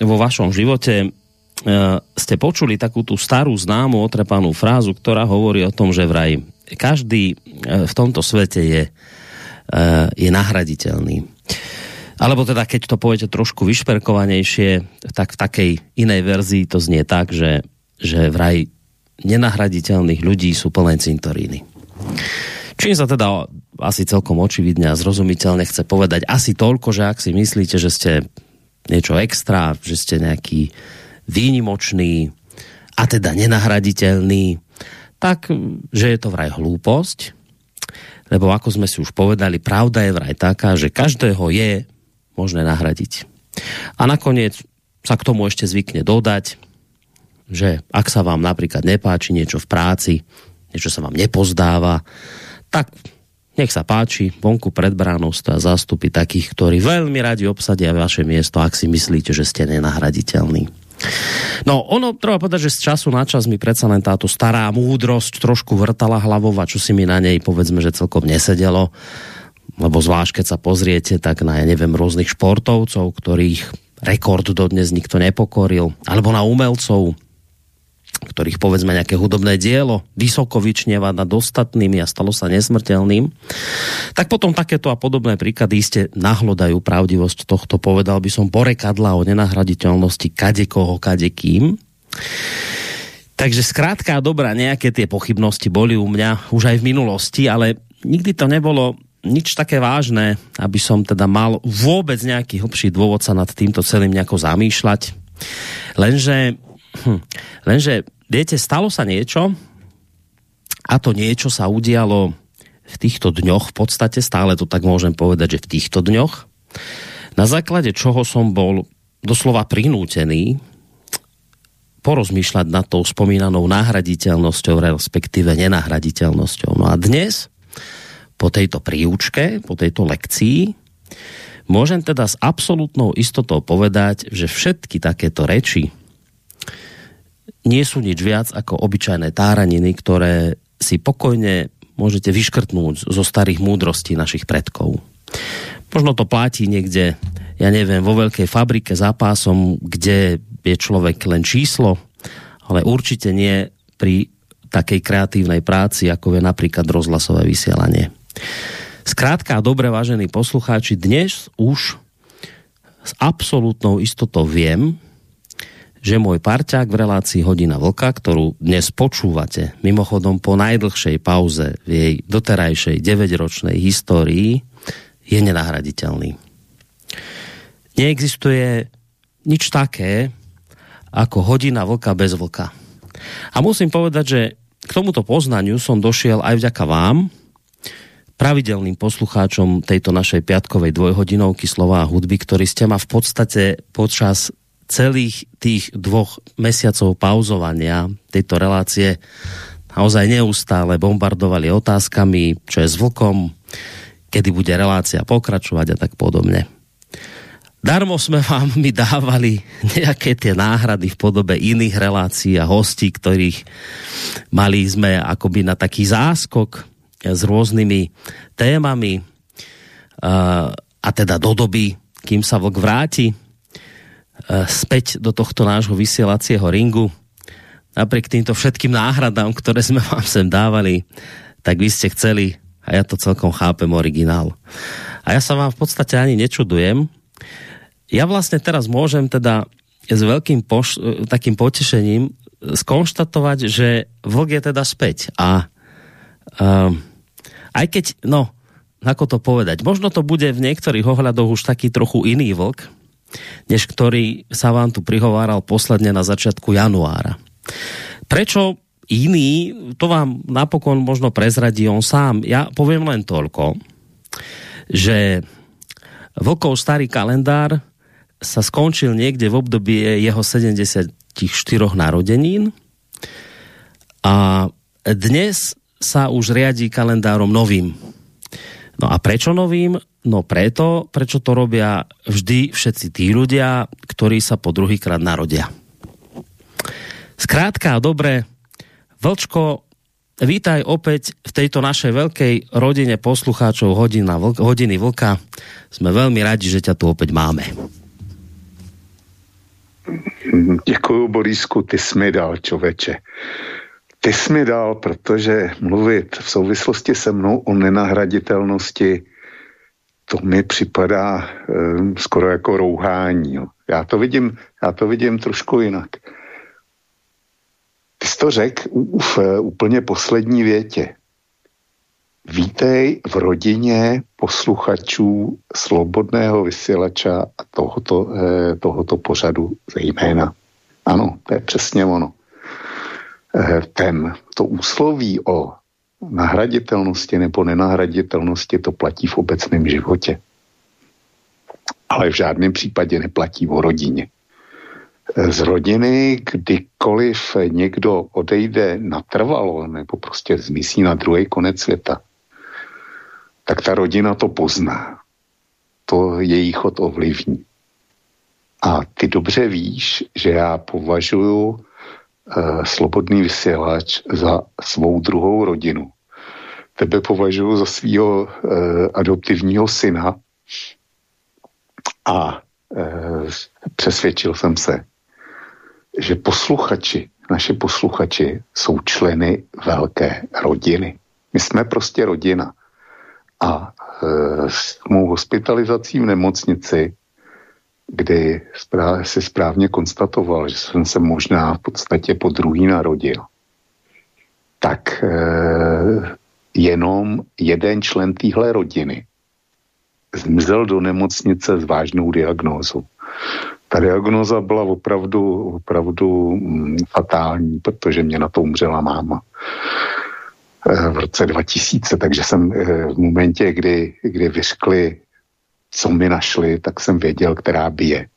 vo vašom živote e, ste počuli takú tú starú známu otrepanú frázu, ktorá hovorí o tom, že vraj každý e, v tomto svete je, je nahraditeľný. Alebo teda, keď to poviete trošku vyšperkovanejšie, tak v takej inej verzii to znie tak, že, že vraj nenahraditeľných ľudí sú plné cintoríny. Čím sa teda asi celkom očividne a zrozumiteľne chce povedať asi toľko, že ak si myslíte, že ste niečo extra, že ste nejaký výnimočný a teda nenahraditeľný, tak že je to vraj hlúposť, lebo ako sme si už povedali, pravda je vraj taká, že každého je možné nahradiť. A nakoniec sa k tomu ešte zvykne dodať, že ak sa vám napríklad nepáči niečo v práci, niečo sa vám nepozdáva, tak nech sa páči, vonku pred bránou stoja zástupy takých, ktorí veľmi radi obsadia vaše miesto, ak si myslíte, že ste nenahraditeľní. No, ono, treba povedať, že z času na čas mi predsa len táto stará múdrosť trošku vrtala hlavou a čo si mi na nej, povedzme, že celkom nesedelo, lebo zvlášť, keď sa pozriete, tak na, ja neviem, rôznych športovcov, ktorých rekord dodnes nikto nepokoril, alebo na umelcov, ktorých povedzme nejaké hudobné dielo vysoko vyčnieva nad ostatnými a stalo sa nesmrteľným, tak potom takéto a podobné príklady iste nahlodajú pravdivosť tohto, povedal by som, porekadla o nenahraditeľnosti kadekoho kadekým. Takže zkrátka dobrá, nejaké tie pochybnosti boli u mňa už aj v minulosti, ale nikdy to nebolo nič také vážné, aby som teda mal vôbec nejaký hlbší dôvod sa nad týmto celým nejako zamýšľať. Lenže Hm. Lenže, viete, stalo sa niečo a to niečo sa udialo v týchto dňoch, v podstate stále to tak môžem povedať, že v týchto dňoch, na základe čoho som bol doslova prinútený porozmýšľať nad tou spomínanou nahraditeľnosťou, respektíve nenahraditeľnosťou. No a dnes, po tejto príučke, po tejto lekcii, môžem teda s absolútnou istotou povedať, že všetky takéto reči, nie sú nič viac ako obyčajné táraniny, ktoré si pokojne môžete vyškrtnúť zo starých múdrostí našich predkov. Možno to platí niekde, ja neviem, vo veľkej fabrike za pásom, kde je človek len číslo, ale určite nie pri takej kreatívnej práci, ako je napríklad rozhlasové vysielanie. Skrátka a dobre, vážení poslucháči, dnes už s absolútnou istotou viem, že môj parťák v relácii Hodina Vlka, ktorú dnes počúvate, mimochodom po najdlhšej pauze v jej doterajšej 9-ročnej histórii, je nenahraditeľný. Neexistuje nič také, ako Hodina Vlka bez Vlka. A musím povedať, že k tomuto poznaniu som došiel aj vďaka vám, pravidelným poslucháčom tejto našej piatkovej dvojhodinovky slova a hudby, ktorí ste ma v podstate počas celých tých dvoch mesiacov pauzovania tejto relácie naozaj neustále bombardovali otázkami, čo je s vlkom, kedy bude relácia pokračovať a tak podobne. Darmo sme vám mi dávali nejaké tie náhrady v podobe iných relácií a hostí, ktorých mali sme akoby na taký záskok s rôznymi témami a teda do doby, kým sa vlk vráti späť do tohto nášho vysielacieho ringu. Napriek týmto všetkým náhradám, ktoré sme vám sem dávali, tak vy ste chceli, a ja to celkom chápem, originál. A ja sa vám v podstate ani nečudujem. Ja vlastne teraz môžem teda s veľkým poš- eh, takým potešením skonštatovať, že vlk je teda späť. A um, aj keď, no, ako to povedať, možno to bude v niektorých ohľadoch už taký trochu iný vlk, než ktorý sa vám tu prihováral posledne na začiatku januára. Prečo iný, to vám napokon možno prezradí on sám. Ja poviem len toľko, že Vlkov starý kalendár sa skončil niekde v období jeho 74 narodenín a dnes sa už riadí kalendárom novým. No a prečo novým? No preto, prečo to robia vždy všetci tí ľudia, ktorí sa po druhýkrát narodia. Skrátka, dobre, Vlčko, vítaj opäť v tejto našej veľkej rodine poslucháčov hodina, hodiny Vlka. Sme veľmi radi, že ťa tu opäť máme. Děkuju, Borisku, ty jsi mi dal, čověče. Ty jsi mi dal, protože mluvit v souvislosti se mnou o nenahraditelnosti, to mi připadá um, skoro jako rouhání. Jo. Já to vidím, já to vidím trošku jinak. Ty jsi to řekl v úplně poslední větě. Vítej v rodině posluchačů slobodného vysílača a tohoto, eh, tohoto pořadu zejména. Ano, to je přesně ono. Eh, ten, to úsloví o nahraditelnosti nebo nenahraditelnosti, to platí v obecném životě. Ale v žádném případě neplatí o rodině. Eh, z rodiny, kdykoliv někdo odejde natrvalo nebo prostě zmizí na druhý konec světa, tak ta rodina to pozná. To její chod ovlivní. A ty dobře víš, že já považuji slobodný vysílač za svou druhou rodinu. Tebe považuji za svého uh, adoptivního syna a uh, přesvědčil jsem se, že posluchači, naše posluchači jsou členy velké rodiny. My jsme prostě rodina. A e, s mou hospitalizací v nemocnici, kdy si správně konstatoval, že jsem se možná v podstatě po druhý narodil, tak e, jenom jeden člen téhle rodiny zmizel do nemocnice s vážnou diagnózou. Ta diagnoza byla opravdu, opravdu mm, fatální, protože mě na to umřela máma. Eh, v roce 2000, takže jsem eh, v momentě, kdy, kdy vyřkli, co mi našli, tak jsem věděl, která bije.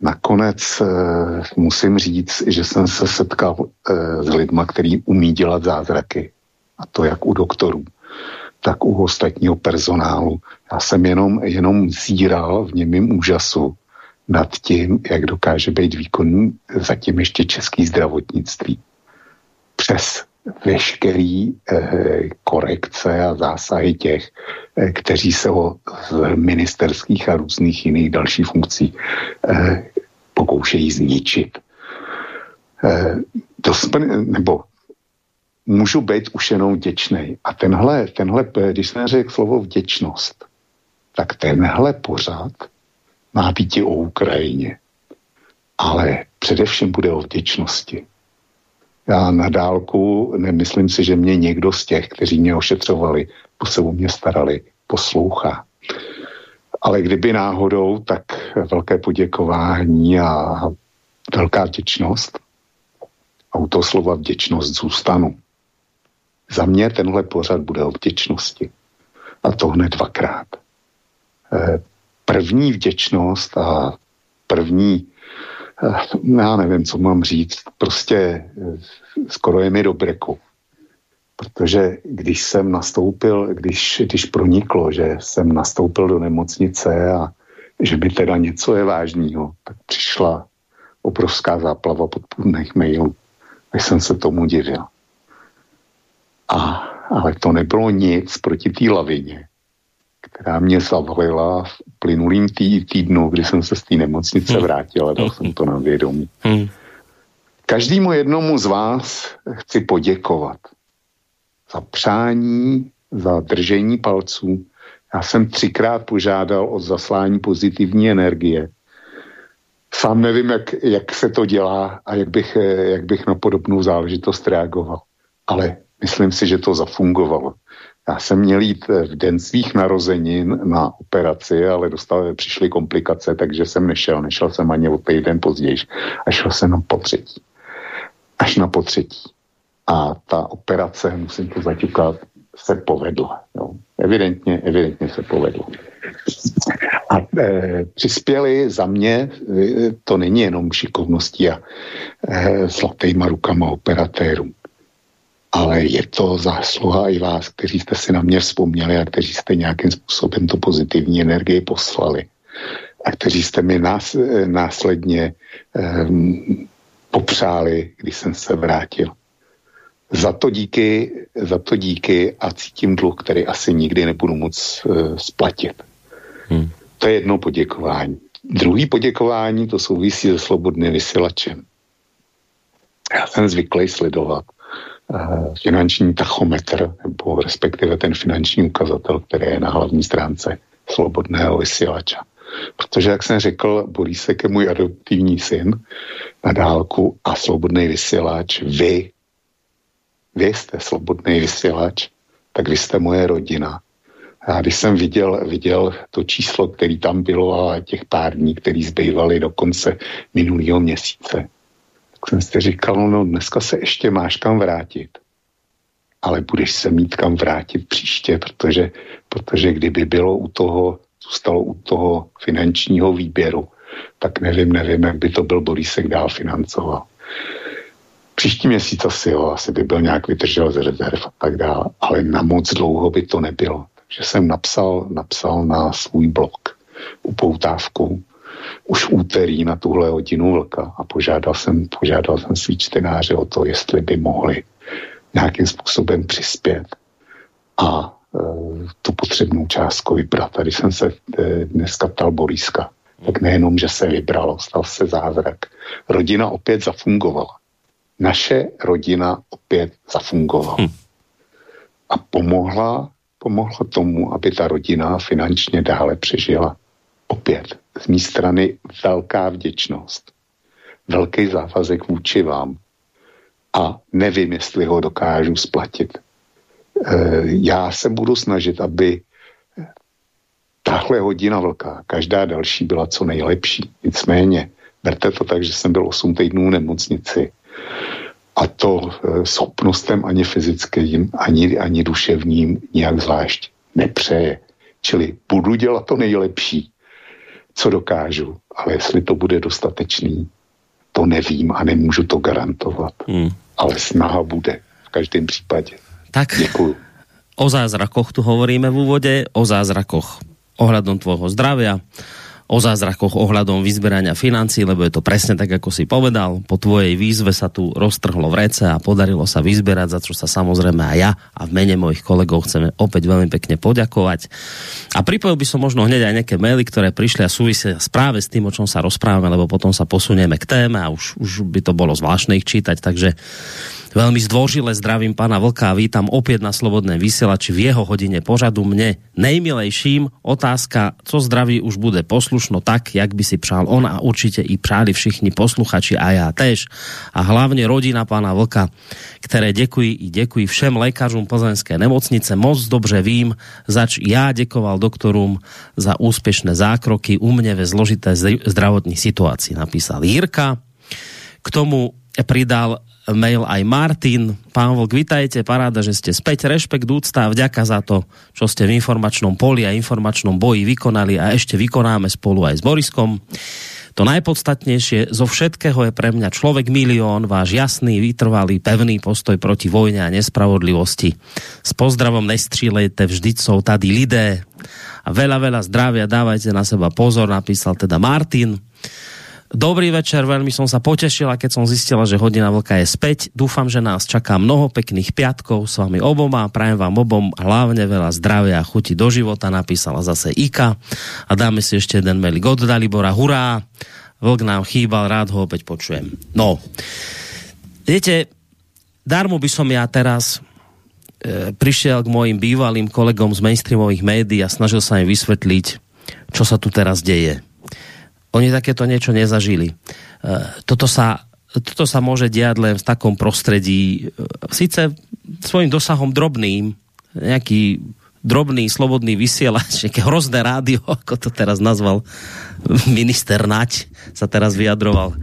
Nakonec eh, musím říct, že jsem se setkal s lidma, který umí dělat zázraky. A to jak u doktorů, tak u ostatního personálu. Já jsem jenom, jenom zíral v němým úžasu nad tím, jak dokáže být výkonný zatím ještě český zdravotnictví. Přes veškerý eh, korekce a zásahy těch, eh, kteří se ho z ministerských a různých jiných dalších funkcí eh, pokoušejí zničit. Eh, dospr- nebo můžu být už jenom vděčný. A tenhle, tenhle, když jsem řekl slovo vděčnost, tak tenhle pořád má být o Ukrajině. Ale především bude o vděčnosti já na dálku nemyslím si, že mě někdo z těch, kteří mě ošetřovali, po se o mě starali, poslouchá. Ale kdyby náhodou, tak velké poděkování a velká vděčnost. A u toho slova vděčnost zůstanu. Za mě tenhle pořad bude o vděčnosti. A to hned dvakrát. Eh, první vděčnost a první já nevím, co mám říct, prostě eh, skoro je mi do breku. Protože když jsem nastoupil, když, když proniklo, že jsem nastoupil do nemocnice a že by teda něco je vážného, tak přišla obrovská záplava podpůrných mailů. A jsem se tomu divil. A, ale to nebylo nic proti té lavině, která mě zavalila v plynulým tý, týdnu, kdy jsem se z té nemocnice hmm. vrátil a dal jsem to na vědomí. Hmm. Každému jednomu z vás chci poděkovat za přání, za držení palců. Já jsem třikrát požádal o zaslání pozitivní energie. Sám nevím, jak, jak se to dělá a jak bych, jak bych na podobnou záležitost reagoval. Ale myslím si, že to zafungovalo. Já jsem měl jít eh, v den svých narozenin na operaci, ale dostal, přišly komplikace, takže jsem nešel. Nešel jsem ani o týden později a šel jsem na potřetí. Až na potřetí. A ta operace, musím to zaťukat, se povedla. Jo. Evidentně, evidentně se povedla. A e, přispěli za mě, e, to není jenom šikovností a e, zlatýma rukama operatérů, ale je to zásluha i vás, kteří jste si na mě vzpomněli a kteří jste nějakým způsobem tu pozitivní energii poslali a kteří jste mi nás, e, následně e, popřáli, když jsem se vrátil. Za to díky, za to díky a cítím dluh, který asi nikdy nebudu moc uh, splatit. Hmm. To je jedno poděkování. Druhý poděkování to souvisí se slobodným vysílačem. Já jsem zvyklý sledovat finanční tachometr, nebo respektive ten finanční ukazatel, který je na hlavní stránce slobodného vysílača. Protože, jak jsem řekl, Borísek je můj adoptivní syn na dálku a svobodný vysílač, vy, vy jste svobodný vysílač, tak vy jste moje rodina. A když jsem viděl, viděl to číslo, který tam bylo a těch pár dní, který zbývaly do konce minulého měsíce, jsem si říkal, no dneska se ještě máš kam vrátit. Ale budeš se mít kam vrátit příště, protože, protože kdyby bylo u toho, zůstalo u toho finančního výběru, tak nevím, nevím, jak by to byl Borisek dál financoval. Příští měsíc asi jo, asi by byl nějak vydržel z rezerv a tak dále, ale na moc dlouho by to nebylo. Takže jsem napsal, napsal na svůj blog upoutávku už v úterý na tuhle hodinu vlka a požádal jsem, požádal jsem svý čtenáře o to, jestli by mohli nějakým způsobem přispět a e, tu potřebnou částku vybrat. Tady jsem se e, dneska ptal Boriska, tak nejenom, že se vybralo, stal se zázrak. Rodina opět zafungovala. Naše rodina opět zafungovala. Hm. A pomohla, pomohla tomu, aby ta rodina finančně dále přežila. Opět z mé strany velká vděčnost. Velký závazek vůči vám. A nevím, jestli ho dokážu splatit. E, já se budu snažit, aby tahle hodina vlka, každá další byla co nejlepší. Nicméně, berte to tak, že jsem byl 8 týdnů v nemocnici. A to e, schopnostem ani fyzickým, ani, ani duševním nijak zvlášť nepřeje. Čili budu dělat to nejlepší, co dokážu, ale jestli to bude dostatečný, to nevím a nemůžu to garantovat. Hmm. Ale snaha bude v každém případě. Tak Děkuju. o zázrakoch tu hovoríme v úvode, o zázrakoch ohľadom tvojho zdravia, o zázrakoch ohľadom vyzberania financí, lebo je to presne tak, ako si povedal. Po tvojej výzve sa tu roztrhlo vrece a podarilo sa vyzberať, za čo sa samozrejme aj ja a v mene mojich kolegov chceme opäť veľmi pekne poďakovať. A pripojil by som možno hneď aj nejaké maily, ktoré prišli a súvisia práve s tým, o čom sa rozprávame, lebo potom sa posunieme k téme a už, už by to bolo zvláštne ich čítať, takže Veľmi zdvořile zdravím pana Vlka a vítam opäť na Slobodné vysielači v jeho hodine pořadu mne nejmilejším. Otázka, co zdraví už bude poslušno tak, jak by si přál on a určite i přáli všichni posluchači a ja tež. A hlavne rodina pana Vlka, které děkuji i děkuji všem lékařům plzeňské nemocnice. Moc dobře vím, zač já děkoval doktorům za úspěšné zákroky u mne ve zložité zdravotní situaci, napísal Jirka. K tomu pridal mail aj Martin. Pán Vlk, vitajte, paráda, že ste späť. Rešpekt, úcta a vďaka za to, čo ste v informačnom poli a informačnom boji vykonali a ešte vykonáme spolu aj s Boriskom. To najpodstatnejšie zo všetkého je pre mňa človek milión, váš jasný, vytrvalý, pevný postoj proti vojne a nespravodlivosti. S pozdravom nestřílejte, vždy jsou tady lidé a veľa, veľa zdravia, dávajte na seba pozor, napísal teda Martin. Dobrý večer, veľmi som sa potešila, keď som zistila, že hodina vlka je späť. Dúfam, že nás čaká mnoho pekných piatkov s vami oboma. Prajem vám obom hlavne veľa zdravia a chuti do života, napísala zase Ika. A dáme si ešte jeden mailik od Dalibora. Hurá! Vlk nám chýbal, rád ho opäť počujem. No, viete, darmo by som ja teraz e, prišiel k mojim bývalým kolegom z mainstreamových médií a snažil sa im vysvetliť, čo sa tu teraz deje oni takéto niečo nezažili. E, toto sa, toto sa môže diať len v takom prostredí, e, síce svojím dosahom drobným, nejaký drobný slobodný vysielač, nejaké hrozné rádio, ako to teraz nazval minister Nať, sa teraz vyjadroval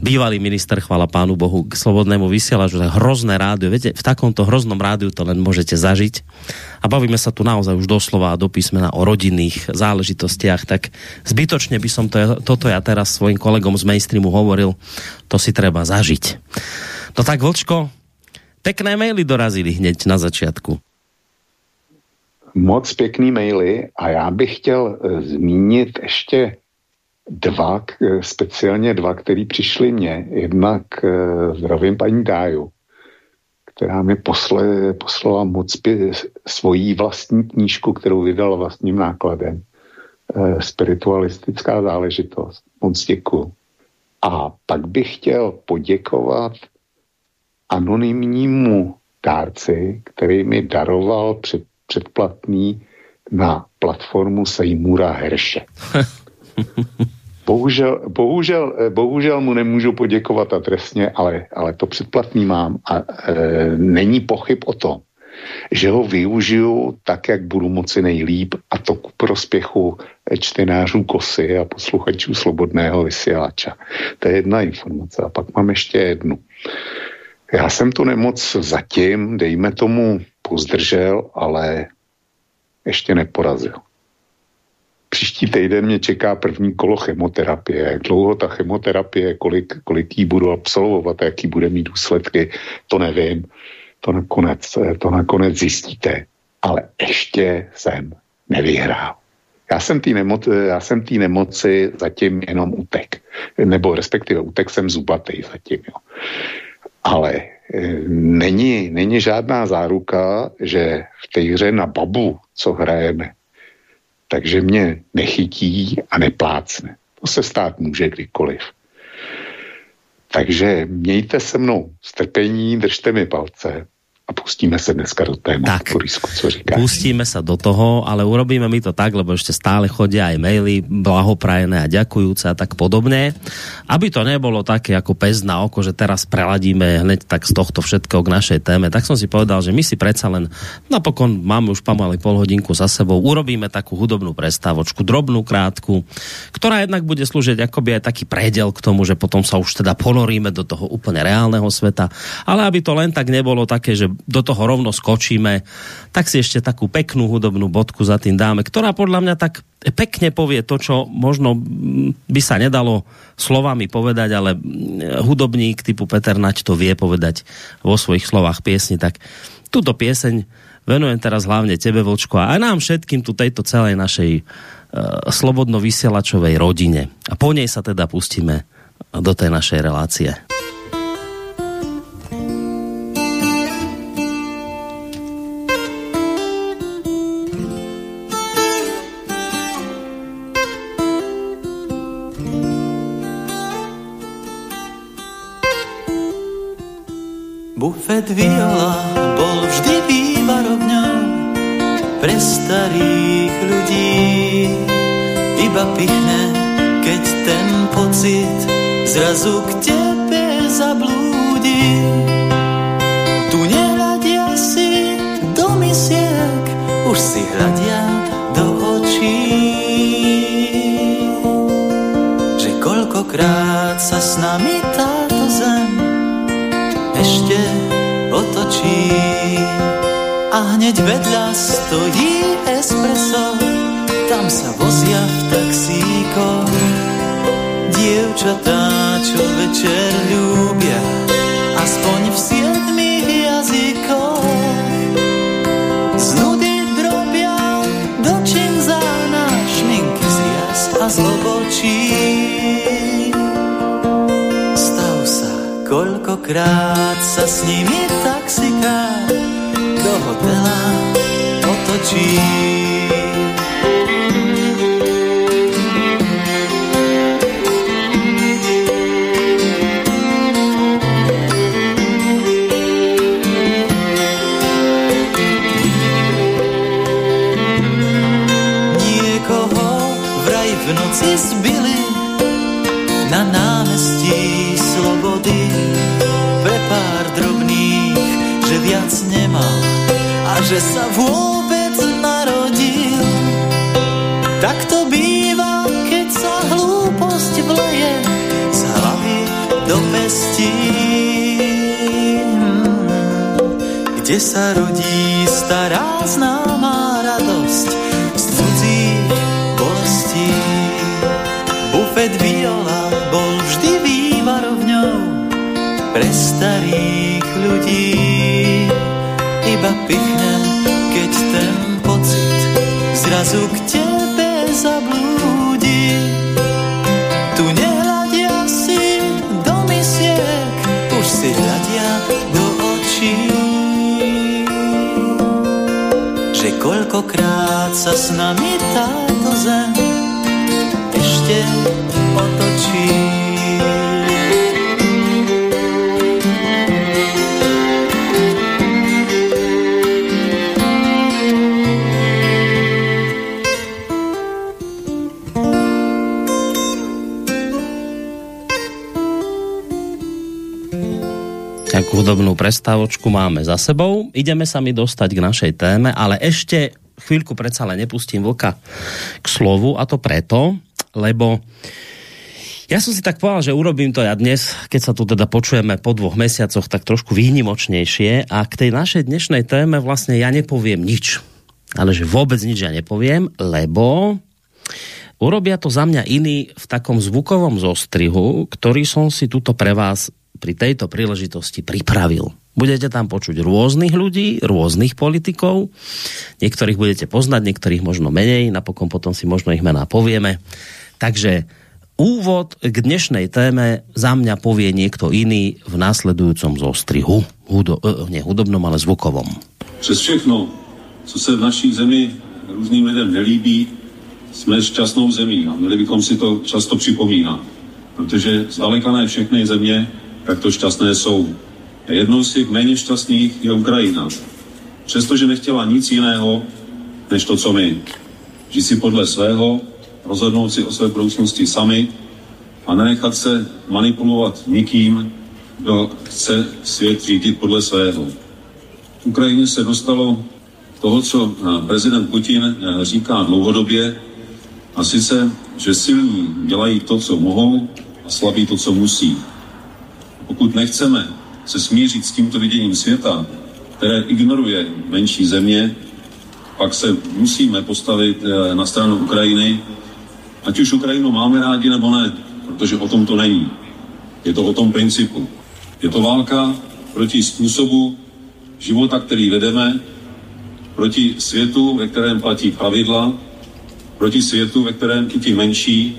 bývalý minister, chvala pánu Bohu, k slobodnému vysielaču, hrozné rádio, viete, v takomto hroznom rádiu to len môžete zažiť. A bavíme sa tu naozaj už doslova do písmena o rodinných záležitostiach, tak zbytočne by som to, toto ja teraz svojim kolegom z mainstreamu hovoril, to si treba zažiť. No tak, Vlčko, pekné maily dorazili hneď na začiatku. Moc pěkný maily a já bych chtěl e, zmínit ještě dva, speciálně dva, který přišli mně. Jednak eh, zdravím paní Dáju, která mi posle, poslala moc pě, svojí vlastní knížku, kterou vydala vlastním nákladem. E, spiritualistická záležitost. Moc děkuji. A pak bych chtěl poděkovat anonymnímu dárci, který mi daroval před, předplatný na platformu Sejmura Herše. Bohužel, bohužel, eh, bohužel mu nemůžu poděkovat adresně, ale, ale to předplatný mám a e, není pochyb o tom, že ho využiju tak, jak budu moci nejlíp a to ku prospěchu čtenářů Kosy a posluchačů Slobodného vysílača. To je jedna informace. A pak mám ještě jednu. Já jsem tu nemoc zatím, dejme tomu, pozdržel, ale ještě neporazil příští týden mě čeká první kolo chemoterapie. Jak dlouho ta chemoterapie, kolik, kolik jí budu absolvovat, jaký bude mít důsledky, to nevím. To nakonec, to nakonec zjistíte. Ale ještě jsem nevyhrál. Já jsem té nemoci, já jsem nemoci zatím jenom utek. Nebo respektive utek jsem zubatý zatím. Jo. Ale e, není, není žádná záruka, že v té hře na babu, co hrajeme, takže mě nechytí a neplácne. To se stát může kdykoliv. Takže mějte se mnou strpení, držte mi palce a pustíme se dneska do tématu, tak, Borisku, co říkáš? Pustíme sa do toho, ale urobíme mi to tak, lebo ešte stále chodia aj maily blahoprajené a ďakujúce a tak podobne. Aby to nebolo také ako pes na oko, že teraz preladíme hneď tak z tohto všetkého k našej téme, tak som si povedal, že my si predsa len napokon máme už pomaly pol hodinku za sebou, urobíme takú hudobnú prestávočku, drobnú, krátku, ktorá jednak bude slúžiť akoby aj taký predel k tomu, že potom sa už teda ponoríme do toho úplne reálneho sveta, ale aby to len tak nebolo také, že do toho rovno skočíme, tak si ešte takú peknú hudobnú bodku za tým dáme, ktorá podľa mňa tak pekne povie to, čo možno by sa nedalo slovami povedať, ale hudobník typu Peter Nať to vie povedať vo svojich slovách piesni, tak túto pieseň venujem teraz hlavne tebe, Vlčko, a aj nám všetkým tu tejto celej našej uh, slobodno vysielačovej rodine. A po nej sa teda pustíme do tej našej relácie. Bufet Viola bol vždy vývarovňou pre starých ľudí. Iba pichne, keď ten pocit zrazu k tebe zablúdi. Tu nehľadia si do misiek, už si hľadia do očí. Že koľkokrát sa s nami táto a hneď vedľa stojí espresso, tam sa vozia v taxíkoch. Dievčatá, čo večer ľúbia, aspoň v siedmých jazykoch. Z nudy drobia do činzána, šminky z jas a z obočí. Koľkokrát sa s nimi taxikár hotela otočí. Niekoho vraj v noci zbili na námestí že sa vôbec narodil. Tak to býva, keď sa hlúposť vleje z hlavy do pestí. Kde sa rodí stará známá radosť z cudzích bolestí. Bufet viola bol vždy vývarovňou pre starých ľudí. Iba pichy zrazu k tebe zablúdi. Tu nehľadia si do misiek, už si hľadia do očí. Že koľkokrát sa s nami táto zem ešte hudobnú prestávočku máme za sebou. Ideme sa mi dostať k našej téme, ale ešte chvíľku predsa len nepustím vlka k slovu a to preto, lebo ja som si tak povedal, že urobím to ja dnes, keď sa tu teda počujeme po dvoch mesiacoch, tak trošku výnimočnejšie a k tej našej dnešnej téme vlastne ja nepoviem nič. Ale že vôbec nič ja nepoviem, lebo urobia to za mňa iný v takom zvukovom zostrihu, ktorý som si tuto pre vás pri tejto príležitosti pripravil. Budete tam počuť rôznych ľudí, rôznych politikov, niektorých budete poznať, niektorých možno menej, napokon potom si možno ich mená povieme. Takže úvod k dnešnej téme za mňa povie niekto iný v následujúcom zostrihu. Hudo, eh, nie hudobnom, ale zvukovom. Přes všechno, co se v naší zemi různým lidem nelíbí, jsme šťastnou zemí a měli bychom si to často připomínat. Protože zdaleka ne všechny země tak to šťastné jsou. Jednou z těch méně šťastných je Ukrajina. Přestože nechtěla nic jiného, než to, co my. Žít si podle svého, rozhodnout si o své budoucnosti sami a nenechat se manipulovat nikým, kdo chce svět řídit podle svého. V Ukrajině se dostalo toho, co prezident Putin eh, říká dlouhodobě, a sice, že silní dělají to, co mohou a slabí to, co musí. Pokud nechceme se smířit s tímto viděním světa, které ignoruje menší země, pak se musíme postavit eh, na stranu Ukrajiny, ať už Ukrajinu máme rádi nebo ne, protože o tom to není. Je to o tom principu. Je to válka proti způsobu života, který vedeme, proti světu, ve kterém platí pravidla, proti světu, ve kterém i ti menší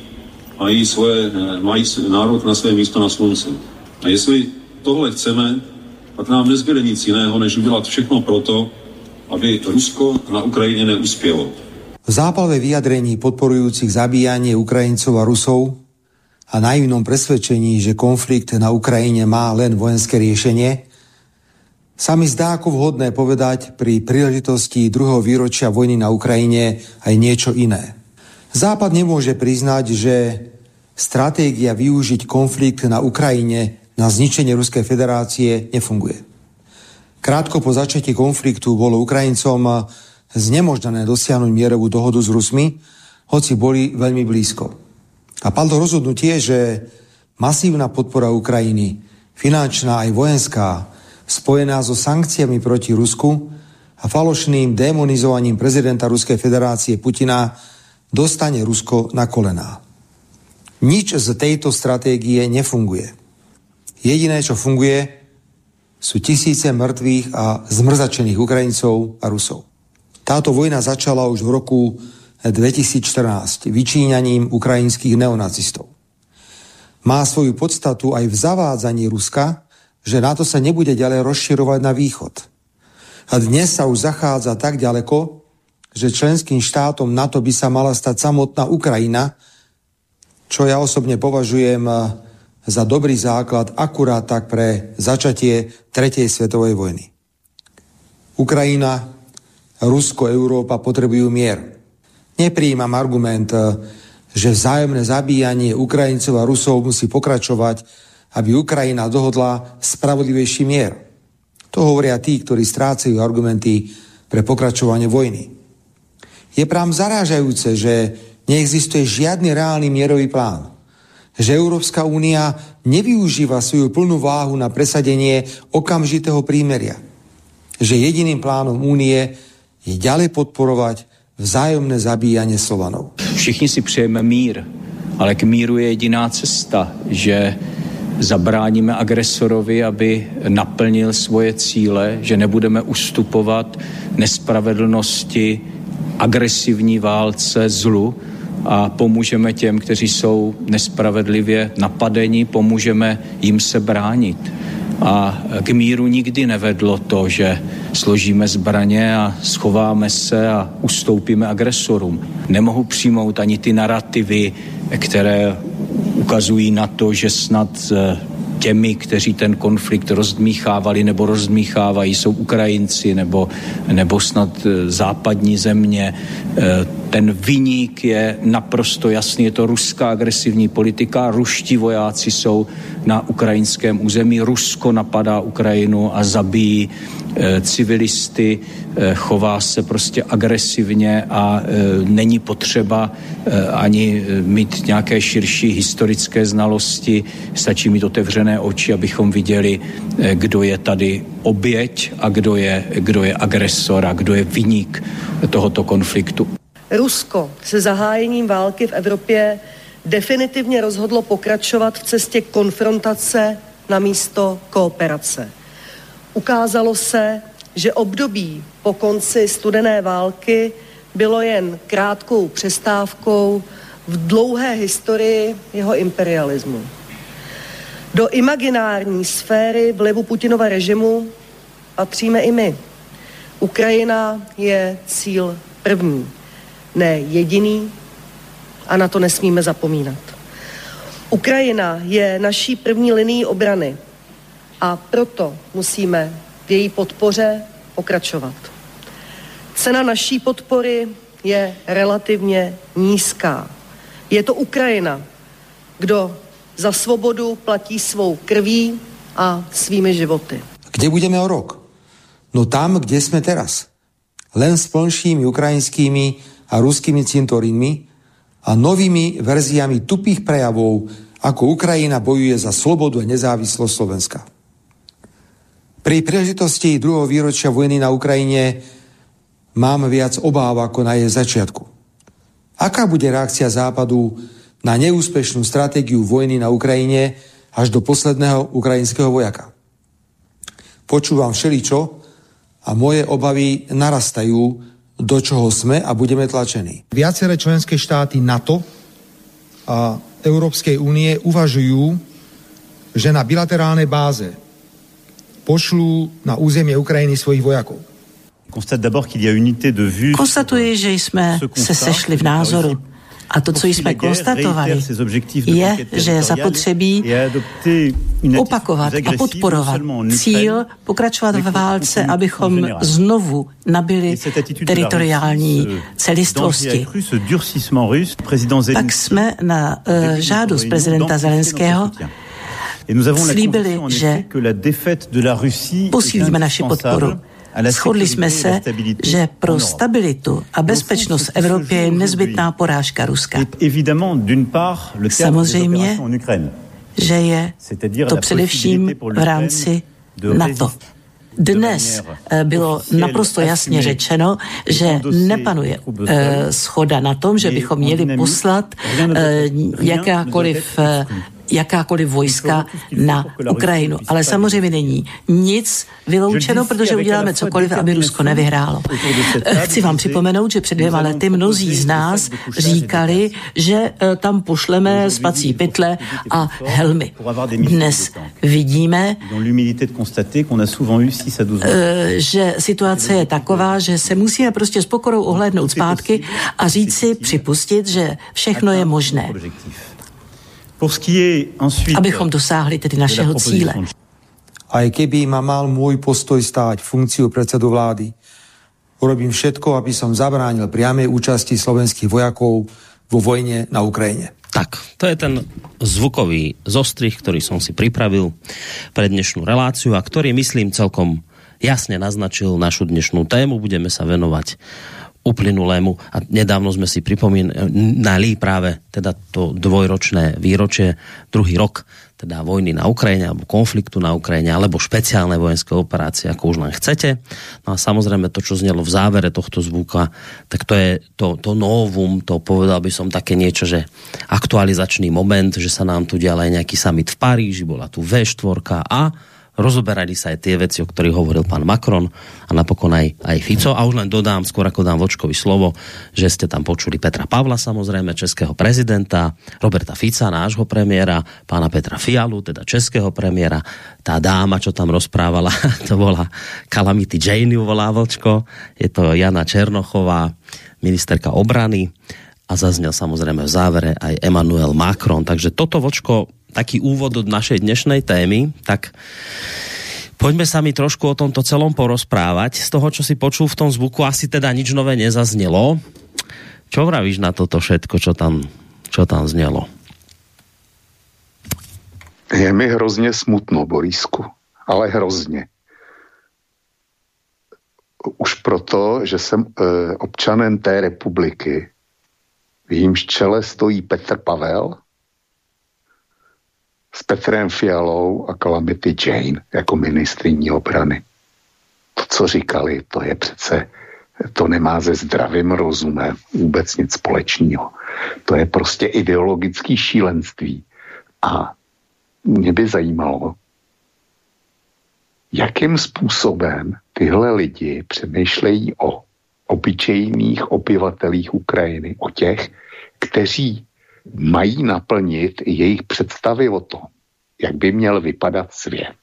mají, svoje, eh, mají národ na své místo na slunci. A jestli tohle chceme, pak nám nezbyde nic jiného, než udělat všechno proto, aby Rusko na Ukrajině neuspělo. V zápale vyjadrení podporujúcich zabíjanie Ukrajincov a Rusov a naivnom presvedčení, že konflikt na Ukrajine má len vojenské riešenie, sa mi zdá ako vhodné povedať pri príležitosti druhého výročia vojny na Ukrajine aj niečo iné. Západ nemôže priznať, že stratégia využiť konflikt na Ukrajine na zničenie Ruskej federácie nefunguje. Krátko po začatí konfliktu bolo Ukrajincom znemožnené dosiahnuť mierovú dohodu s Rusmi, hoci boli veľmi blízko. A padlo rozhodnutie, že masívna podpora Ukrajiny, finančná aj vojenská, spojená so sankciami proti Rusku a falošným demonizovaním prezidenta Ruskej federácie Putina dostane Rusko na kolená. Nič z tejto stratégie nefunguje. Jediné, čo funguje, sú tisíce mŕtvych a zmrzačených Ukrajincov a Rusov. Táto vojna začala už v roku 2014 vyčíňaním ukrajinských neonacistov. Má svoju podstatu aj v zavádzaní Ruska, že NATO sa nebude ďalej rozširovať na východ. A dnes sa už zachádza tak ďaleko, že členským štátom NATO by sa mala stať samotná Ukrajina, čo ja osobne považujem za dobrý základ akurát tak pre začatie Tretej svetovej vojny. Ukrajina, Rusko, Európa potrebujú mier. Nepríjmam argument, že vzájomné zabíjanie Ukrajincov a Rusov musí pokračovať, aby Ukrajina dohodla spravodlivejší mier. To hovoria tí, ktorí strácajú argumenty pre pokračovanie vojny. Je prám zarážajúce, že neexistuje žiadny reálny mierový plán že Európska únia nevyužíva svoju plnú váhu na presadenie okamžitého prímeria. že jediným plánom Únie je ďalej podporovať vzájomné zabíjanie Slovanov. Všichni si přejeme mír, ale k míru je jediná cesta, že zabráníme agresorovi, aby naplnil svoje cíle, že nebudeme ustupovat nespravedlnosti, agresivní válce, zlu a pomůžeme těm, kteří jsou nespravedlivě napadeni, pomůžeme jim se bránit. A k míru nikdy nevedlo to, že složíme zbraně a schováme se a ustoupíme agresorům. Nemohu přijmout ani ty narrativy, které ukazují na to, že snad eh, těmi, kteří ten konflikt rozdmíchávali nebo rozdmíchávají, jsou Ukrajinci nebo, nebo snad eh, západní země. Ten vyník je naprosto jasný, je to ruská agresivní politika, ruští vojáci jsou na ukrajinském území, Rusko napadá Ukrajinu a zabíjí e, civilisty, e, chová se prostě agresivně a e, není potřeba e, ani mít nějaké širší historické znalosti, stačí mít otevřené oči, abychom viděli, e, kdo je tady oběť a kdo je, kdo je agresor a kdo je vyník tohoto konfliktu. Rusko se zahájením války v Evropě definitivně rozhodlo pokračovat v cestě konfrontace na místo kooperace. Ukázalo se, že období po konci studené války bylo jen krátkou přestávkou v dlouhé historii jeho imperialismu. Do imaginární sféry vlivu Putinova režimu patříme i my. Ukrajina je cíl první ne jediný a na to nesmíme zapomínat. Ukrajina je naší první linií obrany a proto musíme v její podpoře pokračovat. Cena naší podpory je relativně nízká. Je to Ukrajina, kdo za svobodu platí svou krví a svými životy. Kde budeme o rok? No tam, kde jsme teraz. Len s plnšími ukrajinskými a ruskými cintorínmi a novými verziami tupých prejavov, ako Ukrajina bojuje za slobodu a nezávislosť Slovenska. Pri príležitosti druhého výročia vojny na Ukrajine mám viac obáv ako na jej začiatku. Aká bude reakcia Západu na neúspešnú stratégiu vojny na Ukrajine až do posledného ukrajinského vojaka? Počúvam všeličo a moje obavy narastajú do čoho sme a budeme tlačení. Viaceré členské štáty NATO a Európskej únie uvažujú, že na bilaterálnej báze pošlú na územie Ukrajiny svojich vojakov. Konstatuji, že jsme se sešli v názoru a to, co jsme konstatovali, je, že je zapotřebí opakovat a podporovat cíl pokračovat ve válce, abychom znovu nabili teritoriální celistvosti. Tak jsme na uh, žádost prezidenta Zelenského slíbili, že posílíme naši podporu. Shodli jsme se, že pro stabilitu a bezpečnost v Evropě je nezbytná porážka Ruska. Samozřejmě, že je to především v rámci NATO. Dnes eh, bylo naprosto jasně řečeno, že nepanuje eh, schoda na tom, že bychom měli poslat eh, jakákoliv jakákoliv vojska na Ukrajinu. Ale samozřejmě není nic vyloučeno, protože uděláme cokoliv, aby Rusko nevyhrálo. Chci vám připomenout, že před dvěma lety mnozí z nás říkali, že eh, tam pošleme spací pytle a helmy. Dnes vidíme, eh, že situace je taková, že se musíme prostě s pokorou ohlédnout zpátky a říct si, připustit, že všechno je možné abychom dosáhli tedy našeho cíle. Aj keby ma mal môj postoj stáť funkciu predsedu vlády, urobím všetko, aby som zabránil priamej účasti slovenských vojakov vo vojne na Ukrajine. Tak, to je ten zvukový zostrih, ktorý som si pripravil pre dnešnú reláciu a ktorý, myslím, celkom jasne naznačil našu dnešnú tému. Budeme sa venovať uplynulému a nedávno sme si pripomínali práve teda to dvojročné výročie, druhý rok teda vojny na Ukrajine alebo konfliktu na Ukrajine alebo špeciálne vojenské operácie, ako už len chcete. No a samozrejme to, čo znelo v závere tohto zvuka, tak to je to, to novum, to povedal by som také niečo, že aktualizačný moment, že sa nám tu dial aj nejaký summit v Paríži, bola tu V4 a rozoberali sa aj tie veci, o ktorých hovoril pán Macron a napokon aj, aj Fico. A už len dodám, skôr ako dám Vočkovi slovo, že ste tam počuli Petra Pavla, samozrejme, českého prezidenta, Roberta Fica, nášho premiéra, pána Petra Fialu, teda českého premiéra. Tá dáma, čo tam rozprávala, to bola Calamity Jane, volá Vočko. Je to Jana Černochová, ministerka obrany a zaznel samozrejme v závere aj Emmanuel Macron. Takže toto vočko taký úvod od našej dnešnej témy, tak poďme sa mi trošku o tomto celom porozprávať. Z toho, čo si počul v tom zvuku, asi teda nič nové nezaznelo. Čo vravíš na toto všetko, čo tam, čo tam znelo? Je mi hrozně smutno, Borisku, ale hrozně. Už proto, že jsem e, občanem té republiky, v jímž čele stojí Petr Pavel, s Petrem Fialou a Calamity Jane jako ministriní obrany. To, co říkali, to je přece, to nemá se zdravým rozumem vůbec nic společného. To je prostě ideologický šílenství. A mě by zajímalo, jakým způsobem tyhle lidi přemýšlejí o obyčejných obyvatelích Ukrajiny, o těch, kteří mají naplnit jejich představy o tom, jak by měl vypadat svět.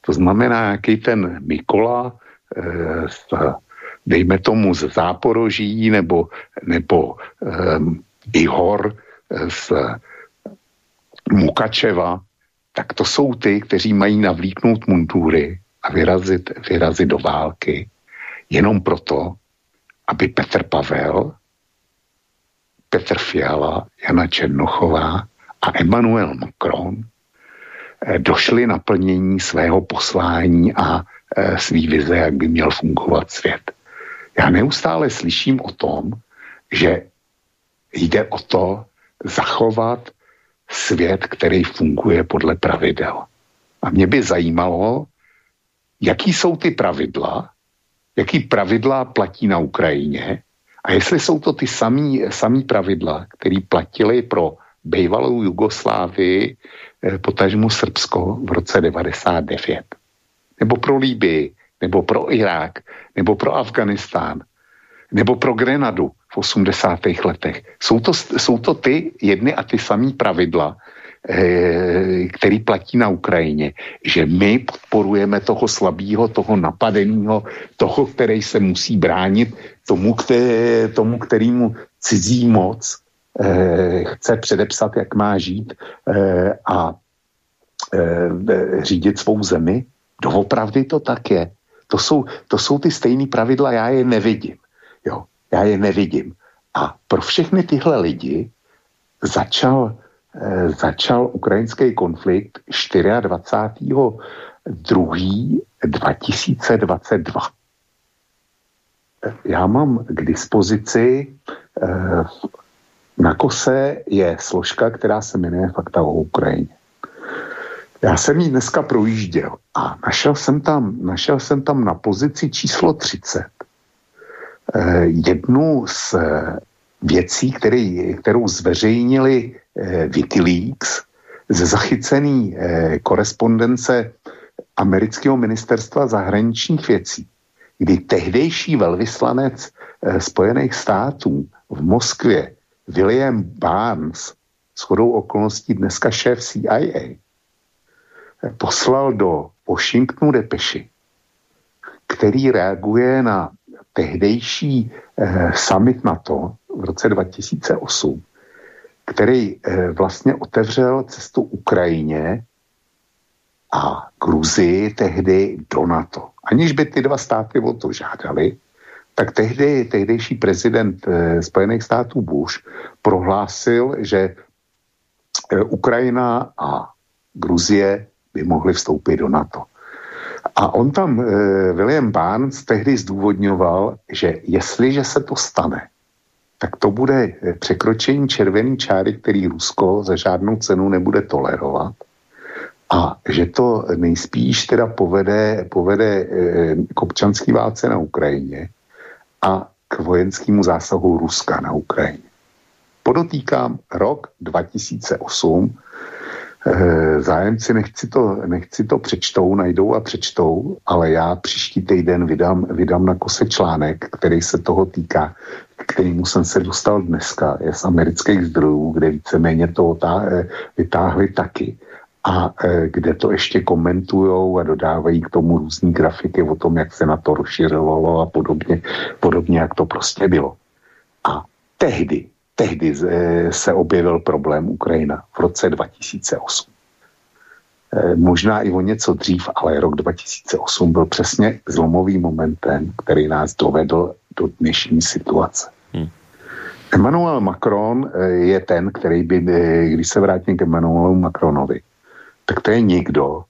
To znamená, jaký ten Mikola, eh, dejme tomu z Záporoží nebo, nebo um, Ihor eh, z Mukačeva, tak to jsou ty, kteří mají navlíknout mundury a vyrazit, vyrazit do války jenom proto, aby Petr Pavel Petr Fiala, Jana Černochová a Emmanuel Macron eh, došli na plnění svého poslání a eh, svý vize, jak by měl fungovat svět. Já neustále slyším o tom, že jde o to zachovat svět, který funguje podle pravidel. A mě by zajímalo, jaký jsou ty pravidla, jaký pravidla platí na Ukrajině a jestli jsou to ty samý, samý pravidla, které platily pro bývalou Jugoslávii, eh, potažmu Srbsko v roce 99, nebo pro Líbii, nebo pro Irák, nebo pro Afganistán, nebo pro Grenadu v 80. letech. Jsou to, jsou to ty jedny a ty samý pravidla, který platí na Ukrajině, že my podporujeme toho slabého, toho napadeného, toho, který se musí bránit, tomu, který, tomu kterýmu cizí moc eh, chce předepsat, jak má žít eh, a eh, řídit svou zemi. Doopravdy to tak je. To jsou, to jsou ty stejné pravidla, já je nevidím. Jo, já je nevidím. A pro všechny tyhle lidi začal Eh, začal ukrajinský konflikt 24.2.2022. Já mám k dispozici eh, na kose je složka, která se jmenuje Fakta o Ukrajině. Já jsem ji dneska projížděl a našel jsem tam, našel jsem tam na pozici číslo 30 eh, jednu z věcí, který, kterou zveřejnili eh, Wikileaks ze zachycený eh, korespondence amerického ministerstva zahraničních věcí, kdy tehdejší velvyslanec eh, Spojených států v Moskvě William Barnes, shodou okolností dneska šéf CIA, poslal do Washingtonu depeši, který reaguje na tehdejší eh, summit NATO v roce 2008, který eh, vlastně otevřel cestu Ukrajině a Gruzii tehdy do NATO. Aniž by ty dva státy o to žádali, tak tehdy tehdejší prezident eh, Spojených států Bush prohlásil, že eh, Ukrajina a Gruzie by mohly vstoupit do NATO. A on tam, William Barnes, tehdy zdůvodňoval, že jestliže se to stane, tak to bude překročení červený čáry, který Rusko za žádnou cenu nebude tolerovat a že to nejspíš teda povede, povede k občanský válce na Ukrajině a k vojenskému zásahu Ruska na Ukrajině. Podotýkám rok 2008, Eh, zájemci nechci to, nechci to přečtou, najdou a přečtou, ale já příští týden vydám, vydám na kose článek, který se toho týká, k kterému jsem se dostal dneska, je z amerických zdrojů, kde víceméně to eh, vytáhli taky a eh, kde to ještě komentujou a dodávají k tomu různý grafiky o tom, jak se na to rozšiřovalo a podobně, podobně jak to prostě bylo. A tehdy tehdy eh, se objevil problém Ukrajina v roce 2008. Eh, možná i o něco dřív, ale rok 2008 byl přesně zlomovým momentem, který nás dovedl do dnešní situace. Hmm. Emmanuel Macron eh, je ten, který by, když se vrátím k Emmanuelu Macronovi, tak to je někdo,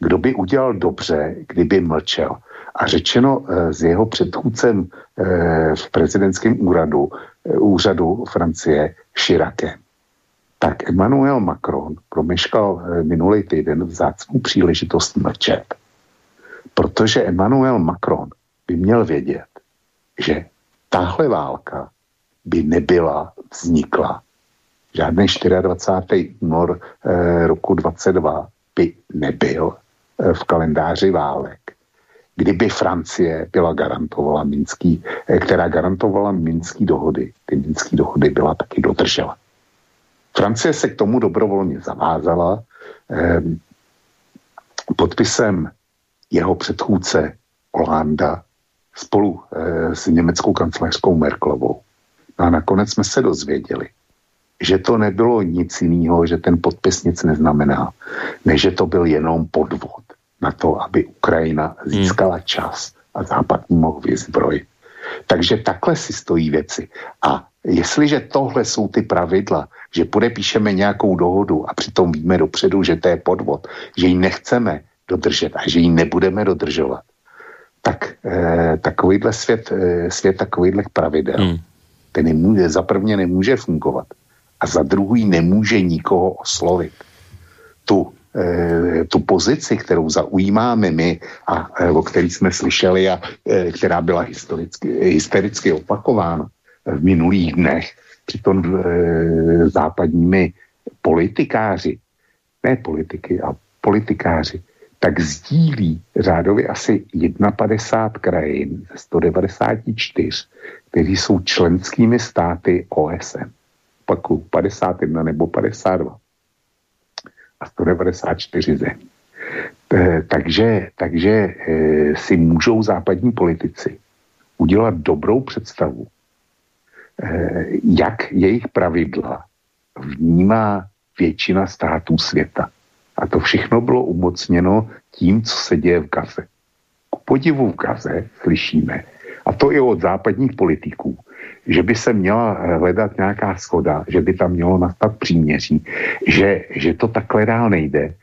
kdo by udělal dobře, kdyby mlčel. A řečeno s jeho předchůdcem v prezidentském úradu, úřadu Francie Chiracem. Tak Emmanuel Macron promeškal eh, minulý týden vzácnou příležitost mlčet. Protože Emmanuel Macron by měl vědět, že tahle válka by nebyla vznikla. Žádný 24. únor eh, roku 22 by nebyl eh, v kalendáři válek kdyby Francie byla garantovala Minský, eh, která garantovala Minský dohody, ty Minský dohody byla taky dodržela. Francie se k tomu dobrovolně zavázala eh, podpisem jeho předchůdce Holanda spolu eh, s německou kancelářskou Merklovou. No a nakonec jsme se dozvěděli, že to nebylo nic jiného, že ten podpis nic neznamená, než že to byl jenom podvod na to, aby Ukrajina získala hmm. čas a Západ mohl vyzbrojit. Takže takhle si stojí věci. A jestliže tohle jsou ty pravidla, že podepíšeme nějakou dohodu a přitom víme dopředu, že to je podvod, že ji nechceme dodržet a že ji nebudeme dodržovat, tak eh, takovýhle svět, eh, svět takovýhle pravidel, hmm. ten nemůže, za prvně nemůže fungovat a za druhý nemůže nikoho oslovit. Tu tu pozici, kterou zaujímáme my a eh, o který jsme slyšeli a eh, která byla historicky, hystericky opakována v minulých dnech, přitom západními politikáři, ne politiky, a politikáři, tak sdílí řádově asi 51 krajin ze 194, kteří jsou členskými státy OSN. Paku 51 nebo 52 a 194 zemí. Takže, takže eh, si můžou západní politici udělat dobrou představu, eh, jak jejich pravidla vnímá většina států světa. A to všechno bylo umocněno tím, co se děje v Gaze. K podivu v Gaze slyšíme, a to i od západních politiků, že by se měla hledat nějaká schoda, že by tam mělo nastat příměří, že, že to takhle dál nejde.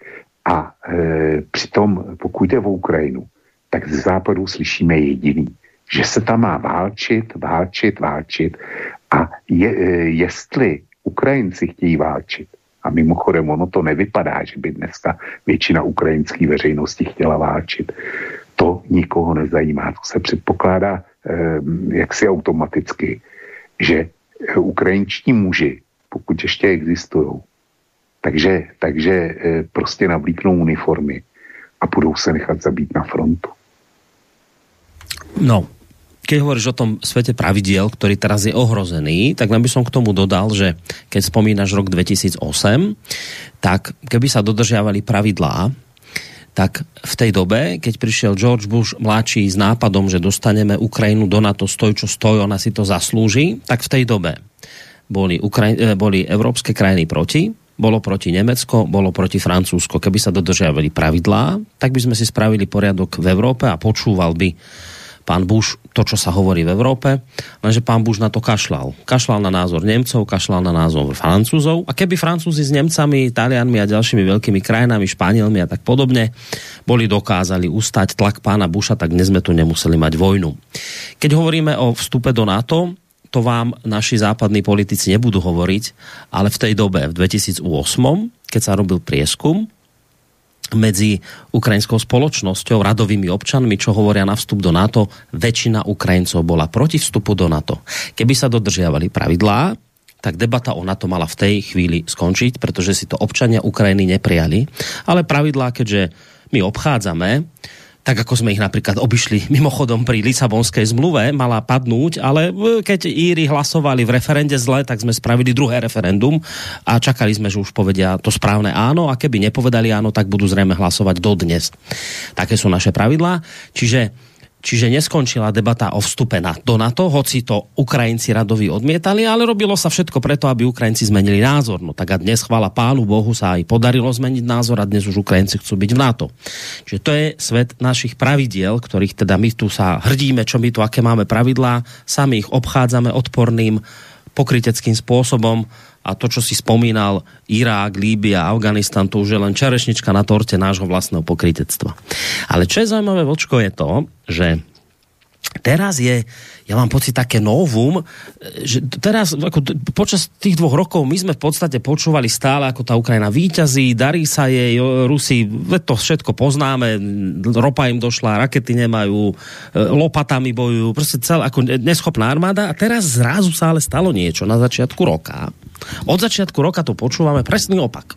A e, přitom, pokud jde o Ukrajinu, tak z západu slyšíme jediný, že se tam má válčit, válčit, válčit a je, e, jestli Ukrajinci chtějí válčit, a mimochodem ono to nevypadá, že by dneska většina ukrajinské veřejnosti chtěla válčit, to nikoho nezajímá. To se předpokládá jaksi automaticky, že ukrajinští muži, pokud ještě existují, takže, takže eh, prostě navlíknou uniformy a budou se nechat zabít na frontu. No, keď hovoríš o tom svete pravidiel, ktorý teraz je ohrozený, tak len by som k tomu dodal, že keď spomínaš rok 2008, tak keby sa dodržiavali pravidlá, tak v tej dobe, keď prišiel George Bush mladší s nápadom, že dostaneme Ukrajinu do NATO stoj, čo stoj, ona si to zaslúži, tak v tej dobe boli, Ukraj- eh, boli európske krajiny proti, bolo proti Nemecko, bolo proti Francúzsko. Keby sa dodržiavali pravidlá, tak by sme si spravili poriadok v Európe a počúval by pán Bush to, čo sa hovorí v Európe, lenže pán Bush na to kašlal. Kašlal na názor Nemcov, kašlal na názor Francúzov a keby Francúzi s Nemcami, Talianmi a ďalšími veľkými krajinami, Španielmi a tak podobne, boli dokázali ustať tlak pána Busha, tak dnes sme tu nemuseli mať vojnu. Keď hovoríme o vstupe do NATO, to vám naši západní politici nebudú hovoriť, ale v tej dobe, v 2008, keď sa robil prieskum, medzi ukrajinskou spoločnosťou, radovými občanmi, čo hovoria na vstup do NATO, väčšina Ukrajincov bola proti vstupu do NATO. Keby sa dodržiavali pravidlá, tak debata o NATO mala v tej chvíli skončiť, pretože si to občania Ukrajiny neprijali. Ale pravidlá, keďže my obchádzame, tak ako sme ich napríklad obišli mimochodom pri Lisabonskej zmluve, mala padnúť, ale keď Íry hlasovali v referende zle, tak sme spravili druhé referendum a čakali sme, že už povedia to správne áno a keby nepovedali áno, tak budú zrejme hlasovať dodnes. Také sú naše pravidlá. Čiže Čiže neskončila debata o vstupe na, do NATO, hoci to Ukrajinci radovi odmietali, ale robilo sa všetko preto, aby Ukrajinci zmenili názor. No tak a dnes, chvala pánu Bohu, sa aj podarilo zmeniť názor a dnes už Ukrajinci chcú byť v NATO. Čiže to je svet našich pravidiel, ktorých teda my tu sa hrdíme, čo my tu, aké máme pravidlá, sami ich obchádzame odporným pokryteckým spôsobom a to, čo si spomínal, Irák, Líbia, Afganistan, to už je len čerešnička na torte nášho vlastného pokrytectva. Ale čo je zaujímavé, Vočko, je to, že teraz je, ja mám pocit také novum, že teraz ako počas tých dvoch rokov my sme v podstate počúvali stále, ako tá Ukrajina výťazí, darí sa jej, Rusi, to všetko poznáme, ropa im došla, rakety nemajú, e, lopatami bojujú, proste celá ako neschopná armáda a teraz zrazu sa ale stalo niečo na začiatku roka. Od začiatku roka to počúvame presný opak.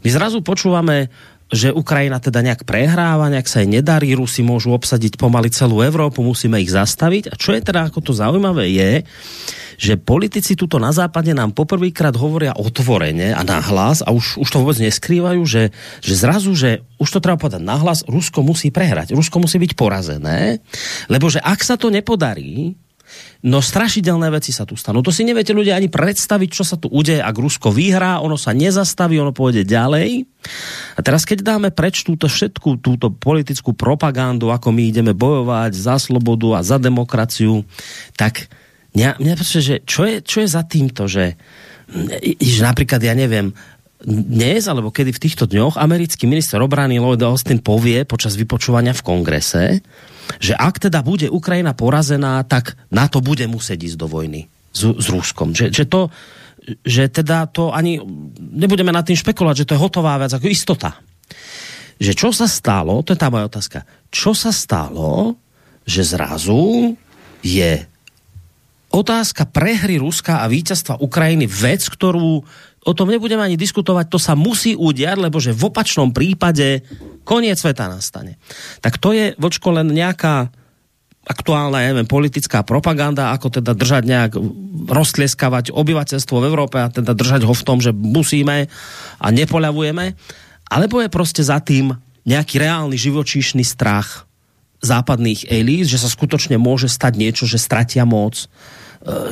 My zrazu počúvame že Ukrajina teda nejak prehráva, nejak sa jej nedarí, Rusi môžu obsadiť pomaly celú Európu, musíme ich zastaviť. A čo je teda ako to zaujímavé je, že politici tuto na západe nám poprvýkrát hovoria otvorene a nahlas a už, už to vôbec neskrývajú, že, že zrazu, že už to treba povedať nahlas, Rusko musí prehrať, Rusko musí byť porazené, lebo že ak sa to nepodarí, No strašidelné veci sa tu stanú. To si neviete ľudia ani predstaviť, čo sa tu udeje, ak Rusko vyhrá, ono sa nezastaví, ono pôjde ďalej. A teraz, keď dáme preč túto všetku, túto politickú propagandu, ako my ideme bojovať za slobodu a za demokraciu, tak mňa, mňa že čo je, čo je za týmto, že, že napríklad, ja neviem, dnes, alebo kedy v týchto dňoch americký minister obrany Lloyd Austin povie počas vypočúvania v kongrese, že ak teda bude Ukrajina porazená, tak na to bude musieť ísť do vojny s, s Ruskom. Že, že to, že teda to ani, nebudeme nad tým špekulovať, že to je hotová vec ako istota. Že čo sa stalo, to je tá moja otázka, čo sa stalo, že zrazu je otázka prehry Ruska a víťazstva Ukrajiny vec, ktorú o tom nebudeme ani diskutovať, to sa musí udiať, lebo že v opačnom prípade koniec sveta nastane. Tak to je, vočko, len nejaká aktuálna, ja neviem, politická propaganda, ako teda držať nejak, roztlieskavať obyvateľstvo v Európe a teda držať ho v tom, že musíme a nepoľavujeme, alebo je proste za tým nejaký reálny živočíšny strach západných elít, že sa skutočne môže stať niečo, že stratia moc,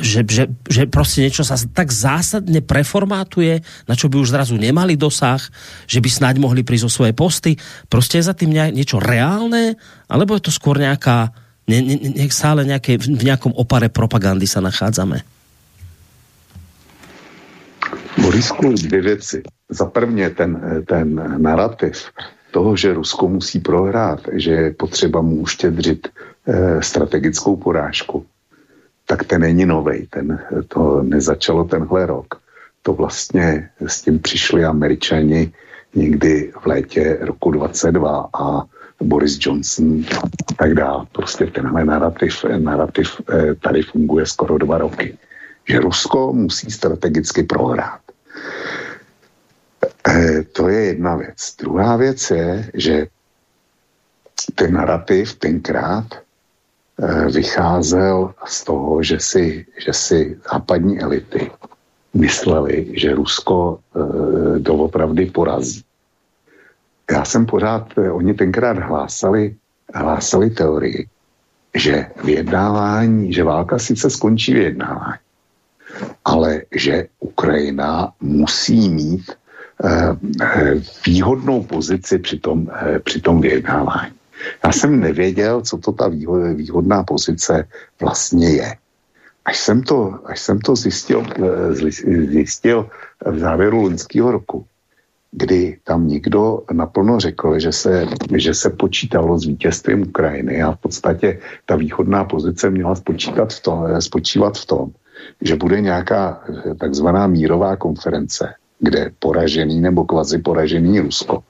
že, že, že prostě niečo sa tak zásadne preformátuje, na čo by už zrazu nemali dosah, že by snáď mohli prísť o svoje posty. Prostě je za tým niečo reálne, alebo je to skôr nejaká, ne, ne, ne, stále nejaké, v nejakom opare propagandy sa nachádzame? Borisku, dvě věci. Za prvně ten, ten narrativ toho, že Rusko musí prohrát, že je potřeba mu uštědřit eh, strategickou porážku tak ten není novej. Ten, to nezačalo tenhle rok. To vlastně s tím přišli američani někdy v létě roku 22 a Boris Johnson a tak dále. Prostě tenhle narrativ, narrativ eh, tady funguje skoro dva roky. Že Rusko musí strategicky prohrát. Eh, to je jedna věc. Druhá věc je, že ten narrativ tenkrát vycházel z toho, že si, že si západní elity mysleli, že Rusko e, doopravdy porazí. Já jsem pořád, eh, oni tenkrát hlásali, hlásali teorii, že vyjednávání, že válka sice skončí vyjednávání, ale že Ukrajina musí mít e, výhodnou pozici při tom, e, při tom vyjednávání. Já jsem nevěděl, co to ta výhodná pozice vlastně je. Až jsem to, až jsem to zjistil, zjistil v závěru loňského roku, kdy tam někdo naplno řekl, že se, že se počítalo s vítězstvím Ukrajiny a v podstatě ta východná pozice měla spočítat v tom, spočívat v tom, že bude nějaká takzvaná mírová konference, kde poražený nebo kvazi poražený Rusko eh,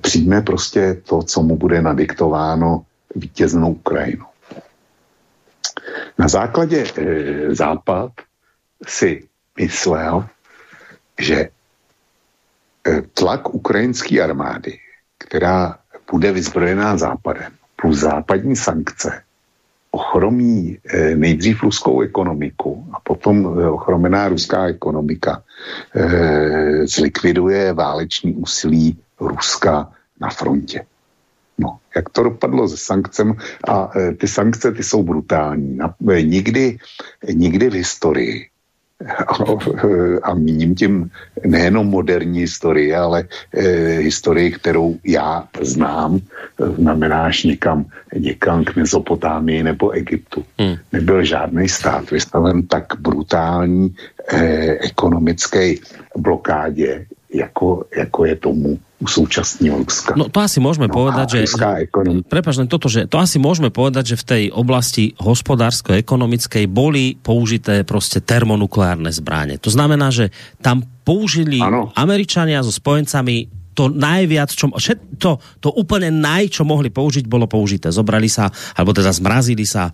přijme prostě to, co mu bude nadiktováno vítěznou Ukrajinou. Na základě e, Západ si myslel, že Eh, tlak ukrajinské armády, která bude vyzbrojená západem, plus západní sankce, ochromí eh, nejdřív ruskou ekonomiku a potom eh, ochromená ruská ekonomika zlikviduje váleční úsilí Ruska na frontě. No, jak to dopadlo se sankcem? A ty sankce, ty jsou brutální. Nikdy, nikdy v historii a míním tím nejenom moderní historii, ale e, historii, kterou já znám, znamenáš někam, někam k Mezopotámii nebo Egyptu. Hmm. Nebyl žádný stát vystaven tak brutální e, ekonomické blokádě, jako, jako je tomu u současného Ruska. No to asi môžeme no, povedať, že... Prepač, len toto, že to asi môžeme povedať, že v tej oblasti hospodársko-ekonomickej boli použité prostě termonukleárne zbraně. To znamená, že tam použili ano. Američania so spojencami to najviac, čo, to, to úplne naj, čo mohli použiť, bolo použité. Zobrali sa, alebo teda zmrazili sa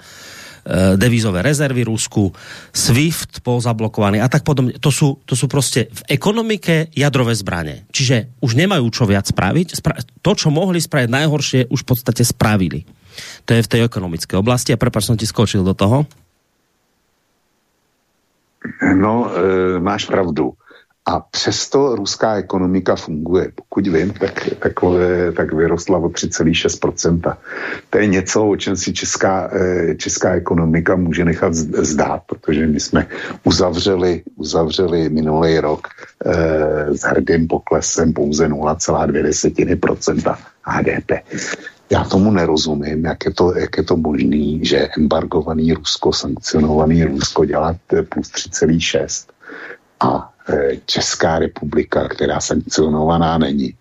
devizové rezervy Rusku, SWIFT bol zablokovaný a tak podobne. To sú, to sú prostě v ekonomike jadrové zbraně. Čiže už nemajú čo viac spraviť. to, čo mohli spraviť najhoršie, už v podstate spravili. To je v tej ekonomické oblasti a prepač som ti skočil do toho. No, e, máš pravdu. A přesto ruská ekonomika funguje. Pokud vím, tak, tak, tak vyrostla o 3,6%. To je něco, o čem si česká, eh, česká ekonomika může nechat zdát, protože my jsme uzavřeli, uzavřeli minulý rok eh, s hrdým poklesem pouze 0,2% HDP. Já tomu nerozumím, jak je to, jak je to možné, že embargovaný Rusko, sankcionovaný Rusko dělá plus 3,6 a Eh, Česká republika, která sankcionovaná není,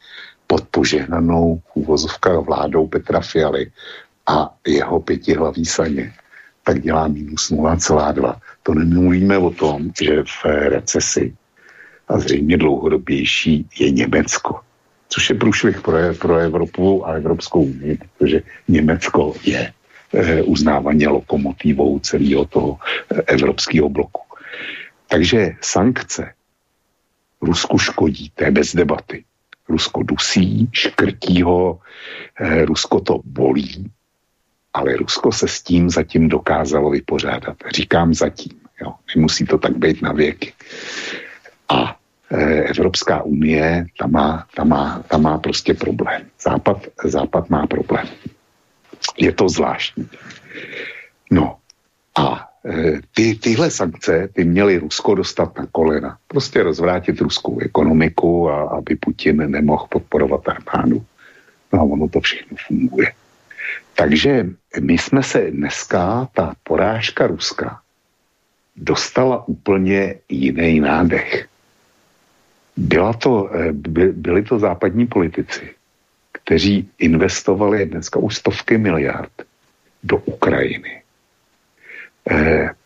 pod požehnanou úvozovka vládou Petra Fialy a jeho pětihlaví saně, tak dělá minus 0,2. To nemluvíme o tom, že v recesi a zřejmě dlouhodobější je Německo, což je průšvih pro, pro Evropu a Evropskou unii, protože Německo je e, uznávaně lokomotivou celého toho e, evropského bloku. Takže sankce Rusku škodí, to je bez debaty. Rusko dusí, škrtí ho, eh, Rusko to bolí, ale Rusko se s tím zatím dokázalo vypořádat. Říkám zatím, jo. nemusí to tak být na věky. A eh, Evropská unie, ta má, ta, má, ta má prostě problém. Západ, Západ má problém. Je to zvláštní. No a ty, tyhle sankce ty měly Rusko dostat na kolena. Prostě rozvrátit ruskou ekonomiku a aby Putin nemohl podporovat armádu. No a ono to všechno funguje. Takže my jsme se dneska, ta porážka Ruska, dostala úplně jiný nádech. Byla to, eh, by, byli to západní politici, kteří investovali dneska už stovky miliard do Ukrajiny Eh,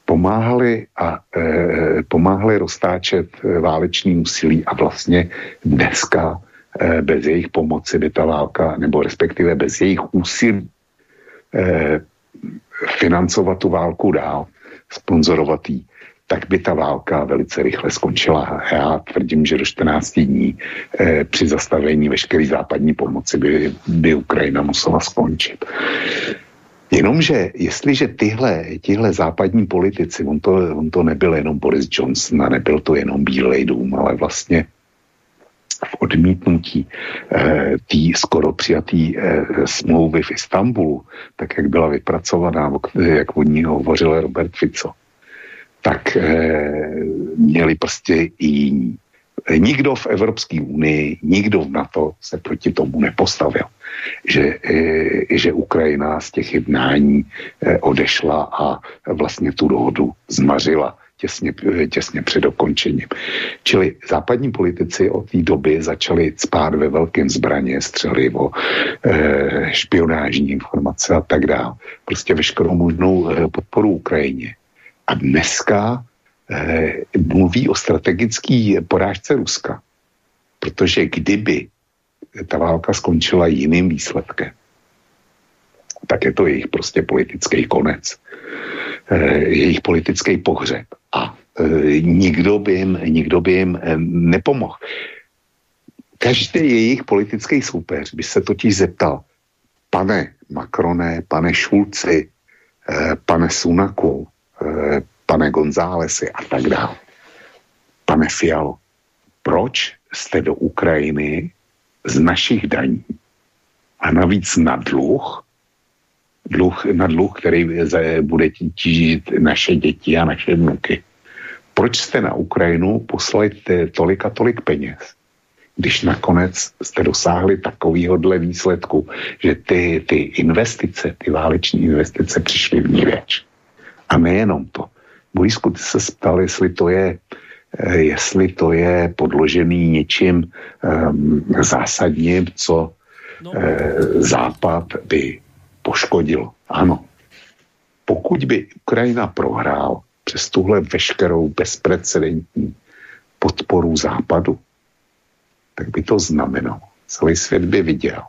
pomáhali a eh, pomáhali roztáčet eh, váleční úsilí a vlastně dneska bez jejich pomoci by ta válka, nebo respektive bez jejich úsilí financovat tu válku dál, sponzorovat jí, tak by ta válka velice rychle skončila. Já tvrdím, že do 14 dní při zastavení veškeré západní pomoci by, by Ukrajina musela skončit. Jenomže jestliže tyhle, tyhle západní politici, on to, on to nebyl jenom Boris Johnson a nebyl to jenom Bílej dům, ale vlastně v odmítnutí eh, tý skoro přijatý eh, smlouvy v Istanbulu, tak jak byla vypracovaná, jak o ní hovořil Robert Fico, tak eh, měli prostě i jiní nikdo v Evropské unii, nikdo v NATO se proti tomu nepostavil, že, e, že Ukrajina z těch jednání e, odešla a vlastně tu dohodu zmařila těsně, těsně před dokončením. Čili západní politici od té doby začali spát ve velkém zbraně, střelivo, špionážní informace a tak dále. Prostě veškerou možnou podporu Ukrajině. A dneska eh, mluví o strategické porážce Ruska. Protože kdyby ta válka skončila jiným výsledkem, tak je to jejich prostě politický konec. Eh, jejich politický pohřeb. A eh, nikdo by jim, nikdo by jim eh, nepomohl. Každý jejich politický soupeř by se totiž zeptal, pane Macroné, pane Šulci, eh, pane Sunaku, eh, pane Gonzálesi a tak dále. Pane Fialo, proč jste do Ukrajiny z našich daní a navíc na dluh, dluh na dluh, který bude tížit naše děti a naše vnuky. Proč jste na Ukrajinu poslali tolik a tolik peněz, když nakonec jste dosáhli takovýhodle výsledku, že ty, ty investice, ty váleční investice přišly v ní věč. A nejenom to. Borisku, ty se ptal, jestli to je, eh, jestli to je podložený něčím um, zásadním, co no. eh, Západ by poškodil. Ano. Pokud by Ukrajina prohrál přes tuhle veškerou bezprecedentní podporu Západu, tak by to znamenalo. Celý svět by viděl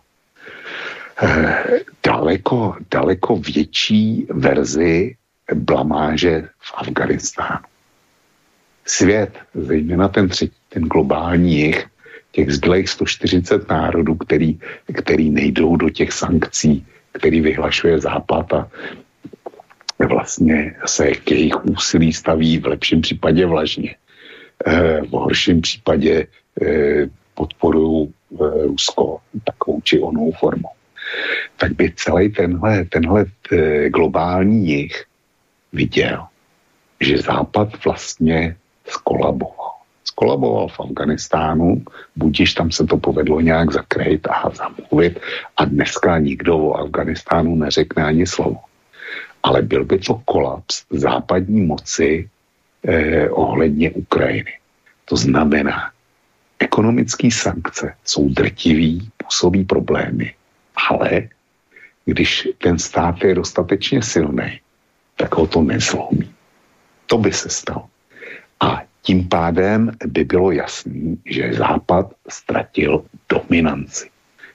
eh, daleko, daleko větší verzi blamáže v Afganistánu. Svět, zejména ten třetí, ten globální jich, těch zbylých 140 národů, který, který nejdou do těch sankcí, který vyhlašuje Západ a vlastně se k jejich úsilí staví v lepším případě vlažně. Eh, v horším případě eh, podporují eh, Rusko takovou či onou formou. Tak by celý tenhle, tenhle globální jich viděl, že Západ vlastně skolaboval. Skolaboval v Afganistánu, budíš tam se to povedlo nějak zakrejt a zamluvit a dneska nikdo o Afganistánu neřekne ani slovo. Ale byl by to kolaps západní moci eh, ohledně Ukrajiny. To znamená, ekonomické sankce jsou drtivý, působí problémy, ale když ten stát je dostatečně silný, tak ho to nezlomí. To by se stalo. A tím pádem by bylo jasný, že Západ ztratil dominanci.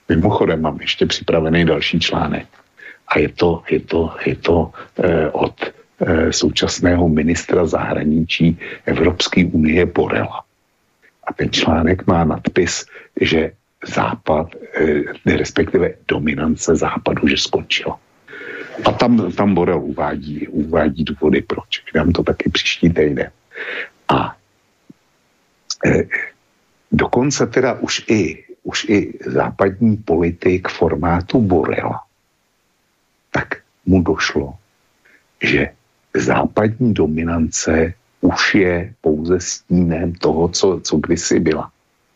Mimochodem mám ještě připravený další článek. A je to, je to, je to eh, od eh, současného ministra zahraničí Evropské unie Borela. A ten článek má nadpis, že Západ, eh, respektive dominance Západu, že skončila. A tam, tam Borel uvádí, uvádí důvody, proč. Vydám to taky příští týden. A e, dokonce teda už i, už i západní politik formátu Borela, tak mu došlo, že západní dominance už je pouze stínem toho, co, co kdysi byla.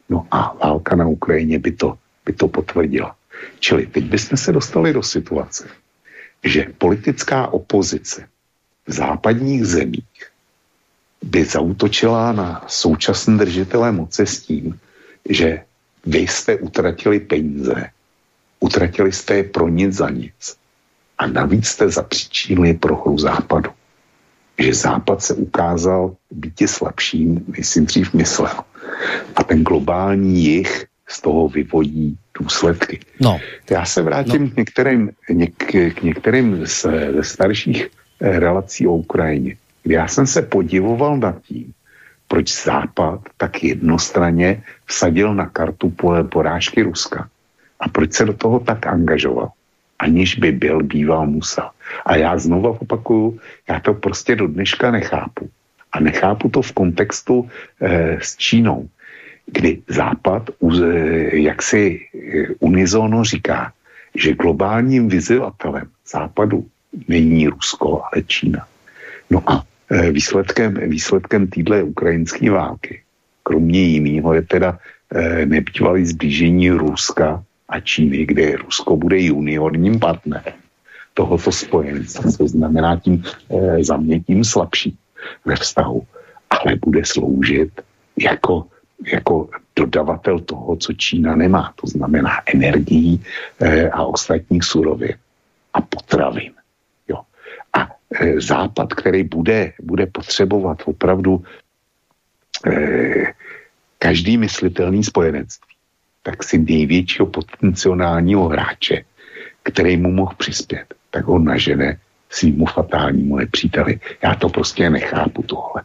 No a válka na Ukrajině by to, by to potvrdila. Čili teď bychom se dostali do situace, že politická opozice v západních zemích by zautočila na současné držitele moci s tím, že vy jste utratili peníze, utratili jste je pro nic za nic a navíc jste zapříčinili prohru západu. Že západ se ukázal být slabším, než si dřív myslel. A ten globální jich z toho vyvodí důsledky. No. Já se vrátím no. k některým, něk, k některým z, ze starších eh, relací o Ukrajině, já jsem se podivoval nad tím, proč Západ tak jednostranně vsadil na kartu porážky Ruska a proč se do toho tak angažoval, aniž by byl býval musel. A já znovu opakuju, já to prostě do dneška nechápu. A nechápu to v kontextu eh, s Čínou kdy Západ jak si eh, unizono říká, že globálním vyzývatelem Západu není Rusko, ale Čína. No a eh, výsledkem, výsledkem téhle ukrajinské války kromě jiného je teda nebývalý zblížení Ruska a Číny, kde Rusko bude juniorním partnerem tohoto spojenství, to znamená tím e, za mě tím slabší ve vztahu, ale bude sloužit jako, jako dodavatel toho, co Čína nemá, to znamená energií e, a ostatních surovin a potravin. Jo. A e, Západ, který bude, bude potřebovat opravdu e, každý myslitelný spojenectví, tak si největšího potenciálního hráče, který mu mohl přispět, tak ho nažene svýmu fatálnímu nepříteli. Já to prostě nechápu tohle.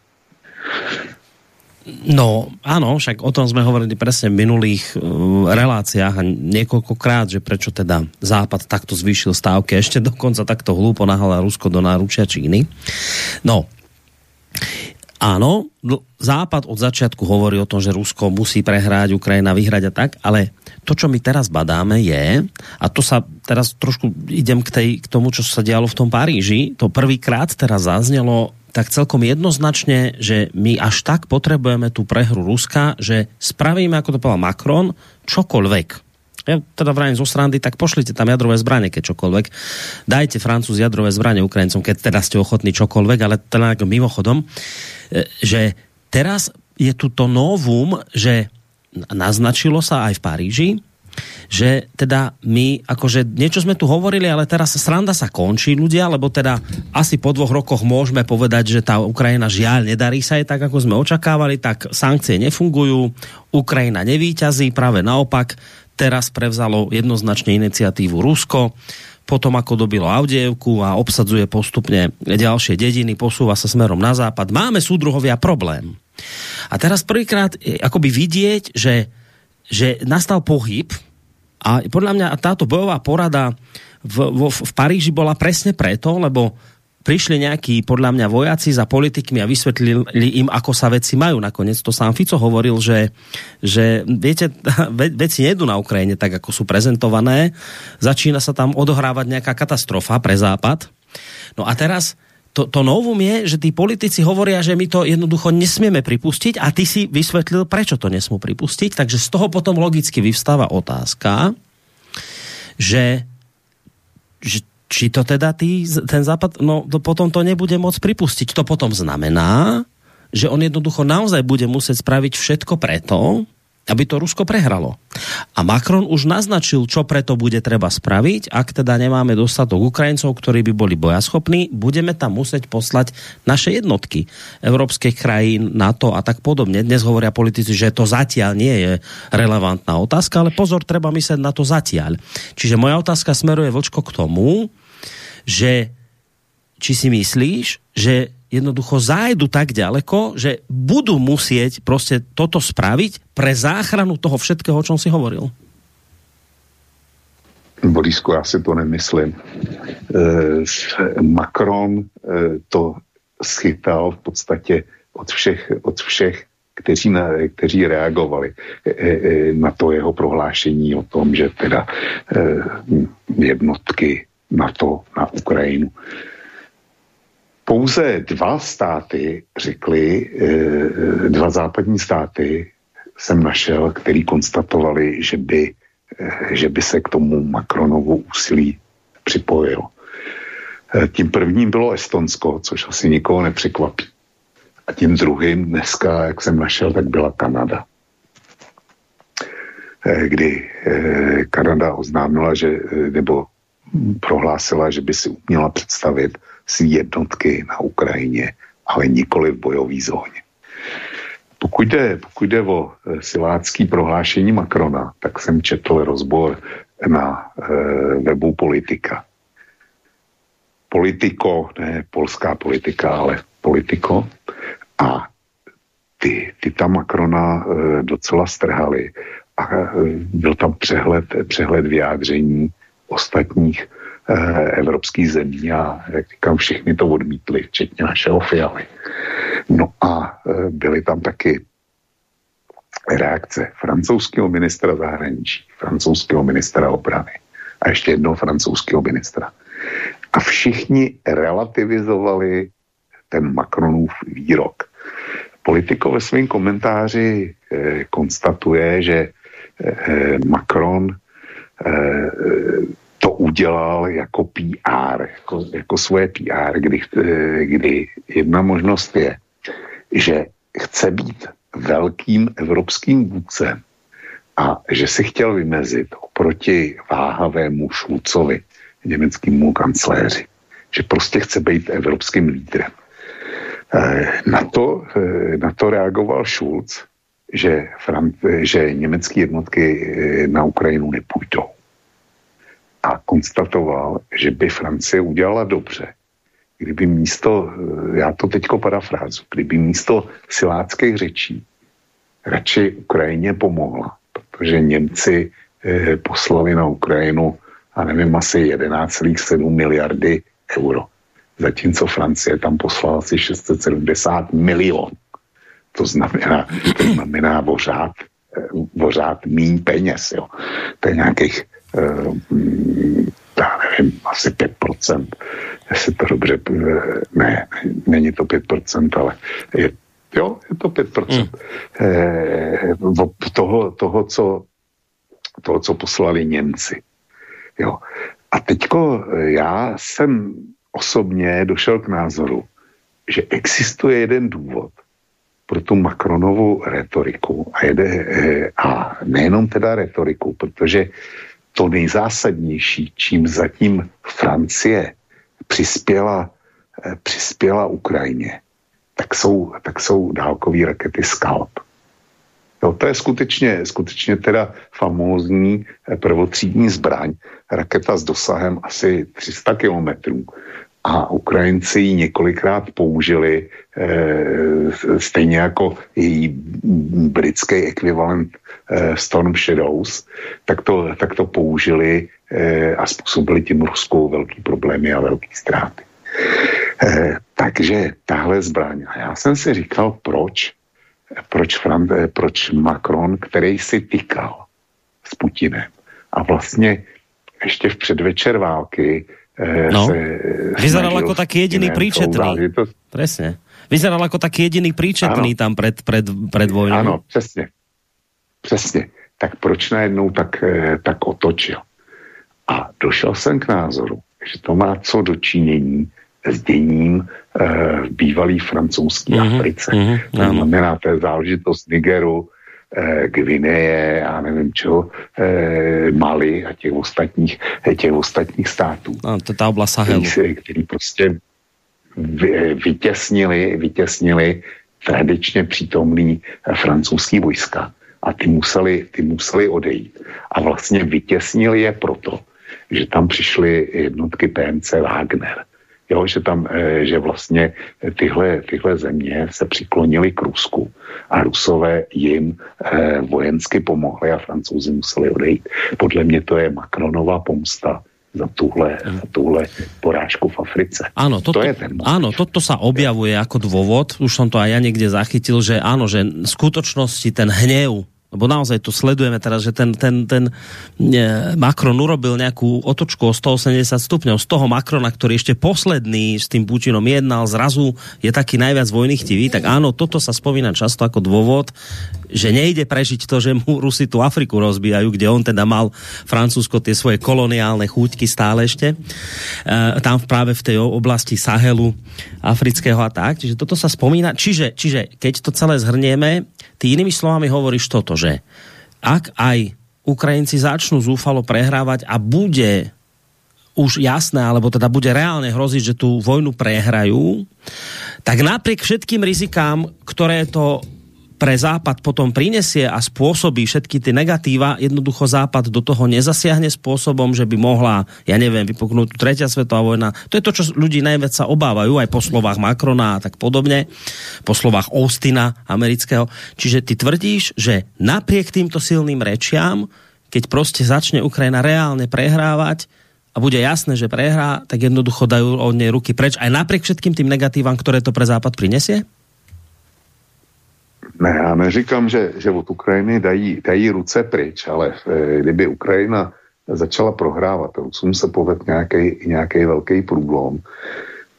No, áno, však o tom sme hovorili presne v minulých uh, reláciách a niekoľkokrát, že prečo teda Západ takto zvýšil stávky, ešte dokonca takto hlúpo nahala Rusko do náručia Číny. No, Áno, Západ od začiatku hovorí o tom, že Rusko musí prehrať, Ukrajina vyhrať a tak, ale to, čo my teraz badáme je, a to sa teraz trošku idem k, tej, k tomu, čo sa dialo v tom Paríži, to prvýkrát teraz zaznelo tak celkom jednoznačne, že my až tak potrebujeme tú prehru Ruska, že spravíme, ako to povedal Macron, čokoľvek ja teda vrajím zo srandy, tak pošlite tam jadrové zbranie, keď čokoľvek. Dajte Francúz jadrové zbranie Ukrajincom, keď teda ste ochotní čokoľvek, ale teda mimochodom, e, že teraz je tu to novum, že naznačilo sa aj v Paríži, že teda my, akože niečo sme tu hovorili, ale teraz sranda sa končí ľudia, lebo teda asi po dvoch rokoch môžeme povedať, že tá Ukrajina žiaľ nedarí sa je tak, ako sme očakávali, tak sankcie nefungujú, Ukrajina nevíťazí, práve naopak, Teraz prevzalo jednoznačne iniciatívu Rusko, potom ako dobilo Audievku a obsadzuje postupne ďalšie dediny, posúva sa smerom na západ. Máme súdruhovia problém. A teraz prvýkrát akoby vidieť, že, že nastal pohyb a podľa mňa táto bojová porada v, v, v Paríži bola presne preto, lebo prišli nejakí, podľa mňa, vojaci za politikmi a vysvetlili im, ako sa veci majú. Nakoniec to sám Fico hovoril, že, že viete, veci nejdú na Ukrajine tak, ako sú prezentované. Začína sa tam odohrávať nejaká katastrofa pre Západ. No a teraz to, to novum je, že tí politici hovoria, že my to jednoducho nesmieme pripustiť a ty si vysvetlil, prečo to nesmú pripustiť. Takže z toho potom logicky vyvstáva otázka, že, že či to teda tý, ten západ, no to potom to nebude môcť pripustiť. To potom znamená, že on jednoducho naozaj bude musieť spraviť všetko preto, aby to Rusko prehralo. A Macron už naznačil, čo preto bude treba spraviť. Ak teda nemáme dostatok Ukrajincov, ktorí by boli bojaschopní, budeme tam musieť poslať naše jednotky európskych krajín, NATO a tak podobne. Dnes hovoria politici, že to zatiaľ nie je relevantná otázka, ale pozor, treba mysleť na to zatiaľ. Čiže moja otázka smeruje vočko k tomu, že či si myslíš, že jednoducho zájdu tak ďaleko, že budú musieť prostě toto spraviť pre záchranu toho všetkého, o čom si hovoril? Borisku, já si to nemyslím. E, Macron e, to schytal v podstatě od všech, od všech kteří, na, kteří reagovali e, na to jeho prohlášení o tom, že teda jednotky NATO na Ukrajinu. Pouze dva státy řekli, eh, dva západní státy jsem našel, který konstatovali, že by, eh, že by se k tomu Macronovu úsilí připojil. Eh, tím prvním bylo Estonsko, což asi nikoho nepřekvapí. A tím druhým dneska, jak jsem našel, tak byla Kanada. Kdy Kanada oznámila, že, nebo prohlásila, že by si uměla představit svý jednotky na Ukrajině, ale nikoli v bojové zóně. Pokud jde, pokud jde o e, silácký prohlášení Macrona, tak jsem četl rozbor na e, webu Politika. Politiko, ne polská politika, ale politiko. A ty, ty tam Macrona e, docela strhali a e, byl tam přehled, přehled vyjádření ostatních eh, evropských zemí a jak říkám, všichni to odmítli, včetně našeho Fialy. No a eh, byly tam taky reakce francouzského ministra zahraničí, francouzského ministra obrany a ještě jednoho francouzského ministra. A všichni relativizovali ten Macronův výrok. Politiko ve svém komentáři eh, konstatuje, že eh, Macron eh, to udělal jako PR, jako, jako svoje PR, kdy, eh, kdy jedna možnost je, že chce být velkým evropským vůdcem a že si chtěl vymezit oproti váhavému Šulcovi, německému kancléři, že prostě chce být evropským lídrem. Eh, na to, eh, na to reagoval Schulz, že, že německé jednotky na Ukrajinu nepůjdou. A konstatoval, že by Francie udělala dobře, kdyby místo, já to teďko parafrázu, kdyby místo siláckých řečí radši Ukrajině pomohla, protože Němci eh, poslali na Ukrajinu, a nevím, asi 11,7 miliardy euro. Zatímco Francie tam poslala asi 670 milionů. To znamená, to znamená vořád, eh, vořád míň peněz. Jo. To je nějakých, já nevím, asi 5%. Jestli to dobře, ne, není to 5%, ale je Jo, je to 5%. Mm. Eh, toho, toho, co, toho, co poslali Němci. Jo. A teďko eh, já jsem osobně došel k názoru, že existuje jeden důvod pro tu Macronovu retoriku a, jede, eh, a nejenom teda retoriku, protože to nejzásadnější, čím zatím Francie přispěla, eh, přispěla Ukrajině, tak jsou, tak jsou dálkové rakety Scalp. Jo, to je skutečně, skutečně teda famózní eh, prvotřídní zbraň, raketa s dosahem asi 300 kilometrů. A Ukrajinci ji několikrát použili, e, stejně jako její britský ekvivalent e, Storm Shadows, tak to, tak to použili e, a způsobili tím Ruskou velký problémy a velký ztráty. E, takže tahle zbraň. A já jsem si říkal, proč, proč, Fran, proč Macron, který si tykal s Putinem a vlastně ještě v předvečer války no, se vyzeral jako taký jediný príčetný. Presne. Vyzeral jako taký jediný príčetný ano. tam před, před, před vojnou. Ano, přesně. Přesně. Tak proč najednou tak, tak otočil? A došel jsem k názoru, že to má co dočinění s děním eh, v bývalý francouzské mm-hmm, Africe. Mm-hmm, to znamená, to je záležitost Nigeru, eh, Gvineje, já nevím čeho, eh, Mali a těch ostatních, těch ostatních států. A to je ta oblast Sahelu. Který, který prostě vy, vytěsnili, vytěsnili tradičně přítomný eh, francouzský vojska a ty museli, ty museli odejít. A vlastně vytěsnili je proto, že tam přišly jednotky PMC Wagner jo, že tam, eh, že vlastně tyhle, tyhle země se přiklonily k Rusku a Rusové jim eh, vojensky pomohli a Francouzi museli odejít. Podle mě to je Macronova pomsta za tuhle, za tuhle porážku v Africe. Áno, toto, to je ten áno, toto sa objavuje ako dôvod, už som to aj ja niekde zachytil, že áno, že v skutočnosti ten hnev lebo naozaj to sledujeme teraz, že ten, ten, ten e, Macron urobil nejakú otočku o 180 stupňov. Z toho Macrona, ktorý ešte posledný s tým Putinom jednal, zrazu je taký najviac vojnychtivý, tak áno, toto sa spomína často ako dôvod, že nejde prežiť to, že mu Rusi tu Afriku rozbijajú, kde on teda mal Francúzsko tie svoje koloniálne chúťky stále ešte. E, tam práve v tej oblasti Sahelu afrického a tak. Čiže toto sa spomína. Čiže, čiže keď to celé zhrnieme, ty inými slovami hovoríš toto, že ak aj Ukrajinci začnú zúfalo prehrávať a bude už jasné, alebo teda bude reálne hroziť, že tú vojnu prehrajú, tak napriek všetkým rizikám, ktoré to pre Západ potom prinesie a spôsobí všetky ty negatíva, jednoducho Západ do toho nezasiahne spôsobom, že by mohla, ja neviem, vypuknúť tretia svetová vojna. To je to, čo ľudí najviac sa obávajú, aj po slovách Macrona a tak podobne, po slovách Austina amerického. Čiže ty tvrdíš, že napriek týmto silným rečiam, keď prostě začne Ukrajina reálne prehrávať, a bude jasné, že prehrá, tak jednoducho dajú od nej ruky preč, aj napriek všetkým tým negatívam, ktoré to pre Západ prinesie? Ne, já neříkám, že, že od Ukrajiny dají, dají ruce pryč, ale e, kdyby Ukrajina začala prohrávat, Rusům se poved nějaký, velký průlom,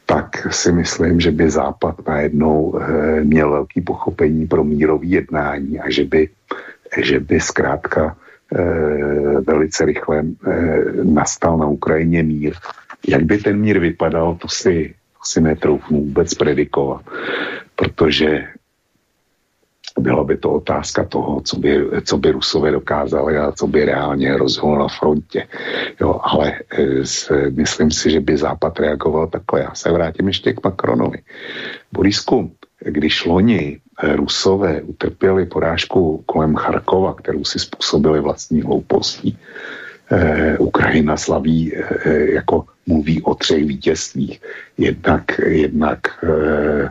tak si myslím, že by Západ najednou e, měl velký pochopení pro mírový jednání a že by, že by zkrátka e, velice rychle nastal na Ukrajině mír. Jak by ten mír vypadal, to si, to si netroufnu vůbec predikovat, protože byla by to otázka toho, co by, co by Rusové dokázali a co by reálně rozhodlo na frontě. Jo, ale e, s, myslím si, že by Západ reagoval takhle. Já se vrátím ještě k Macronovi. Borisku, když loni e, Rusové utrpěli porážku kolem Charkova, kterou si způsobili vlastní hloupostí, eh, Ukrajina slaví, eh, jako mluví o třech vítězstvích. Jednak, jednak eh,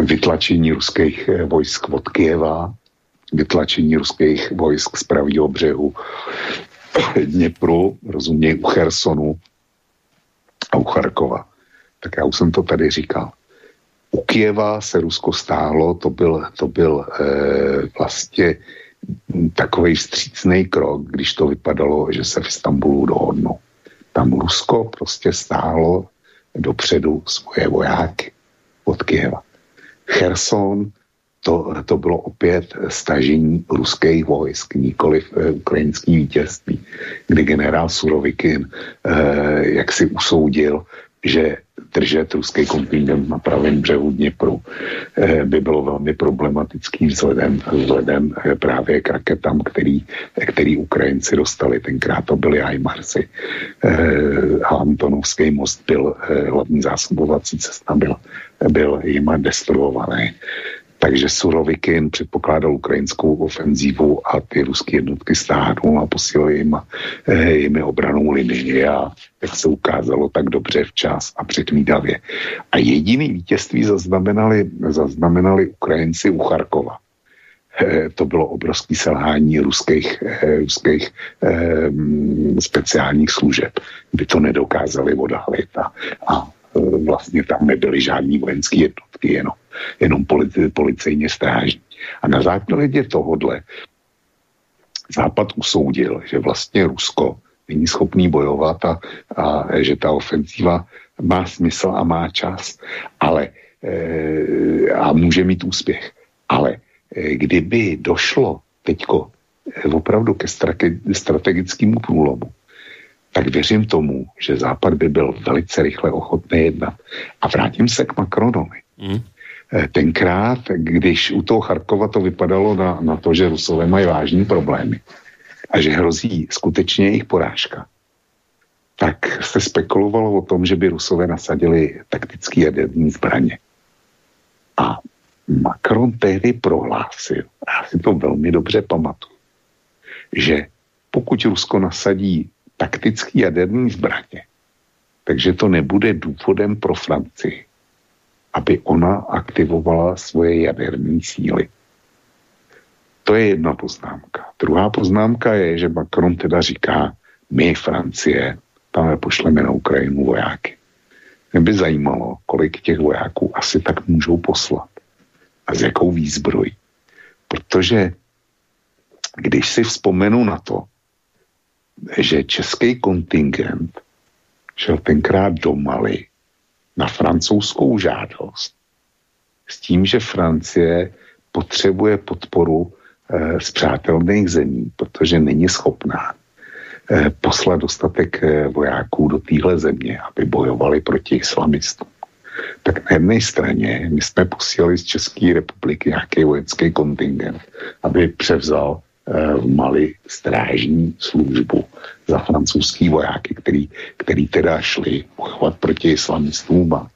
vytlačení ruských eh, vojsk od Kieva, vytlačení ruských vojsk z pravého břehu Dněpru, rozuměj u Chersonu a u Charkova. Tak já už jsem to tady říkal. U Kieva se Rusko stáhlo, to byl, to byl e, vlastně takový vstřícný krok, když to vypadalo, že se v Istanbulu dohodnou. Tam Rusko prostě stáhlo dopředu svoje vojáky od Kieva. Cherson, to, to bylo opět stažení ruských vojsk, nikoli eh, ukrajinský vítězství, kdy generál Surovikin eh, jak si usoudil, že držet ruský kontingent na pravém břehu Dněpru eh, by bylo velmi problematický vzhledem, vzhledem eh, právě k raketám, který, který Ukrajinci dostali. Tenkrát to byly Ajmarsy. Eh, a Antonovský most byl, hlavní zásobovací cesta byl, byl jima destruovaný. Takže Surovikin předpokládal ukrajinskou ofenzívu a ty ruské jednotky stáhnul a posílili jim, eh, jim obranou linii a jak se ukázalo tak dobře včas a předvídavě. A jediný vítězství zaznamenali, zaznamenali Ukrajinci u Charkova. Eh, to bylo obrovské selhání ruských, eh, ruských eh, speciálních služeb, kdy to nedokázali odhalit a vlastně tam nebyly žádní vojenské jednotky, jenom, jenom polici, policejně strážní. A na základě tohodle Západ usoudil, že vlastně Rusko není schopný bojovat a, a že ta ofenzíva má smysl a má čas, ale e, a může mít úspěch. Ale e, kdyby došlo teďko opravdu ke strategickému průlomu, tak věřím tomu, že Západ by byl velice rychle ochotný jednat. A vrátím se k Macronovi. Mm. Tenkrát, když u toho Charkova to vypadalo na, na to, že Rusové mají vážní problémy a že hrozí skutečně jejich porážka, tak se spekulovalo o tom, že by Rusové nasadili taktický jaderní zbraně. A Macron tehdy prohlásil, já si to velmi dobře pamatuju, že pokud Rusko nasadí taktický jaderní zbraně. Takže to nebude důvodem pro Francii, aby ona aktivovala svoje jaderní síly. To je jedna poznámka. Druhá poznámka je, že Macron teda říká, my Francie, tam pošleme na Ukrajinu vojáky. Mě by zajímalo, kolik těch vojáků asi tak můžou poslat a s jakou výzbrojí. Protože když si vzpomenu na to, že český kontingent šel tenkrát do Mali na francouzskou žádost s tím, že Francie potřebuje podporu e, z přátelných zemí, protože není schopná e, poslat dostatek e, vojáků do téhle země, aby bojovali proti islamistům. Tak na jedné straně my jsme posílali z České republiky nějaký vojenský kontingent, aby převzal v Mali strážní službu za francouzský vojáky, který, který teda šli bojovat proti islamistům a,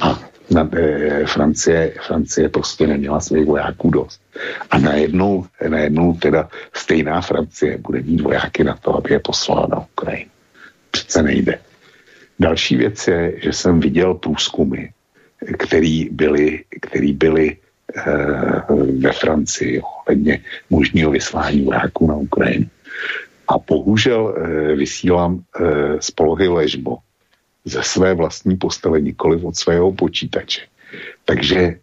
a na, e, Francie, Francie prostě neměla svých vojáků dost. A najednou, najednou teda stejná Francie bude mít vojáky na to, aby je poslala na Ukrajinu. Přece nejde. Další věc je, že jsem viděl průzkumy, který byly, který byly Eh, ve Francii ohledně možného vyslání vojáků na Ukrajinu. A bohužel eh, vysílám eh, z polohy ležbo ze své vlastní postele, nikoli od svého počítače. Takže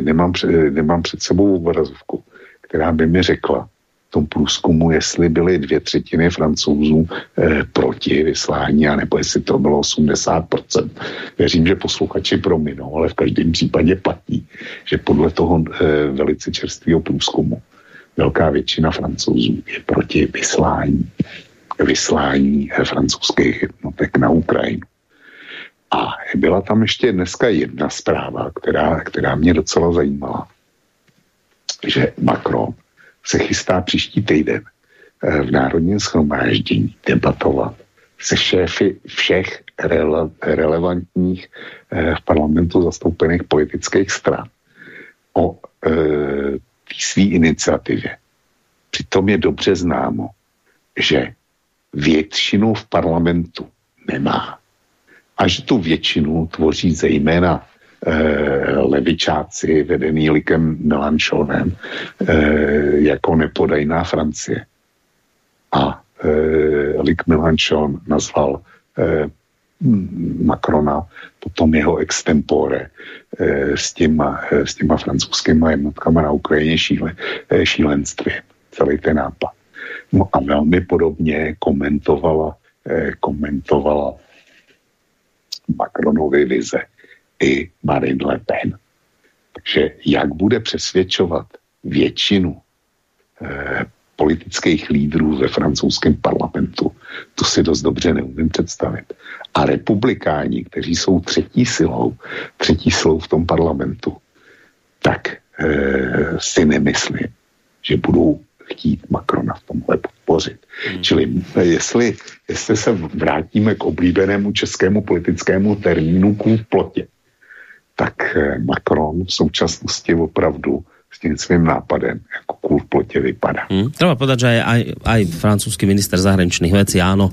nemám, před, nemám před sebou obrazovku, která by mi řekla, tom průzkumu, jestli byly dvě třetiny francouzů eh, proti vyslání, anebo jestli to bylo 80%. Věřím, že posluchači prominou, ale v každém případě platí, že podle toho eh, velice čerstvého průzkumu velká většina francouzů je proti vyslání, vyslání eh, francouzských jednotek na Ukrajinu. A byla tam ještě dneska jedna zpráva, která, která mě docela zajímala, že Macron se chystá příští týden eh, v Národním schromáždění debatovat se šéfy všech rele, relevantních eh, v parlamentu zastoupených politických stran o e, své iniciativě. Přitom je dobře známo, že většinu v parlamentu nemá. A že tu většinu tvoří zejména eh, levičáci vedený Likem Melanchonem eh, jako nepodajná Francie. A eh, Lik Melanchon nazval eh, Macrona, potom jeho extempore eh, s, těma, eh, s těma francouzskými jednotkama na Ukrajině šíle, eh, šílenstvím, celý ten nápad. No a velmi podobně komentovala, eh, komentovala Macronovy vize i Marine Le Pen. Takže jak bude přesvědčovat většinu eh, politických lídrů ve francouzském parlamentu, to si dost dobře neumím představit. A republikáni, kteří jsou třetí silou, třetí silou v tom parlamentu, tak eh, si nemyslím, že budou chtít Macrona v tomhle podpořit. Hmm. Čili jestli, jestli se vrátíme k oblíbenému českému politickému termínu v plotě, tak eh, Macron v současnosti opravdu s tím svým nápadem jako kůl v plotě vypadá. Hmm. Treba povedať, že aj, aj, aj minister zahraničných vecí áno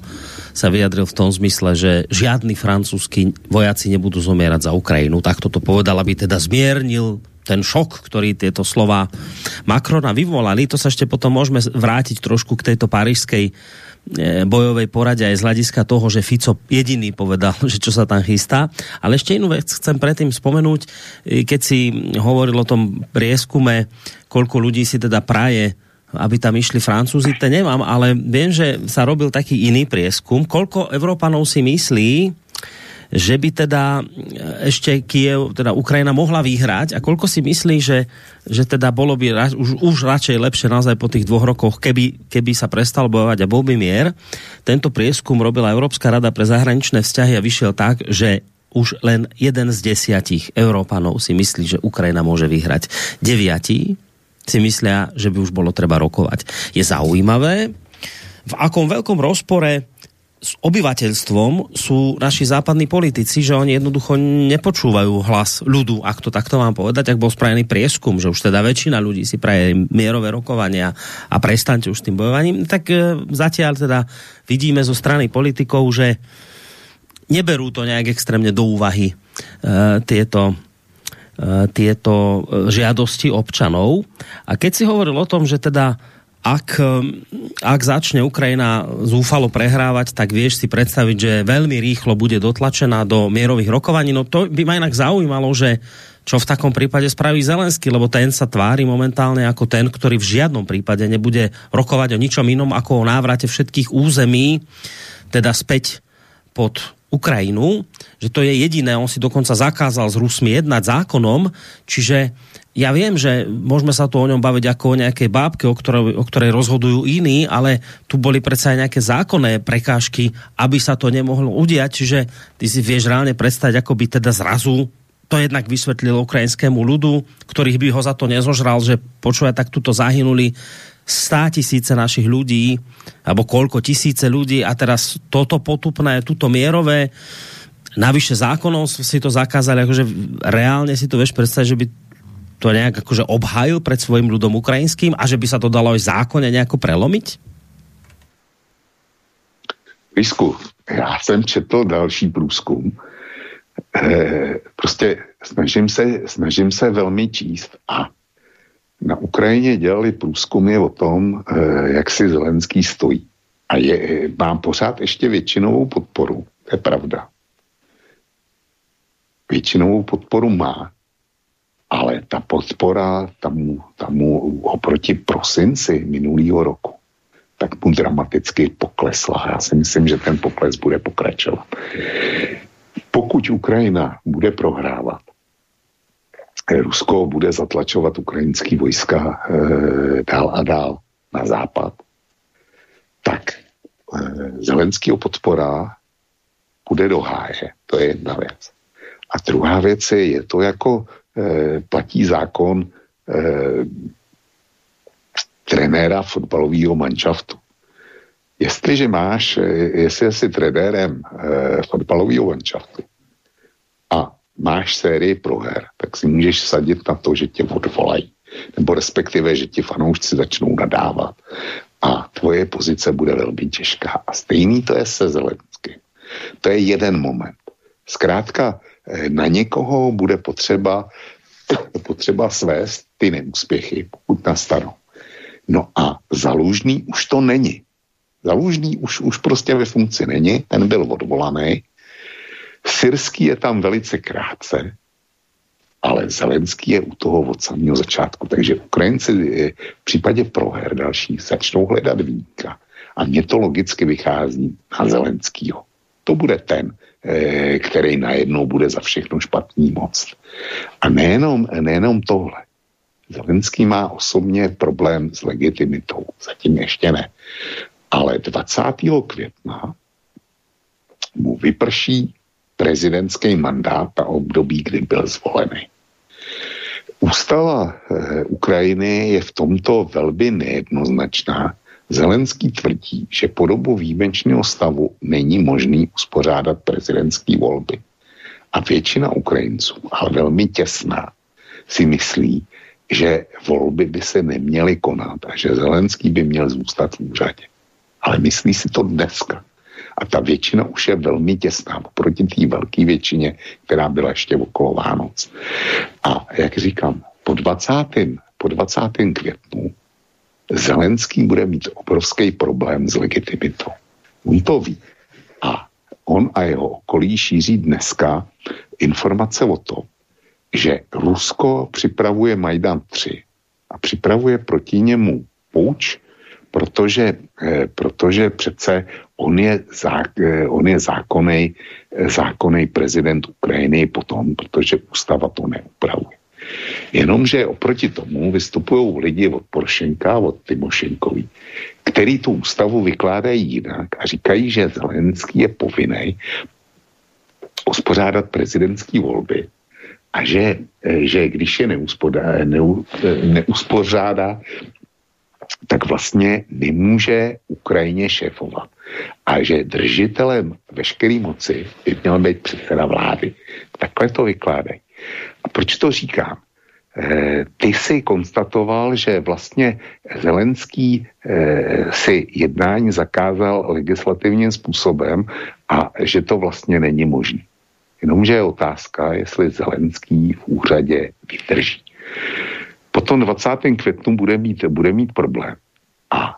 sa vyjadril v tom zmysle, že žiadni francúzski vojaci nebudú zomierať za Ukrajinu. Tak toto povedal, aby teda zmiernil ten šok, ktorý tieto slova Macrona vyvolali, to sa ešte potom môžeme vrátiť trošku k tejto parížskej bojovej porade aj z hľadiska toho, že Fico jediný povedal, že čo sa tam chystá. Ale ešte inú vec chcem predtým spomenúť, e, keď si hovoril o tom prieskume, koľko ľudí si teda praje aby tam išli Francúzi, to nemám, ale viem, že sa robil taký iný prieskum. Koľko Európanov si myslí, že by teda e, ešte Kiev, teda Ukrajina mohla vyhrať a koľko si myslí, že, že teda bolo by ra, už, už radšej lepšie naozaj po tých dvoch rokoch, keby, keby sa prestal bojovať a bol by mier. Tento prieskum robila Európska rada pre zahraničné vzťahy a vyšiel tak, že už len jeden z desiatich Európanov si myslí, že Ukrajina môže vyhrať. Deviatí si myslia, že by už bolo treba rokovať. Je zaujímavé, v akom veľkom rozpore s obyvateľstvom sú naši západní politici, že oni jednoducho nepočúvajú hlas ľudu, ak to takto mám povedať, ak bol spravený prieskum, že už teda väčšina ľudí si praje mierové rokovania a prestante už s tým bojovaním, tak e, zatiaľ teda vidíme zo strany politikov, že neberú to nejak extrémne do úvahy e, tieto e, tieto žiadosti občanov. A keď si hovoril o tom, že teda ak, um, ak začne Ukrajina zúfalo prehrávať, tak vieš si predstaviť, že veľmi rýchlo bude dotlačená do mierových rokovaní. No to by ma inak zaujímalo, že čo v takom prípade spraví Zelensky, lebo ten sa tvári momentálne ako ten, ktorý v žiadnom prípade nebude rokovať o ničom inom ako o návrate všetkých území, teda späť pod Ukrajinu, že to je jediné, on si dokonca zakázal s Rusmi jednať zákonom, čiže ja viem, že môžeme sa tu o ňom baviť ako o nejakej bábke, o ktorej, o ktorej rozhodujú iní, ale tu boli predsa aj nejaké zákonné prekážky, aby sa to nemohlo udiať, čiže ty si vieš reálne predstaviť, ako by teda zrazu to jednak vysvetlil ukrajinskému ľudu, ktorých by ho za to nezožral, že počúva, tak tuto zahynuli stá tisíce našich ľudí, alebo koľko tisíce ľudí a teraz toto potupné, tuto mierové, navyše zákonom si to zakázali, akože reálne si to vieš predstaviť, že by to nejak akože obhajil pred svojim ľudom ukrajinským a že by sa to dalo aj zákonne nejako prelomiť? Visku, já jsem četl další průzkum. E, prostě snažím se, snažím se velmi číst a na Ukrajině dělali průzkumy o tom, e, jak si Zelenský stojí. A je, má pořád ještě většinovou podporu, to je pravda. Většinovou podporu má, ale ta podpora tam, tam oproti prosinci minulého roku tak mu dramaticky poklesla. Já si myslím, že ten pokles bude pokračovat. Pokud Ukrajina bude prohrávat, Rusko bude zatlačovat ukrajinský vojska e, dál a dál na západ, tak e, Zelenského podpora bude do háje. To je jedna věc. A druhá věc je, je to jako e, platí zákon trenéra fotbalového manšaftu. Jestliže máš, eh, jestli jsi trenérem e, fotbalového manšaftu máš sérii proher, tak si můžeš sadit na to, že tě odvolají. Nebo respektive, že ti fanoušci začnou nadávat. A tvoje pozice bude velmi těžká. A stejný to je se Zelenským. To je jeden moment. Zkrátka, eh, na někoho bude potřeba, potřeba svést ty neúspěchy, pokud nastanou. No a Zalužný už to není. Zalužný už, už prostě ve funkci není, ten byl odvolaný. Syrský je tam velice krátce, ale Zelenský je u toho od samého začátku. Takže Ukrajinci v případě proher dalších začnou hledat výjimka. A mně to logicky vychází na Zelenskýho. To bude ten, eh, který najednou bude za všechno špatný moc. A nejenom, nejenom tohle. Zelenský má osobně problém s legitimitou. Zatím ještě ne. Ale 20. května mu vyprší prezidentský mandát a období, kdy byl zvolený. Ústava e, Ukrajiny je v tomto velmi nejednoznačná. Zelenský tvrdí, že po dobu výjimečného stavu není možný uspořádat prezidentské volby. A většina Ukrajinců, ale velmi těsná, si myslí, že volby by se neměly konat a že Zelenský by měl zůstat v úřadě. Ale myslí si to dneska. A ta většina už je velmi těsná oproti té velké většině, která byla ještě okolo Vánoc. A jak říkám, po 20. Po 20. květnu Zelenský bude mít obrovský problém s legitimitou. On to ví. A on a jeho okolí šíří dneska informace o tom, že Rusko připravuje Majdan 3 a připravuje proti němu půjč, protože, eh, protože přece on je, zá, eh, on je zákonný, eh, prezident Ukrajiny potom, protože ústava to neupravuje. Jenomže oproti tomu vystupují lidi od Porošenka, od Timošenkovi, který tu ústavu vykládají jinak a říkají, že Zelenský je povinný uspořádat prezidentské volby a že, že když je neuspořádá, neuspořádá, tak vlastně nemůže Ukrajině šéfovat. A že držitelem veškeré moci by měl být předseda vlády. Takhle to vykládají. A proč to říkám? E, ty si konstatoval, že vlastně Zelenský e, si jednání zakázal legislativním způsobem a že to vlastně není možné. Jenomže je otázka, jestli Zelenský v úřadě vydrží. Potom 20. květnu bude mít, bude mít problém. A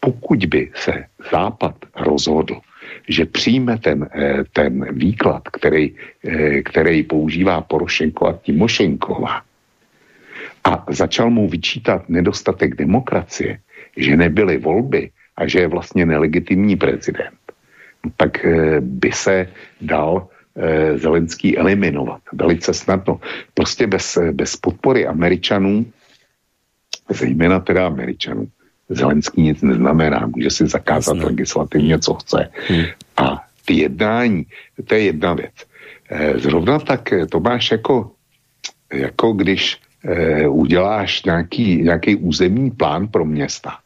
pokud by se Západ rozhodl, že přijme ten, eh, ten výklad, který, eh, který používá Porošenko a Timošenková, a začal mu vyčítat nedostatek demokracie, že nebyly volby a že je vlastně nelegitimní prezident, tak eh, by se dal Zelenský eliminovat. Velice snadno. Prostě bez, bez podpory Američanů, zejména teda Američanů, Zelenský nic neznamená. Může si zakázat Jasne. legislativně, co chce. Hmm. A ty jednání, to je jedna věc. Eh, zrovna tak eh, to máš jako, jako když uděláš nějaký, nějaký územní plán pro města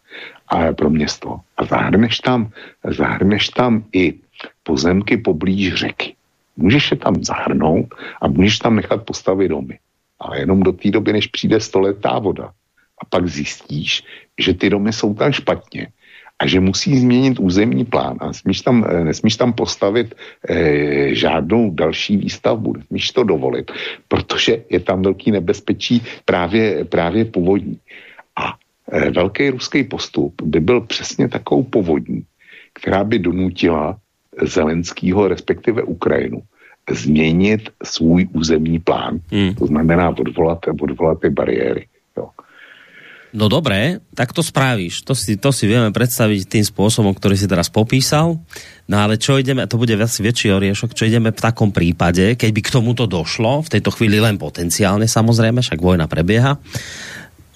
a pro město a zahrneš tam, zahrneš tam i pozemky poblíž řeky. Můžeš je tam zahrnout a můžeš tam nechat postavit domy. Ale jenom do té doby, než přijde stoletá voda. A pak zjistíš, že ty domy jsou tam špatně a že musí změnit územní plán a nesmíš tam, eh, nesmíš tam postavit eh, žádnou další výstavbu, nesmíš to dovolit, protože je tam velký nebezpečí právě, právě povodní. A eh, velký ruský postup by byl přesně takovou povodní, která by donutila Zelenského, respektive Ukrajinu, změnit svůj územní plán. Hmm. To znamená odvolat, odvolat ty bariéry. Jo. No dobré, tak to spravíš. To si, to si vieme predstaviť tým spôsobom, ktorý si teraz popísal. No ale čo ideme, to bude asi väčší oriešok, čo ideme v takom prípade, keď by k tomuto došlo, v tejto chvíli len potenciálne samozrejme, však vojna prebieha,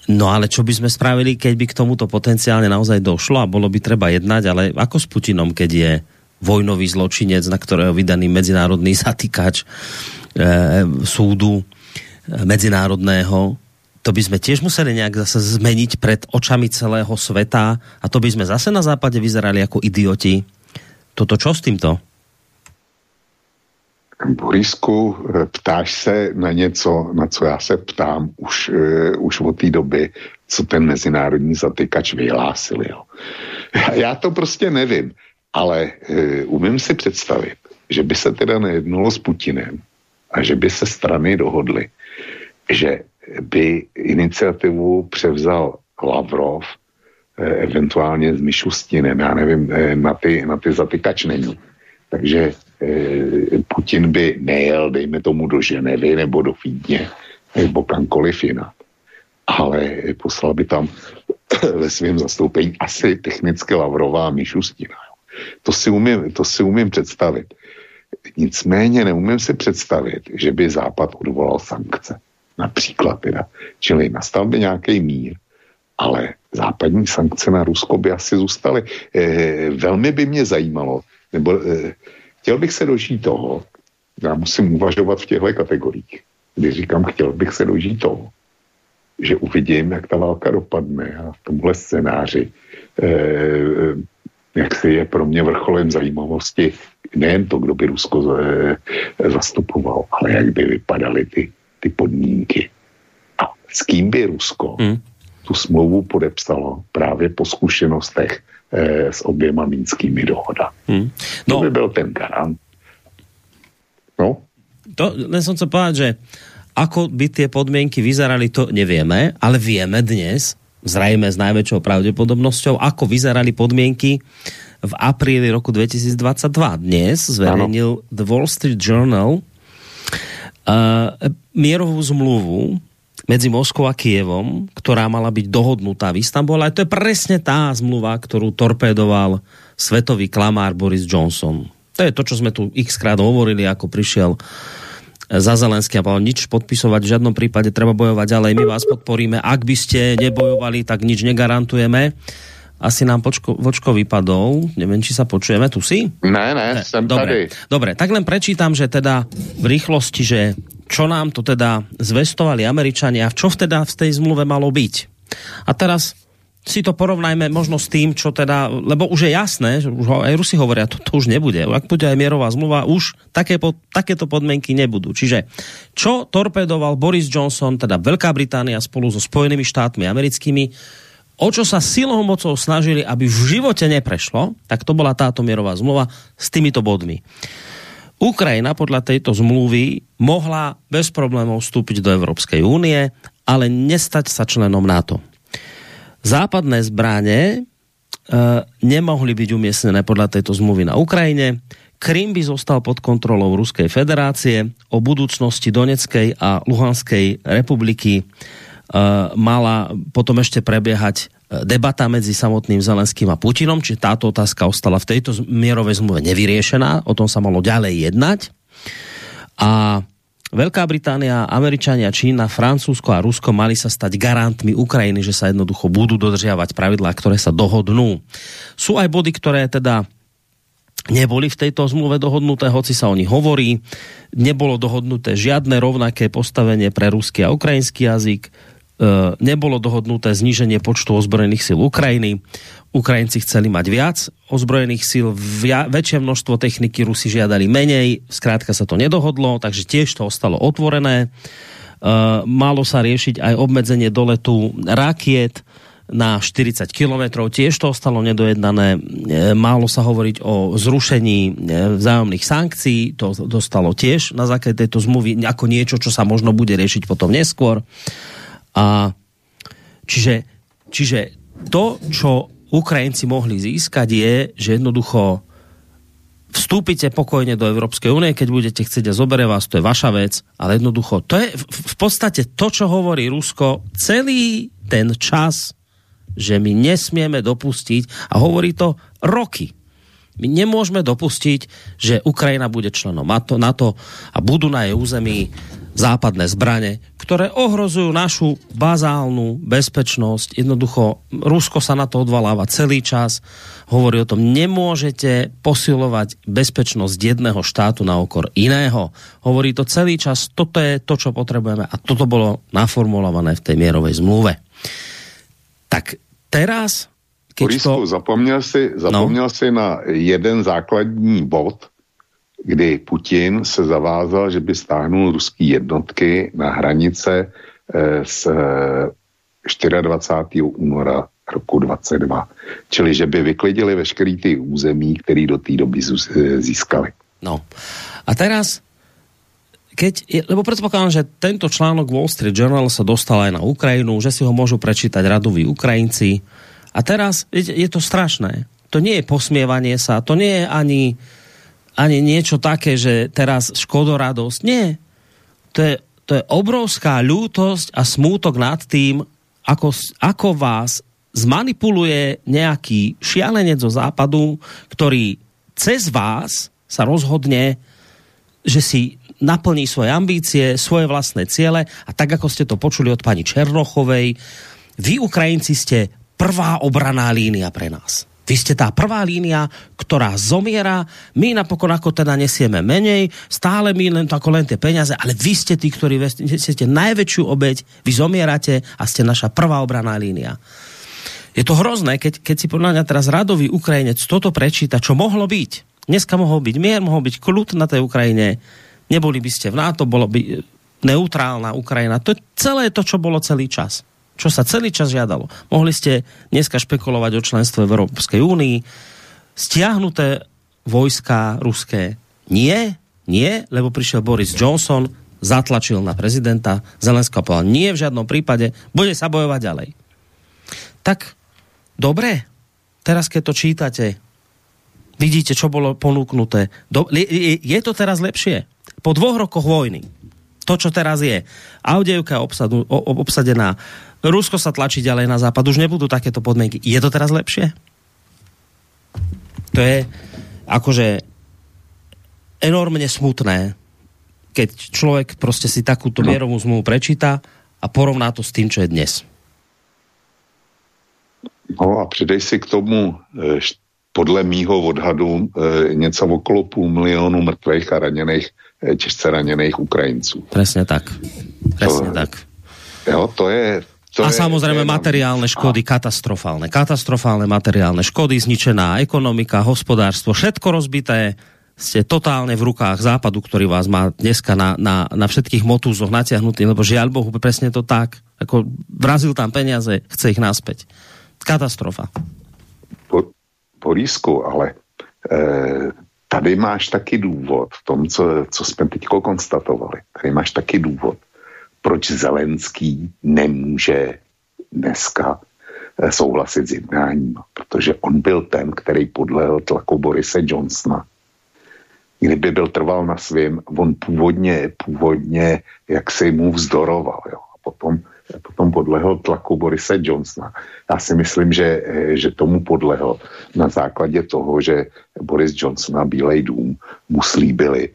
No ale čo by sme spravili, keď by k tomuto potenciálne naozaj došlo a bolo by treba jednať, ale ako s Putinom, keď je vojnový zločinec, na ktorého vydaný medzinárodný zatýkač e, súdu e, medzinárodného, to by sme tiež museli nejak zase zmeniť pred očami celého sveta a to by sme zase na západe vyzerali ako idioti. Toto čo s týmto? Borisku, ptáš se na něco, na co já se ptám už, uh, už od té doby, co ten mezinárodní zatykač vyhlásil. Jo. Já to prostě nevím, ale uh, umím si představit, že by se teda nejednalo s Putinem a že by se strany dohodly, že by iniciativu převzal Lavrov, uh, eventuálně s Mišustinem, já nevím, na ty, na ty zatykač není. Takže Eh, Putin by nejel, dejme tomu, do Ženevy nebo do Vídně nebo kamkoliv jinat. Ale poslal by tam ve svém zastoupení asi technicky Lavrová Míšustina. To si, umím, to si umím představit. Nicméně neumím si představit, že by Západ odvolal sankce. Například teda. Čili nastal by nějaký mír, ale západní sankce na Rusko by asi zůstaly. E, velmi by mě zajímalo, nebo e, Chtěl bych se dožít toho, já musím uvažovat v těchto kategoriích, když říkám, chtěl bych se dožít toho, že uvidím, jak ta válka dopadne a v tomhle scénáři, eh, jak si je pro mě vrcholem zajímavosti nejen to, kdo by Rusko eh, zastupoval, ale jak by vypadaly ty, ty podmínky. A s kým by Rusko hmm. tu smlouvu podepsalo právě po zkušenostech eh, s oběma mínskými dohoda. Hmm. No, to by byl ten garant. No? To, len som chcel povedať, že ako by tie podmienky vyzerali, to nevieme, ale vieme dnes, zrejme s najväčšou pravdepodobnosťou, ako vyzerali podmienky v apríli roku 2022. Dnes zverejnil ano. The Wall Street Journal uh, mierovú zmluvu medzi Moskou a Kievom, ktorá mala byť dohodnutá v Istambule. A to je presne tá zmluva, ktorú torpédoval svetový klamár Boris Johnson. To je to, čo sme tu x krát hovorili, ako prišiel za Zelenský a povedal, nič podpisovať v žiadnom prípade, treba bojovať ďalej, my vás podporíme. Ak by ste nebojovali, tak nič negarantujeme. Asi nám počko, vočko vypadol, neviem, či sa počujeme, tu si? Ne, ne, som dobre, tady. Dobre, tak len prečítam, že teda v rýchlosti, že čo nám to teda zvestovali Američania, čo teda v tej zmluve malo byť. A teraz si to porovnajme možno s tým, čo teda, lebo už je jasné, že už aj Rusi hovoria, to, to už nebude. Ak bude aj mierová zmluva, už také, takéto podmienky nebudú. Čiže čo torpedoval Boris Johnson, teda Veľká Británia spolu so Spojenými štátmi americkými, o čo sa silou mocou snažili, aby v živote neprešlo, tak to bola táto mierová zmluva s týmito bodmi. Ukrajina podľa tejto zmluvy mohla bez problémov vstúpiť do Európskej únie, ale nestať sa členom NATO. Západné zbraně e, nemohli byť umiestnené podľa tejto zmluvy na Ukrajine. Krym by zostal pod kontrolou Ruskej federácie. O budúcnosti Doneckej a Luhanskej republiky e, mala potom ešte prebiehať debata medzi samotným Zelenským a Putinom, či táto otázka ostala v tejto mierovej zmluve nevyriešená, o tom sa malo ďalej jednať. A Veľká Británia, Američania, Čína, Francúzsko a Rusko mali sa stať garantmi Ukrajiny, že sa jednoducho budú dodržiavať pravidlá, ktoré sa dohodnú. Sú aj body, ktoré teda neboli v tejto zmluve dohodnuté, hoci sa o nich hovorí. Nebolo dohodnuté žiadne rovnaké postavenie pre ruský a ukrajinský jazyk E, nebolo dohodnuté zníženie počtu ozbrojených síl Ukrajiny. Ukrajinci chceli mať viac ozbrojených síl, väčšie množstvo techniky Rusi žiadali menej, zkrátka sa to nedohodlo, takže tiež to ostalo otvorené. E, malo sa riešiť aj obmedzenie doletu rakiet na 40 kilometrov, tiež to ostalo nedojednané. E, málo sa hovoriť o zrušení vzájomných sankcií, to dostalo tiež na základe tejto zmluvy ako niečo, čo sa možno bude riešiť potom neskôr. A čiže, čiže to, čo Ukrajinci mohli získať, je, že jednoducho vstúpite pokojne do Európskej únie, keď budete chcieť a zoberie vás, to je vaša vec, ale jednoducho, to je v podstate to, čo hovorí Rusko celý ten čas, že my nesmieme dopustiť, a hovorí to roky, my nemôžeme dopustiť, že Ukrajina bude členom NATO a budú na jej území západné zbrane, ktoré ohrozujú našu bazálnu bezpečnosť. Jednoducho, Rusko sa na to odvaláva celý čas. Hovorí o tom, nemôžete posilovať bezpečnosť jedného štátu na okor iného. Hovorí to celý čas, toto je to, čo potrebujeme a toto bolo naformulované v tej mierovej zmluve. Tak teraz Keď Borisku, to... zapomněl, si, zapomněl no. si na jeden základní bod, kdy Putin se zavázal, že by stáhnul ruský jednotky na hranice eh, z eh, 24. února roku 22. Čili, že by vyklidili veškerý ty území, které do té doby eh, získali. No. A teraz, keď, lebo predpokladám, že tento článok Wall Street Journal sa dostal aj na Ukrajinu, že si ho môžu prečítať radoví Ukrajinci, a teraz je, je to strašné. To nie je posmievanie sa, to nie je ani, ani niečo také, že teraz škodoradosť. Nie. To je, to je obrovská ľútosť a smútok nad tým, ako, ako vás zmanipuluje nejaký šialenec zo západu, ktorý cez vás sa rozhodne, že si naplní svoje ambície, svoje vlastné ciele a tak, ako ste to počuli od pani Černochovej, vy Ukrajinci ste prvá obraná línia pre nás. Vy ste tá prvá línia, ktorá zomiera, my napokon ako teda nesieme menej, stále my len ako len tie peniaze, ale vy ste tí, ktorí ste najväčšiu obeď, vy zomierate a ste naša prvá obraná línia. Je to hrozné, keď, keď si podľa mňa teraz radový Ukrajinec toto prečíta, čo mohlo byť. Dneska mohol byť mier, mohol byť kľud na tej Ukrajine, neboli by ste v NATO, bolo by neutrálna Ukrajina. To je celé to, čo bolo celý čas čo sa celý čas žiadalo. Mohli ste dneska špekulovať o členstve v Európskej únii, stiahnuté vojska ruské. Nie, nie, lebo prišiel Boris Johnson, zatlačil na prezidenta Zelenského a povedal, nie v žiadnom prípade, bude sa bojovať ďalej. Tak, dobre, teraz keď to čítate, vidíte, čo bolo ponúknuté. Do, je, je to teraz lepšie? Po dvoch rokoch vojny, to, čo teraz je, Audejevka obsadená, Rusko sa tlačí ďalej na západ, už nebudú takéto podmienky. Je to teraz lepšie? To je akože enormne smutné, keď človek prostě si takúto no. mierovú zmluvu prečíta a porovná to s tým, čo je dnes. No a přidej si k tomu eh, podle mýho odhadu eh, něco okolo půl milionu mrtvých a raněných, eh, těžce raněných Ukrajinců. Přesně tak. Přesně tak. Jo, to je, to a samozrejme materiálne škody a... katastrofálne. Katastrofálne materiálne škody, zničená ekonomika, hospodárstvo, všetko rozbité. Ste totálne v rukách západu, ktorý vás má dneska na, na, na všetkých motúzoch natiahnutý, lebo žiaľ Bohu, presne to tak. Ako vrazil tam peniaze, chce ich naspäť. Katastrofa. Po, Borisku, ale e, tady máš taky důvod v tom, co, co jsme teď konstatovali. Tady máš taky důvod proč Zelenský nemůže dneska eh, souhlasit s jednáním, protože on byl ten, který podlehl tlaku Borise Johnsona. Kdyby byl trval na svém, on původně, původně jak se mu vzdoroval, jo. A potom, potom podlehl tlaku Borise Johnsona. Já si myslím, že, eh, že tomu podlehl na základě toho, že Boris Johnson a Bílej dům mu slíbili,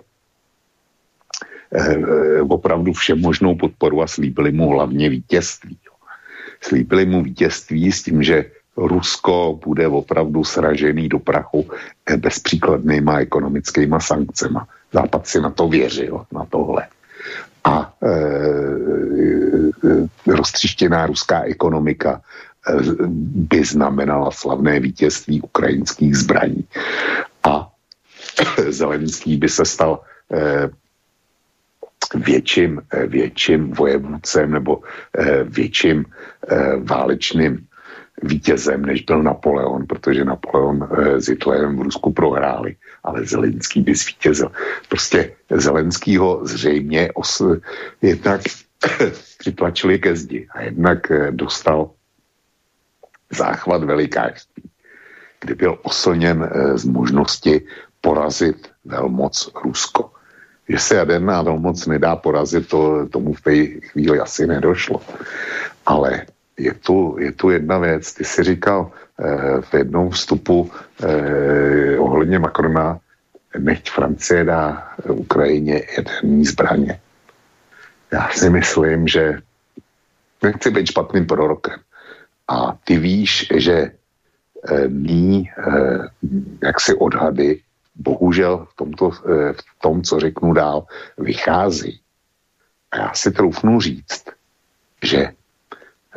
opravdu všemožnou podporu a slíbili mu hlavně vítězství. Slíbili mu vítězství s tím, že Rusko bude opravdu sražený do prachu eh, bezpříkladnýma ekonomickýma sankcema. Západ si na to věřil, na tohle. A e, e, roztřištěná ruská ekonomika by znamenala slavné vítězství ukrajinských zbraní. A Zelenský by se stal větším, eh, větším vojevůdcem nebo eh, větším eh, válečným vítězem, než byl Napoleon, protože Napoleon s Hitlerem v Rusku prohráli, ale Zelenský by zvítězil. Prostě Zelenskýho zřejmě os, jednak přitlačili ke zdi a jednak dostal záchvat velikářství, kdy byl oslněn z možnosti porazit velmoc Rusko. Že se jaderná velmoc nedá porazit, to, tomu v té chvíli asi nedošlo. Ale je tu, je tu jedna věc. Ty jsi říkal eh, v jednom vstupu eh, ohledně Macrona, nechť Francie dá Ukrajině jaderní zbraně. Já si myslím, že nechci být špatným prorokem. A ty víš, že eh, mý eh, jaksi odhady bohužel v, tomto, eh, v tom, co řeknu dál, vychází. A já si troufnu říct, že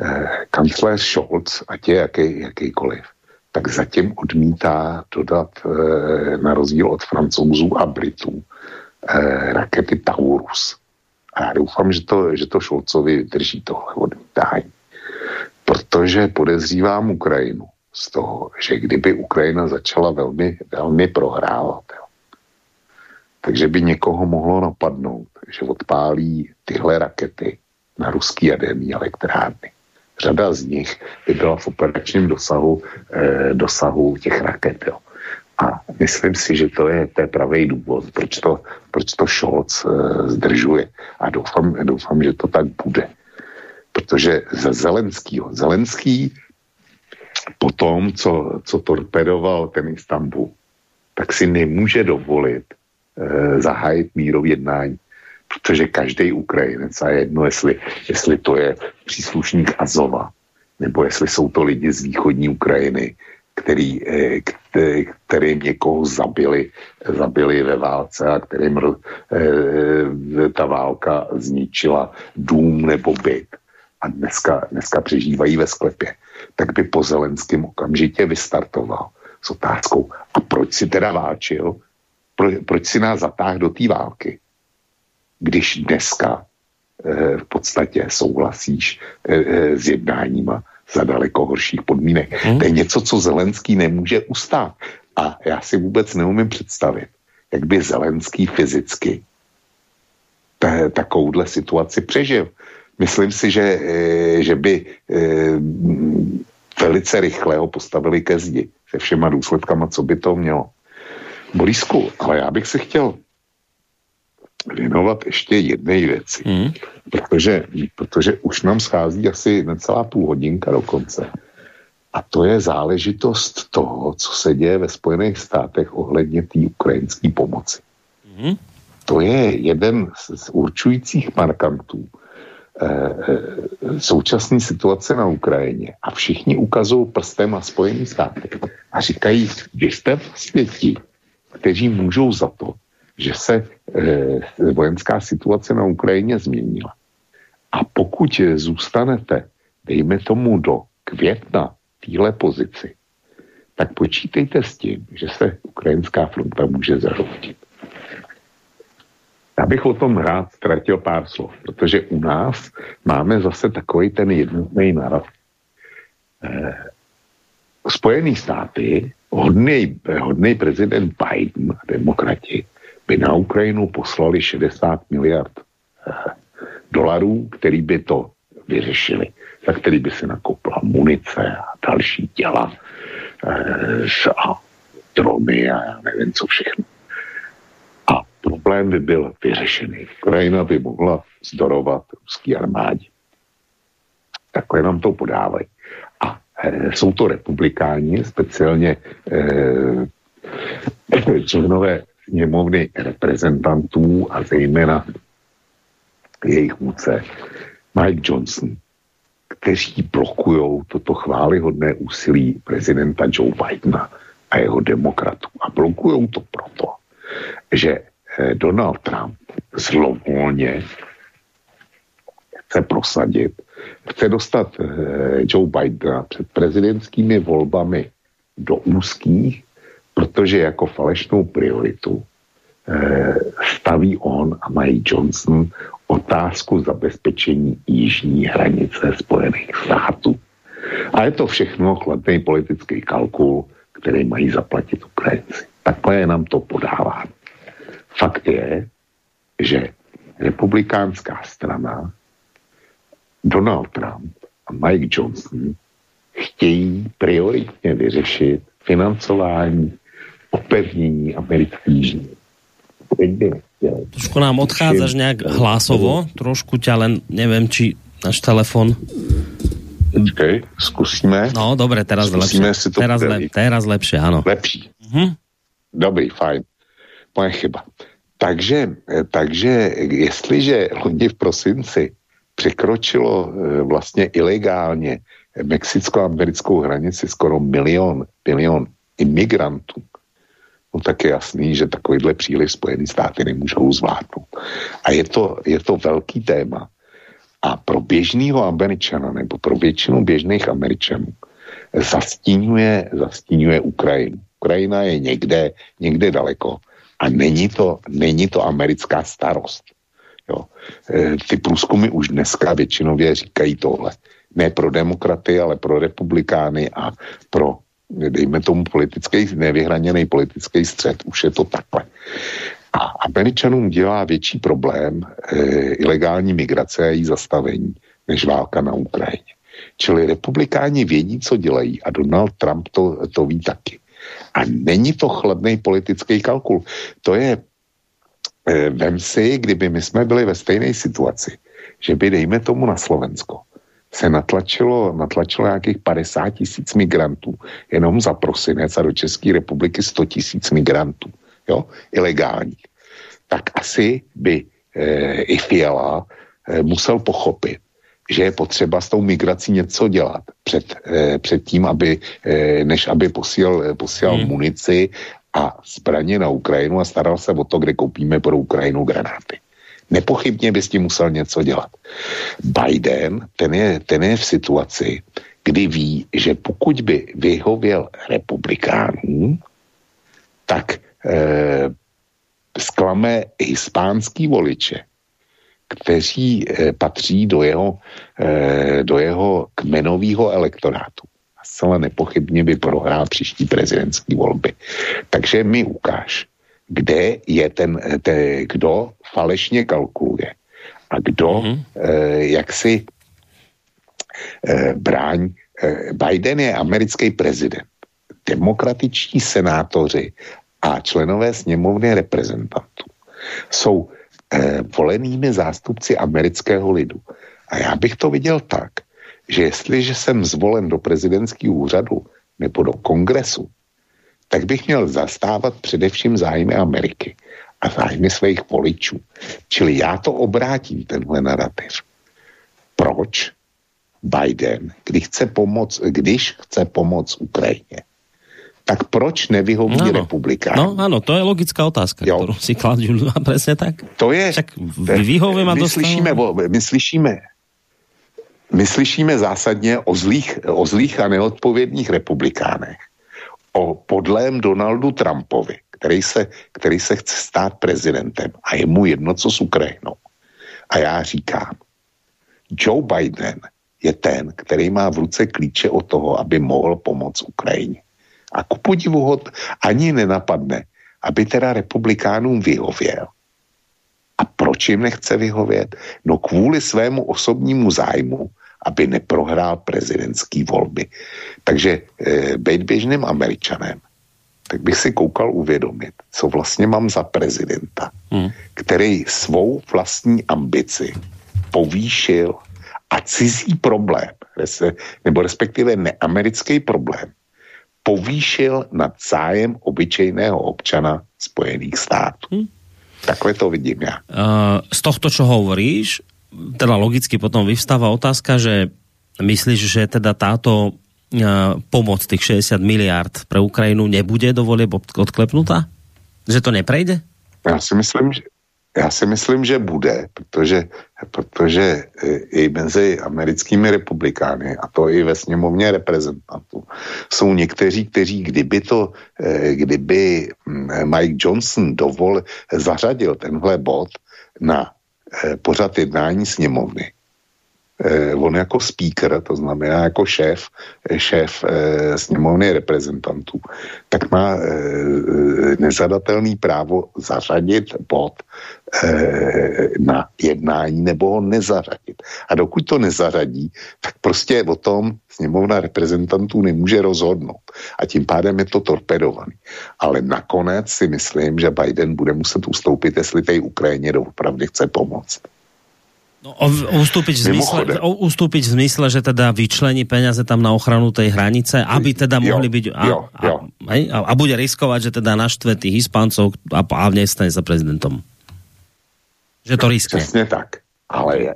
eh, kancléř Scholz, ať je jaký, jakýkoliv, tak zatím odmítá dodat eh, na rozdíl od francouzů a Britů rakety Taurus. A já doufám, že to, že to Šolcovi vydrží tohle odmítání. Protože podezřívám Ukrajinu z toho, že kdyby Ukrajina začala velmi, velmi prohrávat, jo, takže by někoho mohlo napadnout, že odpálí tyhle rakety na ruský jaderní elektrárny. Řada z nich by byla v operačním dosahu, eh, dosahu těch raket. Jo. A myslím si, že to je, je pravý důvod, proč to, proč to Scholz e, zdržuje. A doufám, doufám, že to tak bude. Protože ze Zelenskýho, Zelenský po tom, co, co torpedoval ten Istanbul, tak si nemůže dovolit e, zahájit mírový jednání, protože každý Ukrajinec, a jedno, jestli, jestli to je příslušník Azova, nebo jestli jsou to lidi z východní Ukrajiny, který, eh, kterým někoho zabili, zabili ve válce a kterým eh, ta válka zničila dům nebo byt a dneska, dneska přežívají ve sklepě, tak by po Zelenském okamžitě vystartoval s otázkou, a proč si teda váčil, pro, proč si nás zatáhl do té války, když dneska eh, v podstatě souhlasíš s jednáníma za daleko horších podmínek. Hmm. To je něco, co Zelenský nemůže ustát. A já si vůbec neumím představit, jak by Zelenský fyzicky takovouhle situaci přežil. Myslím si, že, eh, že by eh, velice rychle ho postavili ke zdi se všema důsledkama, co by to mělo. Borisku, ale já bych se chtěl věnovat ještě jedné věci, mm. protože, protože už nám schází asi necelá půl hodinka do konce. A to je záležitost toho, co se děje ve Spojených státech ohledně té ukrajinské pomoci. Mm. To je jeden z určujících markantů současné situace na Ukrajině. A všichni ukazují prstem na Spojené státy a říkají, vy jste vlastně ti, kteří můžou za to, že se e, vojenská situace na Ukrajině změnila. A pokud zůstanete, dejme tomu do května téhle pozici, tak počítejte s tím, že se ukrajinská fronta může zahroutit. Já bych o tom rád ztratil pár slov, protože u nás máme zase takový ten jednotný narod. Eh, Spojený státy, hodný, hodný prezident Biden a demokrati by na Ukrajinu poslali 60 miliard eh, dolarů, který by to vyřešili, za který by se nakoupila munice a další těla eh, a drony a já nevím co všechno. Problém by byl vyřešený. Ukrajina by mohla zdorovat ruský armádě. Takhle nám to podávají. A e, jsou to republikáni, speciálně e, členové sněmovny reprezentantů a zejména jejich vůdce Mike Johnson, kteří blokují toto chválihodné úsilí prezidenta Joe Bidena a jeho demokratů. A blokují to proto, že Donald Trump zlovolně chce prosadit, chce dostat eh, Joe Bidena před prezidentskými volbami do úzkých protože jako falešnou prioritu eh, staví on a Mike Johnson otázku zabezpečení jižní hranice Spojených států. A je to všechno chladný politický kalkul, který mají zaplatit Ukrajinci. Takhle je nám to podáváno. Fakt je, že republikánská strana Donald Trump a Mike Johnson chtějí prioritně vyřešit financování opevnění americké ženy. Trošku nám odchádzaš nějak hlasovo, trošku ťa len, nevím, či náš telefon Počkej, zkusíme. No, dobré, teraz zkusíme lepšie. Si to teraz, le, teraz lepšie, ano. Lepší. Uh-huh. Dobrý, fajn. Moje chyba. Takže, takže jestliže loni v prosinci překročilo eh, vlastně ilegálně mexicko-americkou hranici skoro milion, milion imigrantů, no tak je jasný, že takovýhle příliv Spojený státy nemůžou zvládnout. A je to, je to velký téma. A pro běžného Američana nebo pro většinu běžných Američanů zastínuje, zastínuje Ukrajinu. Ukrajina je někde, někde daleko a není to, není to americká starost. Jo. E, ty průzkumy už dneska většinově říkají tohle. Ne pro demokraty, ale pro republikány a pro, dejme tomu, politický, nevyhraněný politický střed. Už je to takhle. A Američanům dělá větší problém e, ilegální migrace a její zastavení, než válka na Ukrajině. Čili republikáni vědí, co dělají a Donald Trump to, to ví taky. A není to chladný politický kalkul. To je, e, vem si, kdyby my jsme byli ve stejné situaci, že by, dejme tomu na Slovensko, se natlačilo, natlačilo nějakých 50 tisíc migrantů jenom za prosinec a do České republiky 100 tisíc migrantů jo, ilegálních, tak asi by e, i Fiala e, musel pochopit, že je potřeba s tou migrací něco dělat před, e, před tím, aby, e, než aby posílal, posílal hmm. munici a zbraně na Ukrajinu a staral se o to, kde koupíme pro Ukrajinu granáty. Nepochybně by s tím musel něco dělat. Biden, ten je, ten je v situaci, kdy ví, že pokud by vyhověl republikánům, tak eh, zklame hispánský voliče, kteří eh, patří do jeho, eh, do jeho kmenového elektorátu. A zcela nepochybně by prohrál příští prezidentský volby. Takže mi ukáž, kde je ten, te, kdo falešně kalkuluje a kdo mm-hmm. eh, jak si eh, bráň. Eh, Biden je americký prezident. Demokratičtí senátoři a členové sněmovny reprezentantů jsou eh, volenými zástupci amerického lidu. A já bych to viděl tak, že jestliže jsem zvolen do prezidentského úřadu nebo do kongresu, tak bych měl zastávat především zájmy Ameriky a zájmy svých voličů. Čili já to obrátím, tenhle narrativ. Proč Biden, když chce pomoct, když chce pomoct Ukrajině, tak proč nevyhoví no, republikán? No ano, to je logická otázka, jo. kterou si kladú a presne tak. To je... Však vyhovím a my slyšíme, my slyšíme, my slyšíme zásadně o zlých, o zlých a neodpovědných republikánech. O podlém Donaldu Trumpovi, který se, který se chce stát prezidentem a je mu jedno, co s Ukrajinou. A já říkám, Joe Biden je ten, který má v ruce klíče od toho, aby mohl pomoct Ukrajině. A ku podivu ho ani nenapadne, aby teda republikánům vyhověl. A proč jim nechce vyhovět? No kvůli svému osobnímu zájmu, aby neprohrál prezidentský volby. Takže e, být běžným američanem, tak bych si koukal uvědomit, co vlastně mám za prezidenta, hmm. který svou vlastní ambici povýšil a cizí problém, nebo respektive neamerický problém, povýšil nad zájem obyčejného občana Spojených států. Hmm. Takhle to vidím já. Uh, z tohto, čo hovoríš, teda logicky potom vyvstáva otázka, že myslíš, že teda táto uh, pomoc tých 60 miliard pre Ukrajinu nebude do volieb odklepnutá? Že to neprejde? Já si myslím, že já si myslím, že bude, protože, protože e, i mezi americkými republikány, a to i ve sněmovně reprezentantů, jsou někteří, kteří kdyby to, e, kdyby Mike Johnson dovol zařadil tenhle bod na e, pořad jednání sněmovny, on jako speaker, to znamená jako šéf, šéf sněmovny reprezentantů, tak má nezadatelný právo zařadit bod na jednání nebo ho nezařadit. A dokud to nezařadí, tak prostě o tom sněmovna reprezentantů nemůže rozhodnout. A tím pádem je to torpedovaný. Ale nakonec si myslím, že Biden bude muset ustoupit, jestli té Ukrajině doopravdy chce pomoct. No, ustúpiť, v zmysle, ustúpiť v zmysle, že teda vyčlení peniaze tam na ochranu tej hranice, aby teda mohli byť... A, jo, jo. A, a, a bude riskovať, že teda naštve tých Hispáncov a, a nestane sa prezidentom. Že to riskne. Přesně tak. Ale je,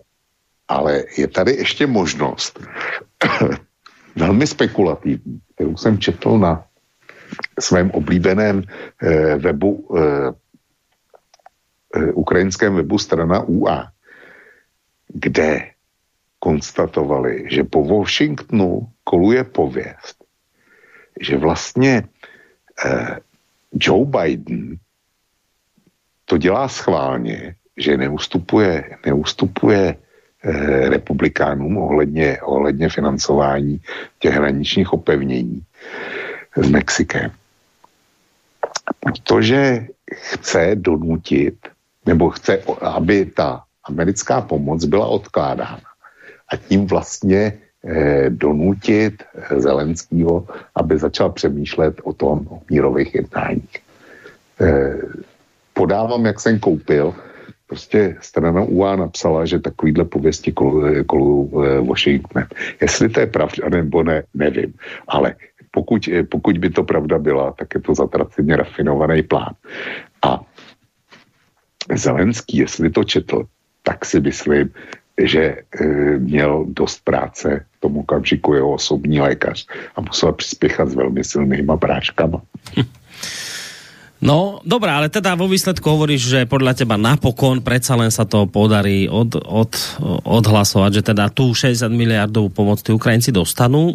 ale je tady ještě možnost velmi spekulativní, kterou jsem četl na svém oblíbeném eh, webu, eh, eh, ukrajinském webu strana UA kde konstatovali, že po Washingtonu koluje pověst, že vlastně eh, Joe Biden to dělá schválně, že neustupuje, neustupuje eh, republikánům ohledně, ohledně financování těch hraničních opevnění s Mexikem. Protože chce donutit, nebo chce, aby ta americká pomoc byla odkládána. A tím vlastně eh, donutit eh, Zelenskýho, aby začal přemýšlet o tom o mírových jednáních. Eh, podávám, jak jsem koupil, prostě strana UA napsala, že takovýhle pověsti kolu, Washingtonem. Jestli to je pravda nebo ne, nevím. Ale pokud, pokud by to pravda byla, tak je to zatraceně rafinovaný plán. A Zelenský, jestli to četl, tak si myslím, že e, měl dost práce v tom okamžiku jeho osobní lékař a musel přispěchat s velmi silnýma práškama. No, dobré, ale teda vo výsledku hovoríš, že podľa teba napokon predsa len sa to podarí od, od, odhlasovať, že teda tu 60 miliardov pomoc tí Ukrajinci dostanú. E,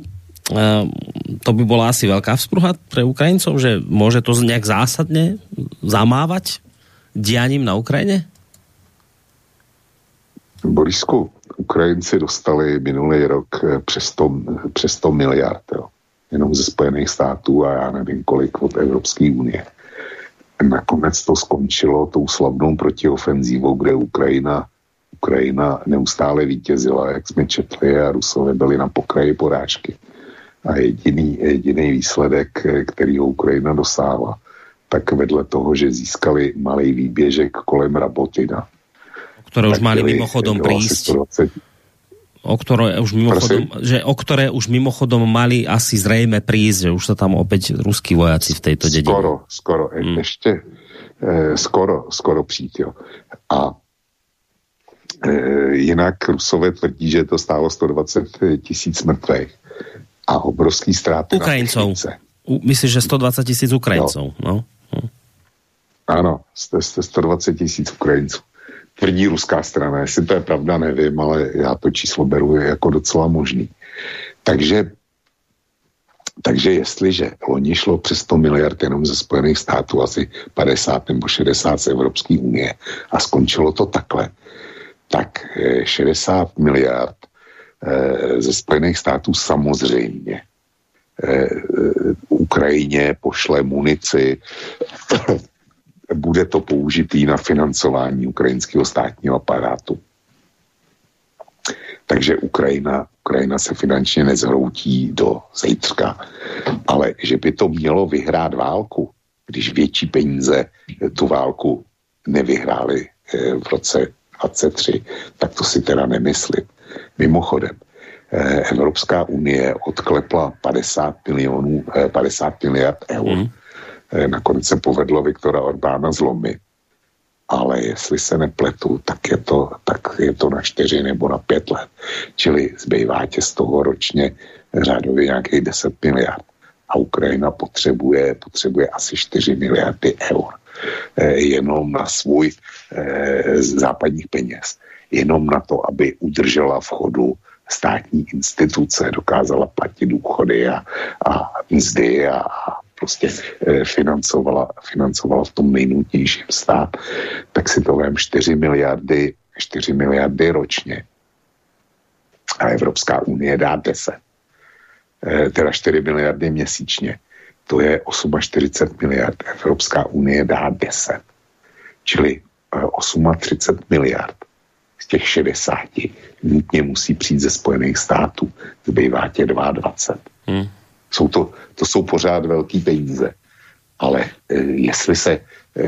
to by bola asi veľká vzpruha pre Ukrajincov, že môže to nejak zásadne zamávať dianím na Ukrajine? Borisku, Ukrajinci dostali minulý rok eh, přes 100, přes 100 miliard, jo. jenom ze Spojených států a já nevím kolik od Evropské unie. Nakonec to skončilo tou slavnou protiofenzívou, kde Ukrajina, Ukrajina neustále vítězila, jak jsme četli, a Rusové byli na pokraji porážky. A jediný, jediný výsledek, eh, který Ukrajina dosáhla, tak vedle toho, že získali malý výběžek kolem Rabotina, ktoré už mali mimochodom prísť. O ktoré už mimochodom, že o ktoré už mimochodom mali asi zrejme prísť, že už sa tam opäť ruskí vojaci v tejto dedine. Skoro, skoro, hmm. ešte e, skoro, skoro přijít, jo. A e, jinak Rusové tvrdí, že to stálo 120 tisíc mrtvých a obrovský ztráty Ukrajincov. Myslíš, že 120 tisíc Ukrajincov, no? no. Ano, 120 tisíc Ukrajinců tvrdí ruská strana. Jestli to je pravda, nevím, ale já to číslo beru jako docela možný. Takže takže jestliže loni šlo přes 100 miliard jenom ze Spojených států, asi 50 nebo 60 z Evropské unie a skončilo to takhle, tak 60 eh, miliard eh, ze Spojených států samozřejmě eh, Ukrajině pošle munici, bude to použitý na financování ukrajinského státního aparátu. Takže Ukrajina, Ukrajina se finančně nezhroutí do zítřka. Ale že by to mělo vyhrát válku, když větší peníze tu válku nevyhráli eh, v roce 23, tak to si teda nemyslím. Mimochodem, eh, Evropská unie odklepla 50 milionů, 50 eh, miliard eur mm nakonec se povedlo Viktora Orbána zlomit. Ale jestli se nepletu, tak je to, tak je to na čtyři nebo na pět let. Čili zbývá tě z toho ročně řádově nějakých 10 miliard. A Ukrajina potřebuje, potřebuje asi 4 miliardy eur. E, jenom na svůj e, západních peněz. Jenom na to, aby udržela v chodu státní instituce, dokázala platit důchody a, a mzdy a prostě eh, financovala, financovala v tom nejnutnějším stát, tak si to vem 4 miliardy, 4 miliardy ročně. A Evropská unie dá 10. Eh, teda 4 miliardy měsíčně. to je 48 miliard. Evropská unie dá 10. Čili 38 eh, miliard z těch 60 nutně musí přijít ze Spojených států. Zbývá tě 22. Hmm. Jsou to, to jsou pořád velký peníze. Ale e, jestli se, e,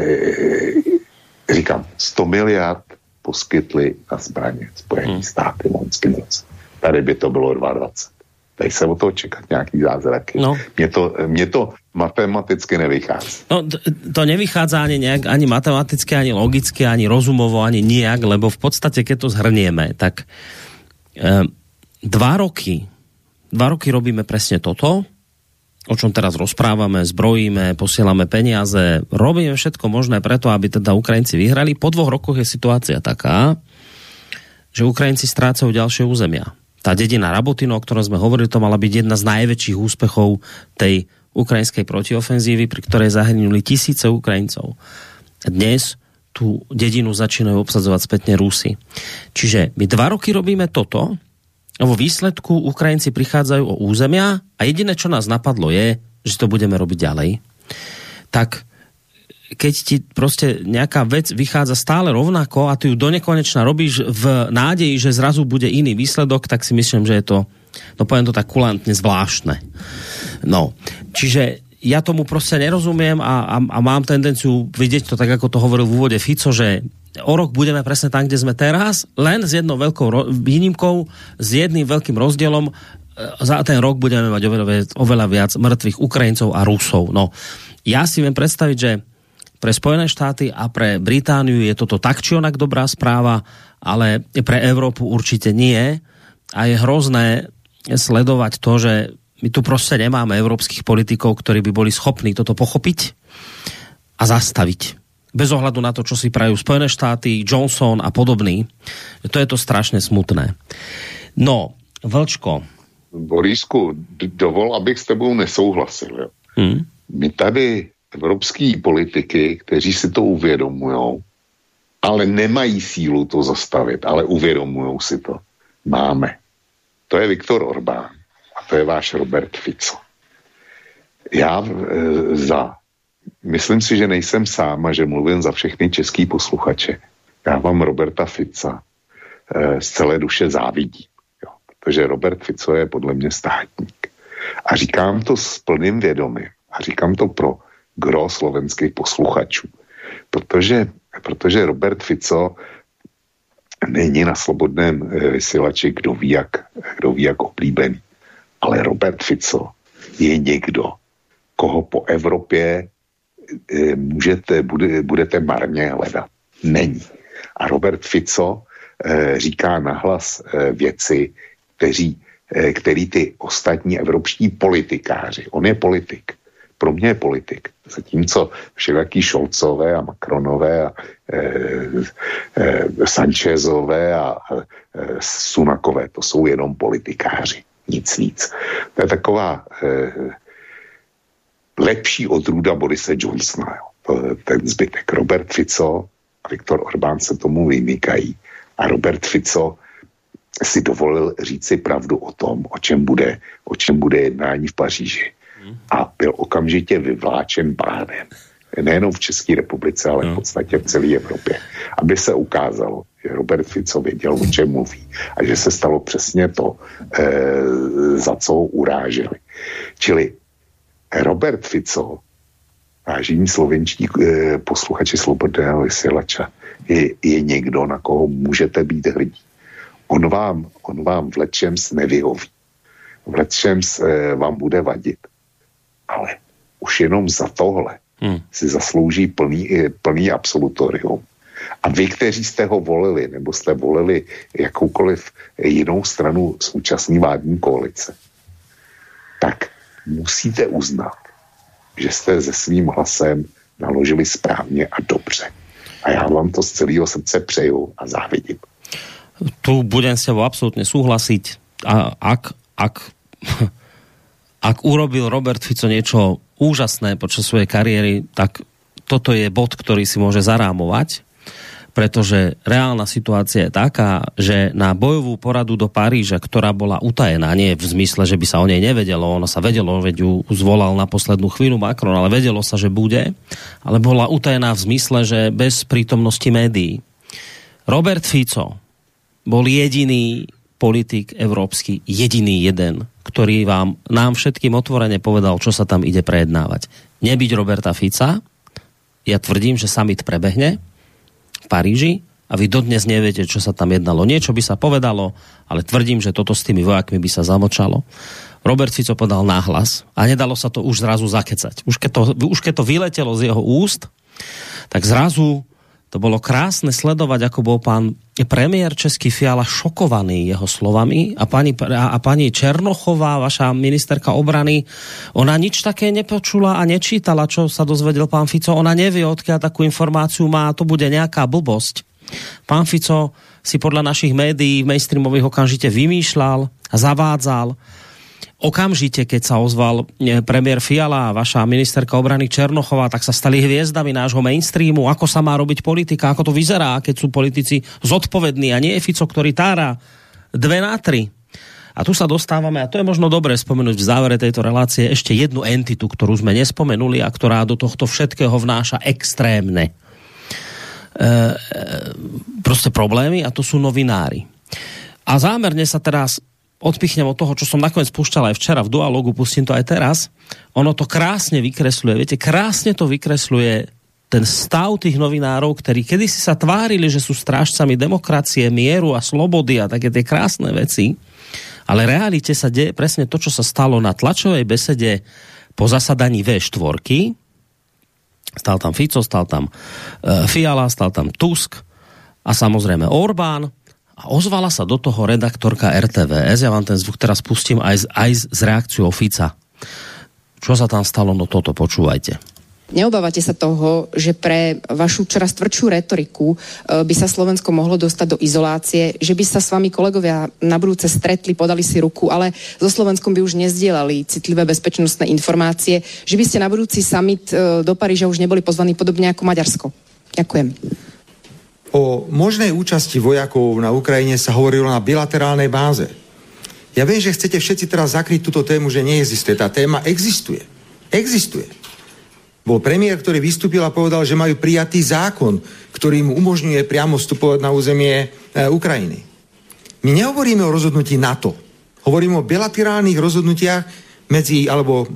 říkám, 100 miliard poskytli na zbraně Spojené hmm. státy loňský moc. Tady by to bylo 22. Tady se o toho čekat nějaký zázraky. No. Mně, to, mně to matematicky nevychází. No, to nevychádza ani nejak, ani matematicky, ani logicky, ani rozumovo, ani nijak, lebo v podstate, keď to zhrnieme, tak e, dva roky, dva roky robíme presne toto, o čom teraz rozprávame, zbrojíme, posielame peniaze, robíme všetko možné preto, aby teda Ukrajinci vyhrali. Po dvoch rokoch je situácia taká, že Ukrajinci strácajú ďalšie územia tá dedina Rabotino, o ktorom sme hovorili, to mala byť jedna z najväčších úspechov tej ukrajinskej protiofenzívy, pri ktorej zahynuli tisíce Ukrajincov. Dnes tú dedinu začínajú obsadzovať spätne Rusy. Čiže my dva roky robíme toto, a vo výsledku Ukrajinci prichádzajú o územia a jediné, čo nás napadlo je, že to budeme robiť ďalej. Tak keď ti prostě nejaká vec vychádza stále rovnako a ty ju donekonečna robíš v nádeji, že zrazu bude iný výsledok, tak si myslím, že je to, no poviem to tak kulantne, zvláštne. No, čiže ja tomu prostě nerozumiem a, a, a mám tendenciu vidět to tak, ako to hovoril v úvode Fico, že o rok budeme presne tam, kde sme teraz, len s jednou veľkou výnimkou, s jedným veľkým rozdielom, e, za ten rok budeme mať oveľa, oveľa viac mŕtvych Ukrajincov a Rusov. No, ja si viem predstaviť, že pre Spojené štáty a pre Britániu je toto tak či onak dobrá správa, ale pre Európu určite nie. A je hrozné sledovať to, že my tu prostě nemáme evropských politikov, ktorí by boli schopní toto pochopiť a zastaviť. Bez ohľadu na to, čo si prajú Spojené štáty, Johnson a podobný. To je to strašně smutné. No, Vlčko. Borisku, dovol, abych s tebou nesouhlasil. Jo. Hmm. My tady evropský politiky, kteří si to uvědomují, ale nemají sílu to zastavit, ale uvědomují si to. Máme. To je Viktor Orbán a to je váš Robert Fico. Já e, za, myslím si, že nejsem sám a že mluvím za všechny český posluchače. Já vám Roberta Fica e, z celé duše závidím. Jo, protože Robert Fico je podle mě státník. A říkám to s plným vědomím. A říkám to pro gro slovenských posluchačů. Protože, protože Robert Fico není na slobodném eh, vysílači, kdo ví, jak, kdo ví, jak oblíbený. Ale Robert Fico je někdo, koho po Evropě eh, můžete, bude, budete marně hledat. Není. A Robert Fico eh, říká nahlas věci, kteří, který ty ostatní evropští politikáři, on je politik, pro mě je politik. Zatímco všelaký Šolcové a Macronové a e, e, Sanchezové a e, Sunakové, to jsou jenom politikáři, nic víc. To je taková lepší odrůda Borise Johnsona. Jo. Ten zbytek. Robert Fico a Viktor Orbán se tomu vymýkají. A Robert Fico si dovolil říci pravdu o tom, o čem bude, o čem bude jednání v Paříži a byl okamžitě vyvláčen bánem. Nejenom v České republice, ale v no. podstatě v celé Evropě. Aby se ukázalo, že Robert Fico věděl, o čem mluví a že se stalo přesně to, e, za co ho uráželi. Čili Robert Fico, vážení slovenští e, posluchači Slobodného vysílača, je, je někdo, na koho můžete být hrdí. On vám, on vám v lečems nevyhoví. V lečems e, vám bude vadit ale už jenom za tohle hmm. si zaslouží plný, plný absolutorium. A vy, kteří jste ho volili, nebo jste volili jakoukoliv jinou stranu současné vládní koalice, tak musíte uznat, že jste se svým hlasem naložili správně a dobře. A já vám to z celého srdce přeju a závidím. Tu budem s tebou absolutně souhlasit. A ak, ak ak urobil Robert Fico niečo úžasné počas svojej kariéry, tak toto je bod, ktorý si môže zarámovať. Pretože reálna situácia je taká, že na bojovú poradu do Paríža, ktorá bola utajená, nie v zmysle, že by sa o nej nevedelo, ono sa vedelo, veď ju zvolal na poslednú chvíľu Macron, ale vedelo sa, že bude, ale bola utajená v zmysle, že bez prítomnosti médií. Robert Fico bol jediný politik európsky, jediný jeden, ktorý vám, nám všetkým otvorene povedal, čo sa tam ide prejednávať. Nebyť Roberta Fica, ja tvrdím, že summit prebehne, v Paríži a vy dodnes neviete, čo sa tam jednalo. Niečo by sa povedalo, ale tvrdím, že toto s tými vojakmi by sa zamočalo. Robert Fico podal náhlas a nedalo sa to už zrazu zakecať. Už keď to, už keď to vyletelo z jeho úst, tak zrazu to bolo krásne sledovať, ako bol pán premiér Český Fiala šokovaný jeho slovami a pani, a, a pani Černochová, vaša ministerka obrany, ona nič také nepočula a nečítala, čo sa dozvedel pán Fico. Ona nevie, odkiaľ takú informáciu má, to bude nejaká blbosť. Pán Fico si podľa našich médií mainstreamových okamžite vymýšľal a zavádzal okamžite, keď sa ozval e, premiér Fiala a vaša ministerka obrany Černochová, tak sa stali hviezdami nášho mainstreamu, ako sa má robiť politika, ako to vyzerá, keď sú politici zodpovední a nie Fico, ktorý tára dve na tri. A tu sa dostávame, a to je možno dobré spomenúť v závere tejto relácie, ešte jednu entitu, ktorú sme nespomenuli a ktorá do tohto všetkého vnáša extrémne e, proste problémy a to sú novinári. A zámerne sa teraz odpichnem od toho, čo som nakoniec púšťal aj včera v dualogu, pustím to aj teraz, ono to krásne vykresluje, viete, krásne to vykresluje ten stav tých novinárov, ktorí kedysi sa tvárili, že sú strážcami demokracie, mieru a slobody a také tie krásne veci, ale realite sa deje presne to, čo sa stalo na tlačovej besede po zasadaní V4. Stal tam Fico, stal tam uh, Fiala, stal tam Tusk a samozrejme Orbán a ozvala sa do toho redaktorka RTVS, ja vám ten zvuk teraz pustím aj, aj s reakciou Fica. Čo sa tam stalo, no toto počúvajte. Neobávate sa toho, že pre vašu čoraz tvrdšiu retoriku e, by sa Slovensko mohlo dostať do izolácie, že by sa s vami kolegovia na budúce stretli, podali si ruku, ale so Slovenskom by už nezdielali citlivé bezpečnostné informácie, že by ste na budúci summit e, do Paríža už neboli pozvaní podobne ako Maďarsko. Ďakujem. O možnej účasti vojakov na Ukrajine sa hovorilo na bilaterálnej báze. Ja viem, že chcete všetci teraz zakryť túto tému, že neexistuje. Tá téma existuje. Existuje. Bol premiér, ktorý vystúpil a povedal, že majú prijatý zákon, ktorý mu umožňuje priamo vstupovať na územie e, Ukrajiny. My nehovoríme o rozhodnutí NATO. Hovoríme o bilaterálnych rozhodnutiach medzi, alebo e,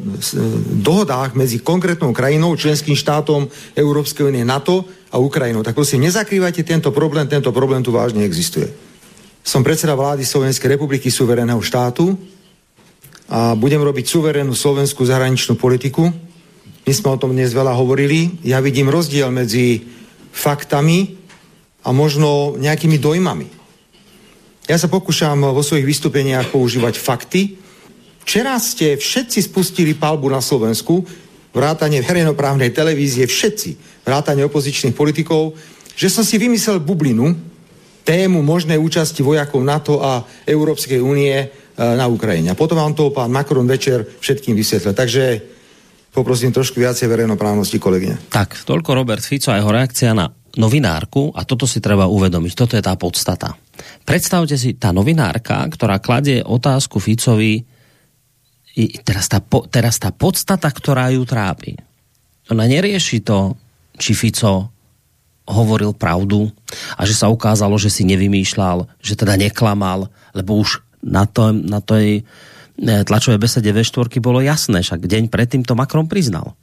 dohodách medzi konkrétnou krajinou, členským štátom Európskej únie NATO a Ukrajinou. Tak prosím, nezakrývajte tento problém, tento problém tu vážne existuje. Som predseda vlády Slovenskej republiky suverénneho štátu a budem robiť suverénnu slovenskú zahraničnú politiku. My sme o tom dnes veľa hovorili. Ja vidím rozdiel medzi faktami a možno nejakými dojmami. Ja sa pokúšam vo svojich vystúpeniach používať fakty, Včera ste všetci spustili palbu na Slovensku, vrátanie verejnoprávnej televízie, všetci, vrátanie opozičných politikov, že som si vymyslel bublinu, tému možnej účasti vojakov NATO a Európskej únie e, na Ukrajine. A potom vám to pán Macron večer všetkým vysvetlil. Takže poprosím trošku viacej verejnoprávnosti, kolegyne. Tak, toľko Robert Fico a jeho reakcia na novinárku a toto si treba uvedomiť. Toto je tá podstata. Predstavte si, tá novinárka, ktorá kladie otázku Ficovi, teraz tá, teraz tá podstata, ktorá ju trápi, ona nerieši to, či Fico hovoril pravdu a že sa ukázalo, že si nevymýšľal, že teda neklamal, lebo už na, to, na tej e, tlačovej besede V4 bolo jasné, však deň predtým to Macron priznal.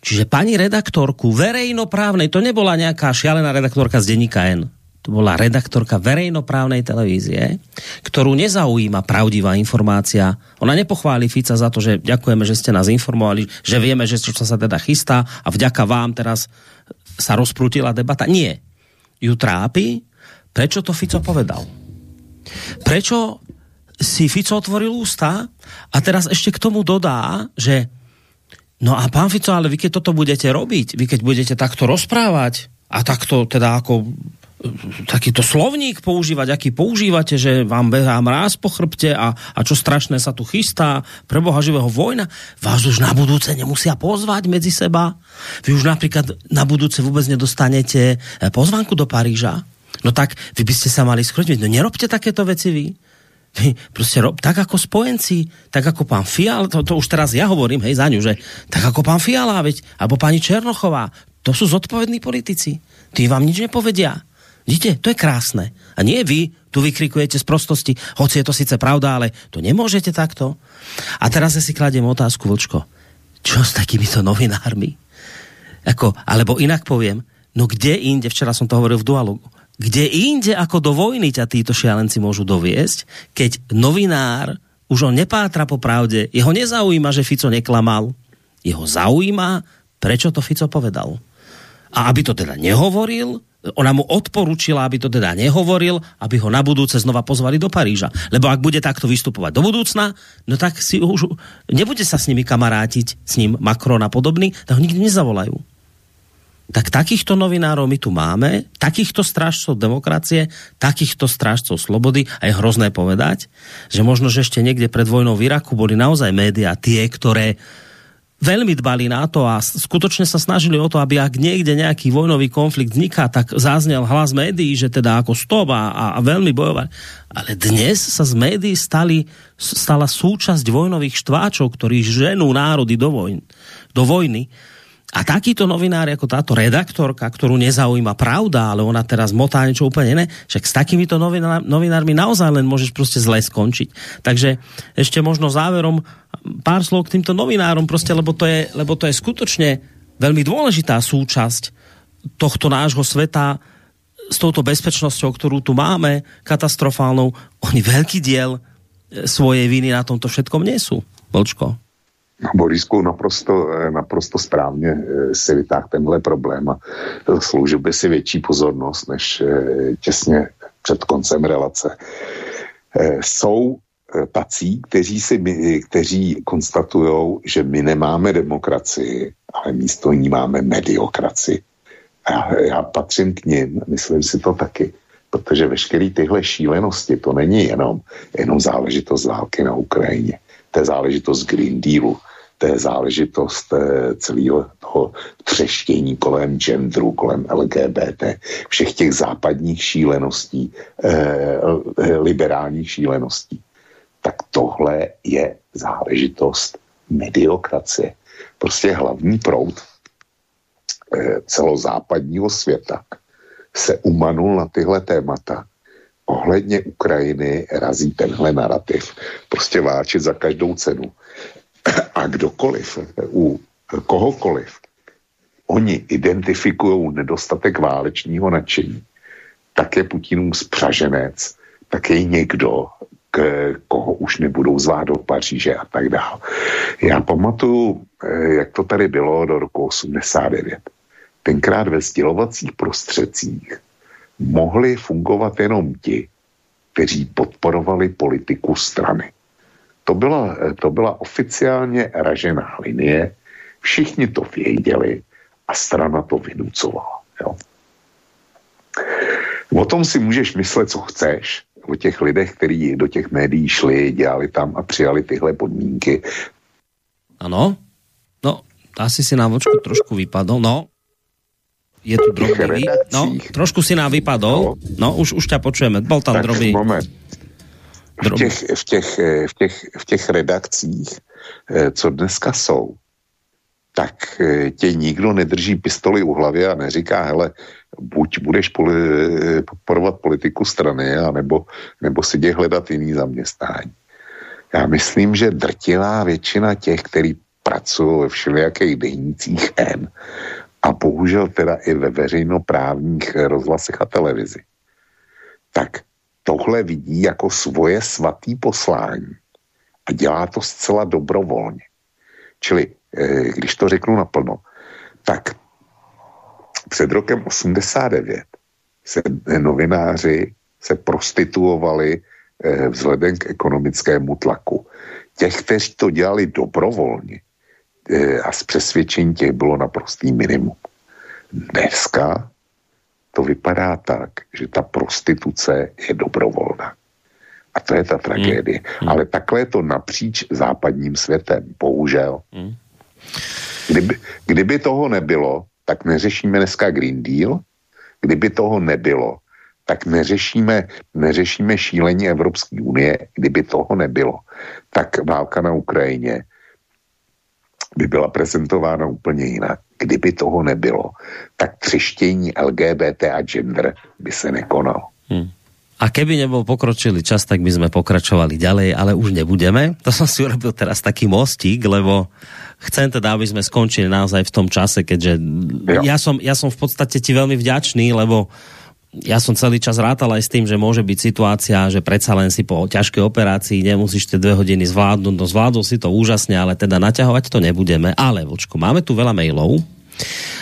Čiže pani redaktorku verejnoprávnej, to nebola nejaká šialená redaktorka z denníka N, to bola redaktorka verejnoprávnej televízie, ktorú nezaujíma pravdivá informácia. Ona nepochváli Fica za to, že ďakujeme, že ste nás informovali, že vieme, že čo sa teda chystá a vďaka vám teraz sa rozprútila debata. Nie. Ju trápi, prečo to Fico povedal. Prečo si Fico otvoril ústa a teraz ešte k tomu dodá, že no a pán Fico, ale vy keď toto budete robiť, vy keď budete takto rozprávať a takto teda ako takýto slovník používať, aký používate, že vám behá mráz po chrbte a, a čo strašné sa tu chystá, pre Boha živého vojna, vás už na budúce nemusia pozvať medzi seba. Vy už napríklad na budúce vôbec nedostanete eh, pozvánku do Paríža. No tak vy by ste sa mali skrotiť. No nerobte takéto veci vy. Vy prostě rob, tak ako spojenci, tak ako pán Fiala, to, to už teraz ja hovorím, hej, za ňu, že tak ako pán Fiala, veď, alebo pani Černochová, to sú zodpovední politici. Tí vám nič nepovedia. Vidíte, to je krásne. A nie vy tu vykrikujete z prostosti, hoci je to sice pravda, ale to nemôžete takto. A teraz ja si kladiem otázku, Vlčko, čo s takýmito novinármi? Ako, alebo inak poviem, no kde inde, včera som to hovoril v dualogu, kde inde ako do vojny ťa títo šialenci môžu doviesť, keď novinár už on nepátra po pravde, jeho nezaujíma, že Fico neklamal, jeho zaujíma, prečo to Fico povedal. A aby to teda nehovoril, ona mu odporučila, aby to teda nehovoril, aby ho na budúce znova pozvali do Paríža. Lebo ak bude takto vystupovať do budúcna, no tak si už nebude sa s nimi kamarátiť, s ním Macron a podobný, tak ho nikdy nezavolajú tak takýchto novinárov my tu máme, takýchto strážcov demokracie, takýchto strážcov slobody a je hrozné povedať, že možno, že ešte niekde pred vojnou v Iraku boli naozaj média tie, ktoré veľmi dbali na to a skutočne sa snažili o to, aby ak niekde nejaký vojnový konflikt vzniká, tak záznel hlas médií, že teda ako stop a, a veľmi bojovať. Ale dnes sa z médií stali, stala súčasť vojnových štváčov, ktorí ženú národy do, vojn, do vojny a takýto novinár ako táto redaktorka, ktorú nezaujíma pravda, ale ona teraz motá niečo úplne iné, však s takýmito novinár, novinármi naozaj len môžeš prostě zle skončiť. Takže ešte možno záverom pár slov k týmto novinárom, prostě, lebo to je, lebo to je skutočne veľmi dôležitá súčasť tohto nášho sveta s touto bezpečnosťou, ktorú tu máme, katastrofálnou. Oni veľký diel e, svojej viny na tomto všetkom nie sú. Vlčko. Borisku naprosto, eh, naprosto správně eh, si vytáhl tenhle problém a sloužil by si větší pozornost než eh, těsně před koncem relace. Jsou tací, kteří, si, kteří konstatují, že my nemáme demokracii, ale místo ní máme mediokracii. A já patřím k ním, myslím si to taky, protože veškeré tyhle šílenosti, to není jenom, jenom záležitost války na Ukrajině, to je záležitost Green Dealu, je záležitost eh, celého toho třeštění kolem genderu, kolem LGBT, všech těch západních šíleností, eh, liberálních šíleností. Tak tohle je záležitost mediokracie. Prostě hlavní proud eh, celozápadního světa se umanul na tyhle témata ohledně Ukrajiny razí tenhle narrativ. Prostě váčit za každou cenu. A kdokoliv, u kohokoliv, oni identifikují nedostatek válečního nadšení, tak je Putinům spřaženec, tak je někdo, k, koho už nebudou zvát do Paříže a tak dále. Já pamatuju, eh, jak to tady bylo do roku 89. Tenkrát ve sdělovacích prostředcích mohli fungovat jenom ti, kteří podporovali politiku strany. To byla, to byla oficiálně ražená linie, všichni to věděli a strana to vynucovala. Jo. O tom si můžeš myslet, co chceš, o těch lidech, kteří do těch médií šli, dělali tam a přijali tyhle podmínky. Ano, no, asi si nám očku trošku vypadl, no. Je tu drobný, no, trošku si nám vypadol, no, no už, už ťa počujeme, bol tam tak, drobný. Moment v těch, v, těch, eh, v, těch, v těch redakcích, eh, co dneska jsou, tak eh, tě nikdo nedrží pistoli u hlavy a neříká, hele, buď budeš poli, podporovat politiku strany, anebo, nebo si jde hledat jiný zaměstnání. Já myslím, že drtivá většina těch, kteří pracují ve všelijakých denících N a bohužel teda i ve veřejnoprávních rozhlasech a televizi, tak tohle vidí jako svoje svatý poslání a dělá to zcela dobrovolně. Čili, eh, když to řeknu naplno, tak před rokem 89 se novináři se prostituovali eh, vzhledem k ekonomickému tlaku. Těch, kteří to dělali dobrovolně eh, a z přesvědčení těch bylo naprostý minimum. Dneska to vypadá tak, že ta prostituce je dobrovolná. A to je ta tragédie. Mm. Ale takhle je to napříč západním světem, bohužel. Mm. Kdyby, kdyby toho nebylo, tak neřešíme dneska Green Deal. Kdyby toho nebylo, tak neřešíme, neřešíme šílení Evropské unie. Kdyby toho nebylo, tak válka na Ukrajině by byla prezentována úplně jinak. Kdyby toho nebylo, tak třeštění LGBT a gender by se nekonalo. Hmm. A keby nebol pokročilý čas, tak by sme pokračovali ďalej, ale už nebudeme. To som si urobil teraz taký mostík, lebo chcem teda, aby sme skončili naozaj v tom čase, keďže ja som, ja som v podstate ti veľmi vďačný, lebo ja som celý čas rátal aj s tým, že môže byť situácia, že predsa len si po ťažkej operácii nemusíš tie dve hodiny zvládnuť. No zvládol si to úžasne, ale teda naťahovať to nebudeme. Ale, vočko, máme tu veľa mailov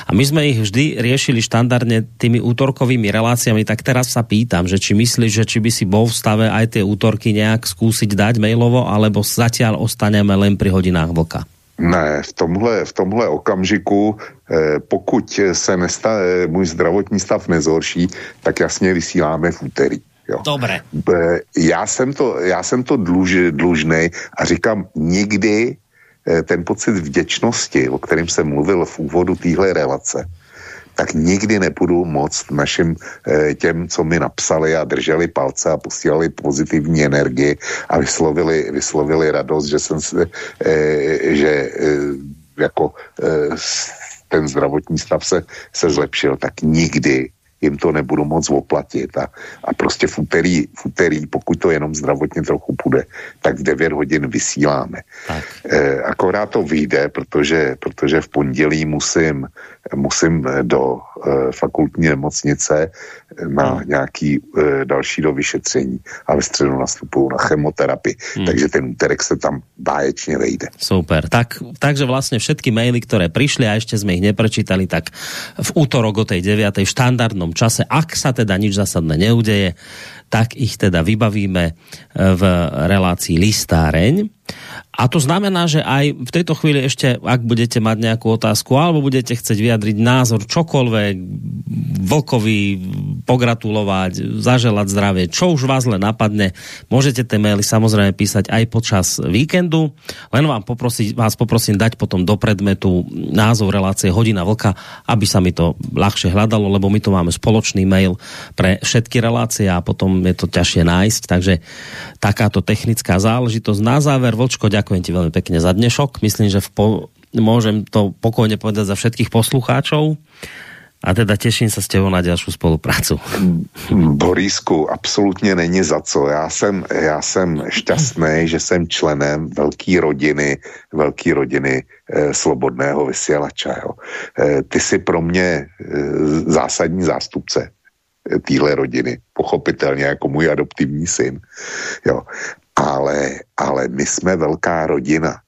a my sme ich vždy riešili štandardne tými útorkovými reláciami, tak teraz sa pýtam, že či myslíš, že či by si bol v stave aj tie útorky nejak skúsiť dať mailovo, alebo zatiaľ ostaneme len pri hodinách vlka? Ne, v tomhle, v tomhle okamžiku, eh, pokud se nesta, eh, můj zdravotní stav nezhorší, tak jasně vysíláme v úterý. Jo. Eh, já jsem to, já jsem to dluž, dlužnej a říkám, nikdy eh, ten pocit vděčnosti, o kterém jsem mluvil v úvodu téhle relace, tak nikdy nebudu moc našim eh, těm, co mi napsali a drželi palce a posílali pozitivní energii a vyslovili, vyslovili radost, že jsem se, eh, že eh, jako ten zdravotní stav se, se zlepšil, tak nikdy jim to nebudu moc oplatit a, a prostě v úterý, v úterý, pokud to jenom zdravotně trochu půjde, tak v 9 hodin vysíláme. Tak. E, akorát to vyjde, protože, protože v pondělí musím, musím do e, fakultní nemocnice na hmm. nějaký e, další do vyšetření a ve středu nastupuju na chemoterapii. Hmm. Takže ten úterek se tam báječně vejde. Super. Tak, takže vlastně všetky maily, které přišly a ještě jsme ich neprečítali, tak v útorok o tej 9. štandardnom čase, ak sa teda nič zásadné neudeje, tak ich teda vybavíme v relácii listáreň. A to znamená, že aj v tejto chvíli ešte, ak budete mať nejakú otázku alebo budete chcieť vyjadriť názor čokoľvek, Vlkovi pogratulovať, zaželať zdravie, čo už vás len napadne, môžete tie maily samozrejme písať aj počas víkendu. Len vám poprosiť, vás poprosím dať potom do predmetu názov relácie Hodina Vlka, aby sa mi to ľahšie hľadalo, lebo my tu máme spoločný mail pre všetky relácie a potom je to ťažšie nájsť, takže takáto technická záležitosť. Na záver, Vlčko, ďakujem Ďakujem ti veľmi pekne za dnešok. Myslím, že v po, môžem to pokojne povedať za všetkých poslucháčov. A teda těším se s tebou na další spoluprácu. Borisku, absolutně není za co. Já jsem, já jsem šťastný, že jsem členem velké rodiny, velké rodiny eh, slobodného vysílača. Eh, ty jsi pro mě eh, zásadní zástupce eh, téhle rodiny, pochopitelně jako můj adoptivní syn. Jo ale, ale my jsme velká rodina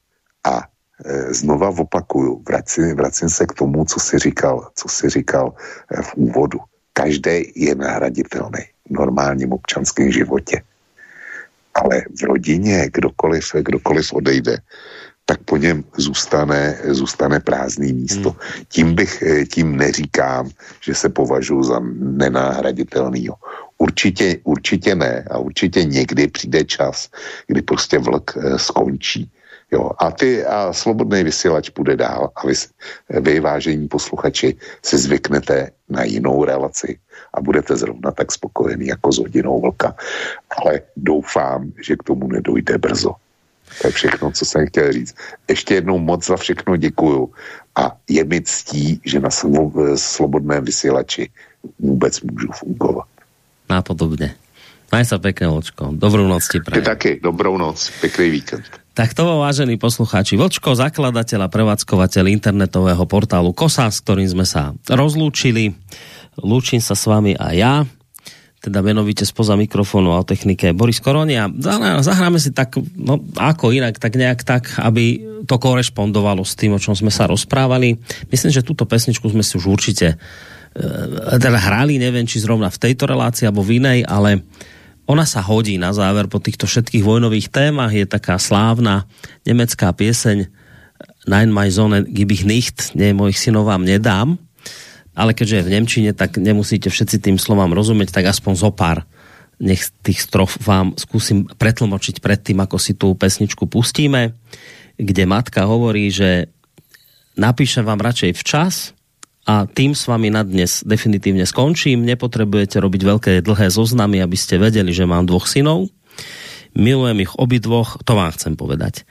a e, znova opakuju, vracím, vracím se k tomu, co si říkal, co si říkal e, v úvodu. Každý je nahraditelný v normálním občanském životě. Ale v rodině kdokoliv, kdokoliv odejde, tak po něm zůstane, zůstane prázdný místo. Hmm. Tím bych, e, tím neříkám, že se považuji za nenáhraditelného. Určitě, určitě ne a určitě někdy přijde čas, kdy prostě vlk e, skončí. Jo, a ty a slobodný vysílač půjde dál a vy, vy, vážení posluchači, si zvyknete na jinou relaci a budete zrovna tak spokojení jako s hodinou vlka. Ale doufám, že k tomu nedojde brzo. To je všechno, co jsem chtěl říct. Ještě jednou moc za všechno děkuju a je mi ctí, že na slobodném vysílači vůbec můžu fungovat nápodobne. Maj sa pekne, Vlčko. Dobrú noc ti prajem. Taky, dobrou noc, pekný víkend. Tak to bol, vážení poslucháči, Vlčko, zakladateľ a prevádzkovateľ internetového portálu KOSA, s ktorým sme sa rozlúčili. Lúčim sa s vami a ja, teda menovite spoza mikrofónu a o technike Boris Koronia. Zahráme si tak, no ako inak, tak nejak tak, aby to korešpondovalo s tým, o čom sme sa rozprávali. Myslím, že túto pesničku sme si už určite teda hrali, neviem, či zrovna v tejto relácii alebo v inej, ale ona sa hodí na záver po týchto všetkých vojnových témach. Je taká slávna nemecká pieseň Nein, my Sonne gib ich nicht, nie, mojich synov vám nedám. ale keďže je v Nemčine, tak nemusíte všetci tým slovám rozumieť, tak aspoň zo pár nech tých strof vám skúsim pretlmočiť pred tým, ako si tú pesničku pustíme, kde matka hovorí, že napíšem vám radšej včas a tým s vami na dnes definitívne skončím. Nepotrebujete robiť veľké dlhé zoznamy, aby ste vedeli, že mám dvoch synov. Milujem ich obidvoch, to vám chcem povedať.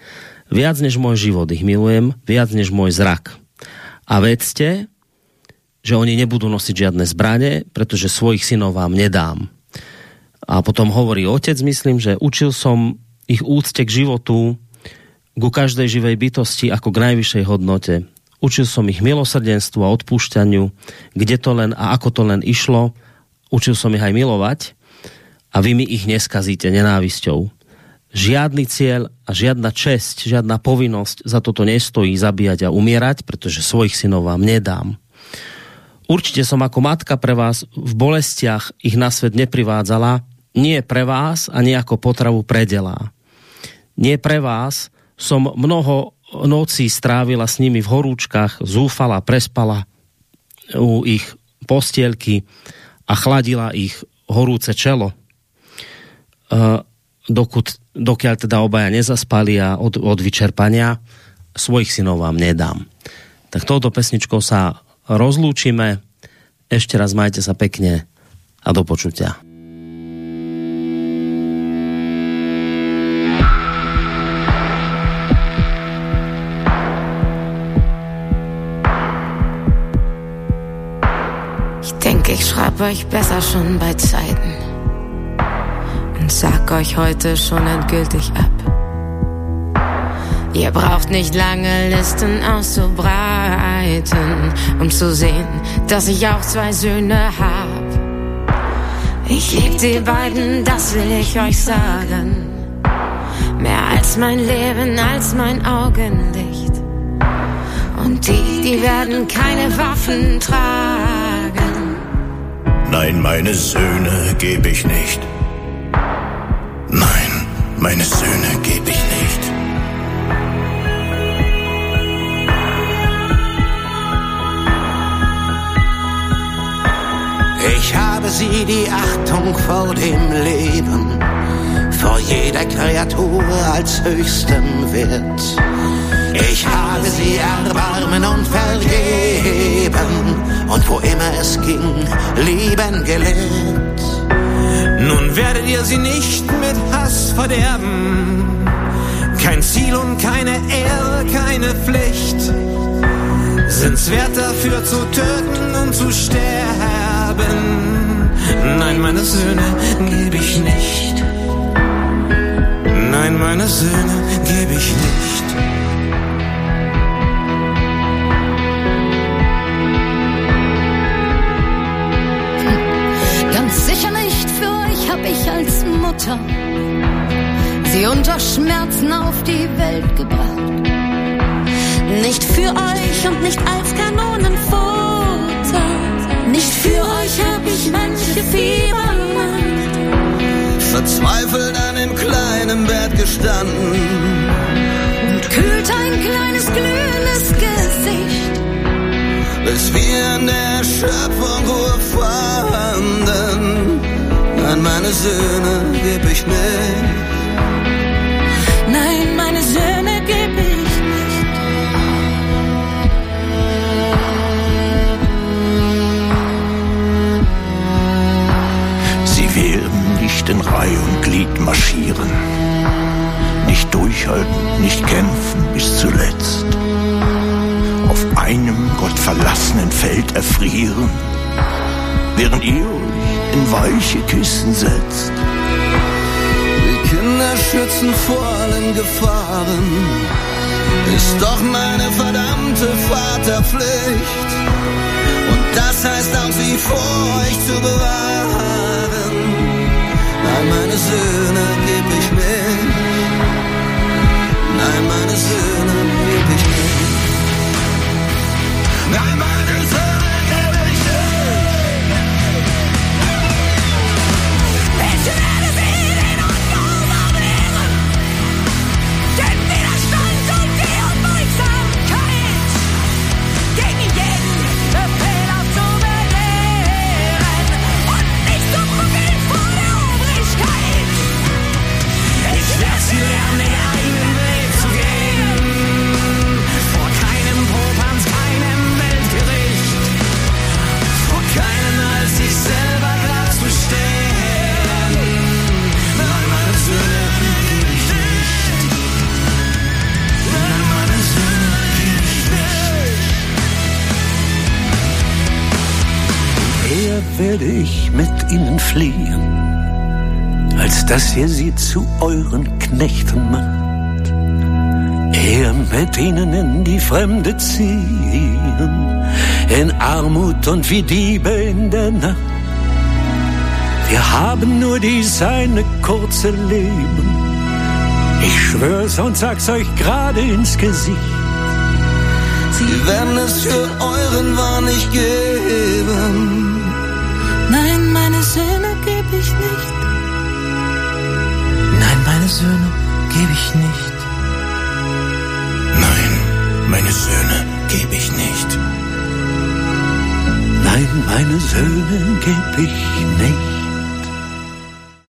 Viac než môj život ich milujem, viac než môj zrak. A vedzte, že oni nebudú nosiť žiadne zbranie, pretože svojich synov vám nedám. A potom hovorí otec, myslím, že učil som ich úcte k životu, ku každej živej bytosti ako k najvyššej hodnote. Učil som ich milosrdenstvu a odpúšťaniu, kde to len a ako to len išlo. Učil som ich aj milovať a vy mi ich neskazíte nenávisťou. Žiadny cieľ a žiadna česť, žiadna povinnosť za toto nestojí zabíjať a umierať, pretože svojich synov vám nedám. Určite som ako matka pre vás v bolestiach ich na svet neprivádzala, nie pre vás a nie ako potravu predelá. Nie pre vás som mnoho nocí strávila s nimi v horúčkach, zúfala, prespala u ich postielky a chladila ich horúce čelo. Uh, dokud, dokiaľ teda obaja nezaspali a od, od vyčerpania svojich synov vám nedám. Tak touto pesničkou sa rozlúčime. Ešte raz majte sa pekne a do počutia. Ich schreib euch besser schon bei Zeiten und sag euch heute schon endgültig ab. Ihr braucht nicht lange Listen auszubreiten, um zu sehen, dass ich auch zwei Söhne hab. Ich lieb die beiden, das will ich euch sagen. Mehr als mein Leben, als mein Augenlicht. Und die, die werden keine Waffen tragen. Nein, meine Söhne geb ich nicht. Nein, meine Söhne geb ich nicht. Ich habe sie die Achtung vor dem Leben, vor jeder Kreatur als höchstem Wert. Ich habe sie erbarmen und vergeben und wo immer es ging, lieben gelehrt. Nun werdet ihr sie nicht mit Hass verderben, kein Ziel und keine Ehre, keine Pflicht. Sind's wert dafür zu töten und zu sterben? Nein, meine Söhne gebe ich nicht. Nein, meine Söhne gebe ich nicht. Ich als Mutter sie unter Schmerzen auf die Welt gebracht. Nicht für euch und nicht als Kanonenfutter. Nicht für euch hab ich manche Fiebermacht. Verzweifelt an dem kleinen Bett gestanden. Und kühlt ein kleines glühendes Gesicht. Bis wir in der Schöpfung Ruhe fanden an meine Söhne geb ich nicht. Nein, meine Söhne geb ich nicht. Sie werden nicht in Reihe und Glied marschieren, nicht durchhalten, nicht kämpfen bis zuletzt. Auf einem Gott verlassenen Feld erfrieren, während ihr in weiche Kissen setzt. Die Kinder schützen vor allen Gefahren, ist doch meine verdammte Vaterpflicht. Und das heißt auch, sie vor euch zu bewahren. Nein, meine Söhne geb ich nicht. Nein, meine Söhne geb ich nicht. Nein, meine Söhne werde ich mit ihnen fliehen, als dass ihr sie zu euren Knechten macht. Eher mit ihnen in die Fremde ziehen, in Armut und wie Diebe in der Nacht. Wir haben nur dies eine kurze Leben. Ich schwör's und sag's euch gerade ins Gesicht. Sie werden es für euren Wahn nicht geben. Ich nicht. Nein, meine Söhne gebe ich nicht. Nein, meine Söhne gebe ich nicht. Nein, meine Söhne gebe ich nicht.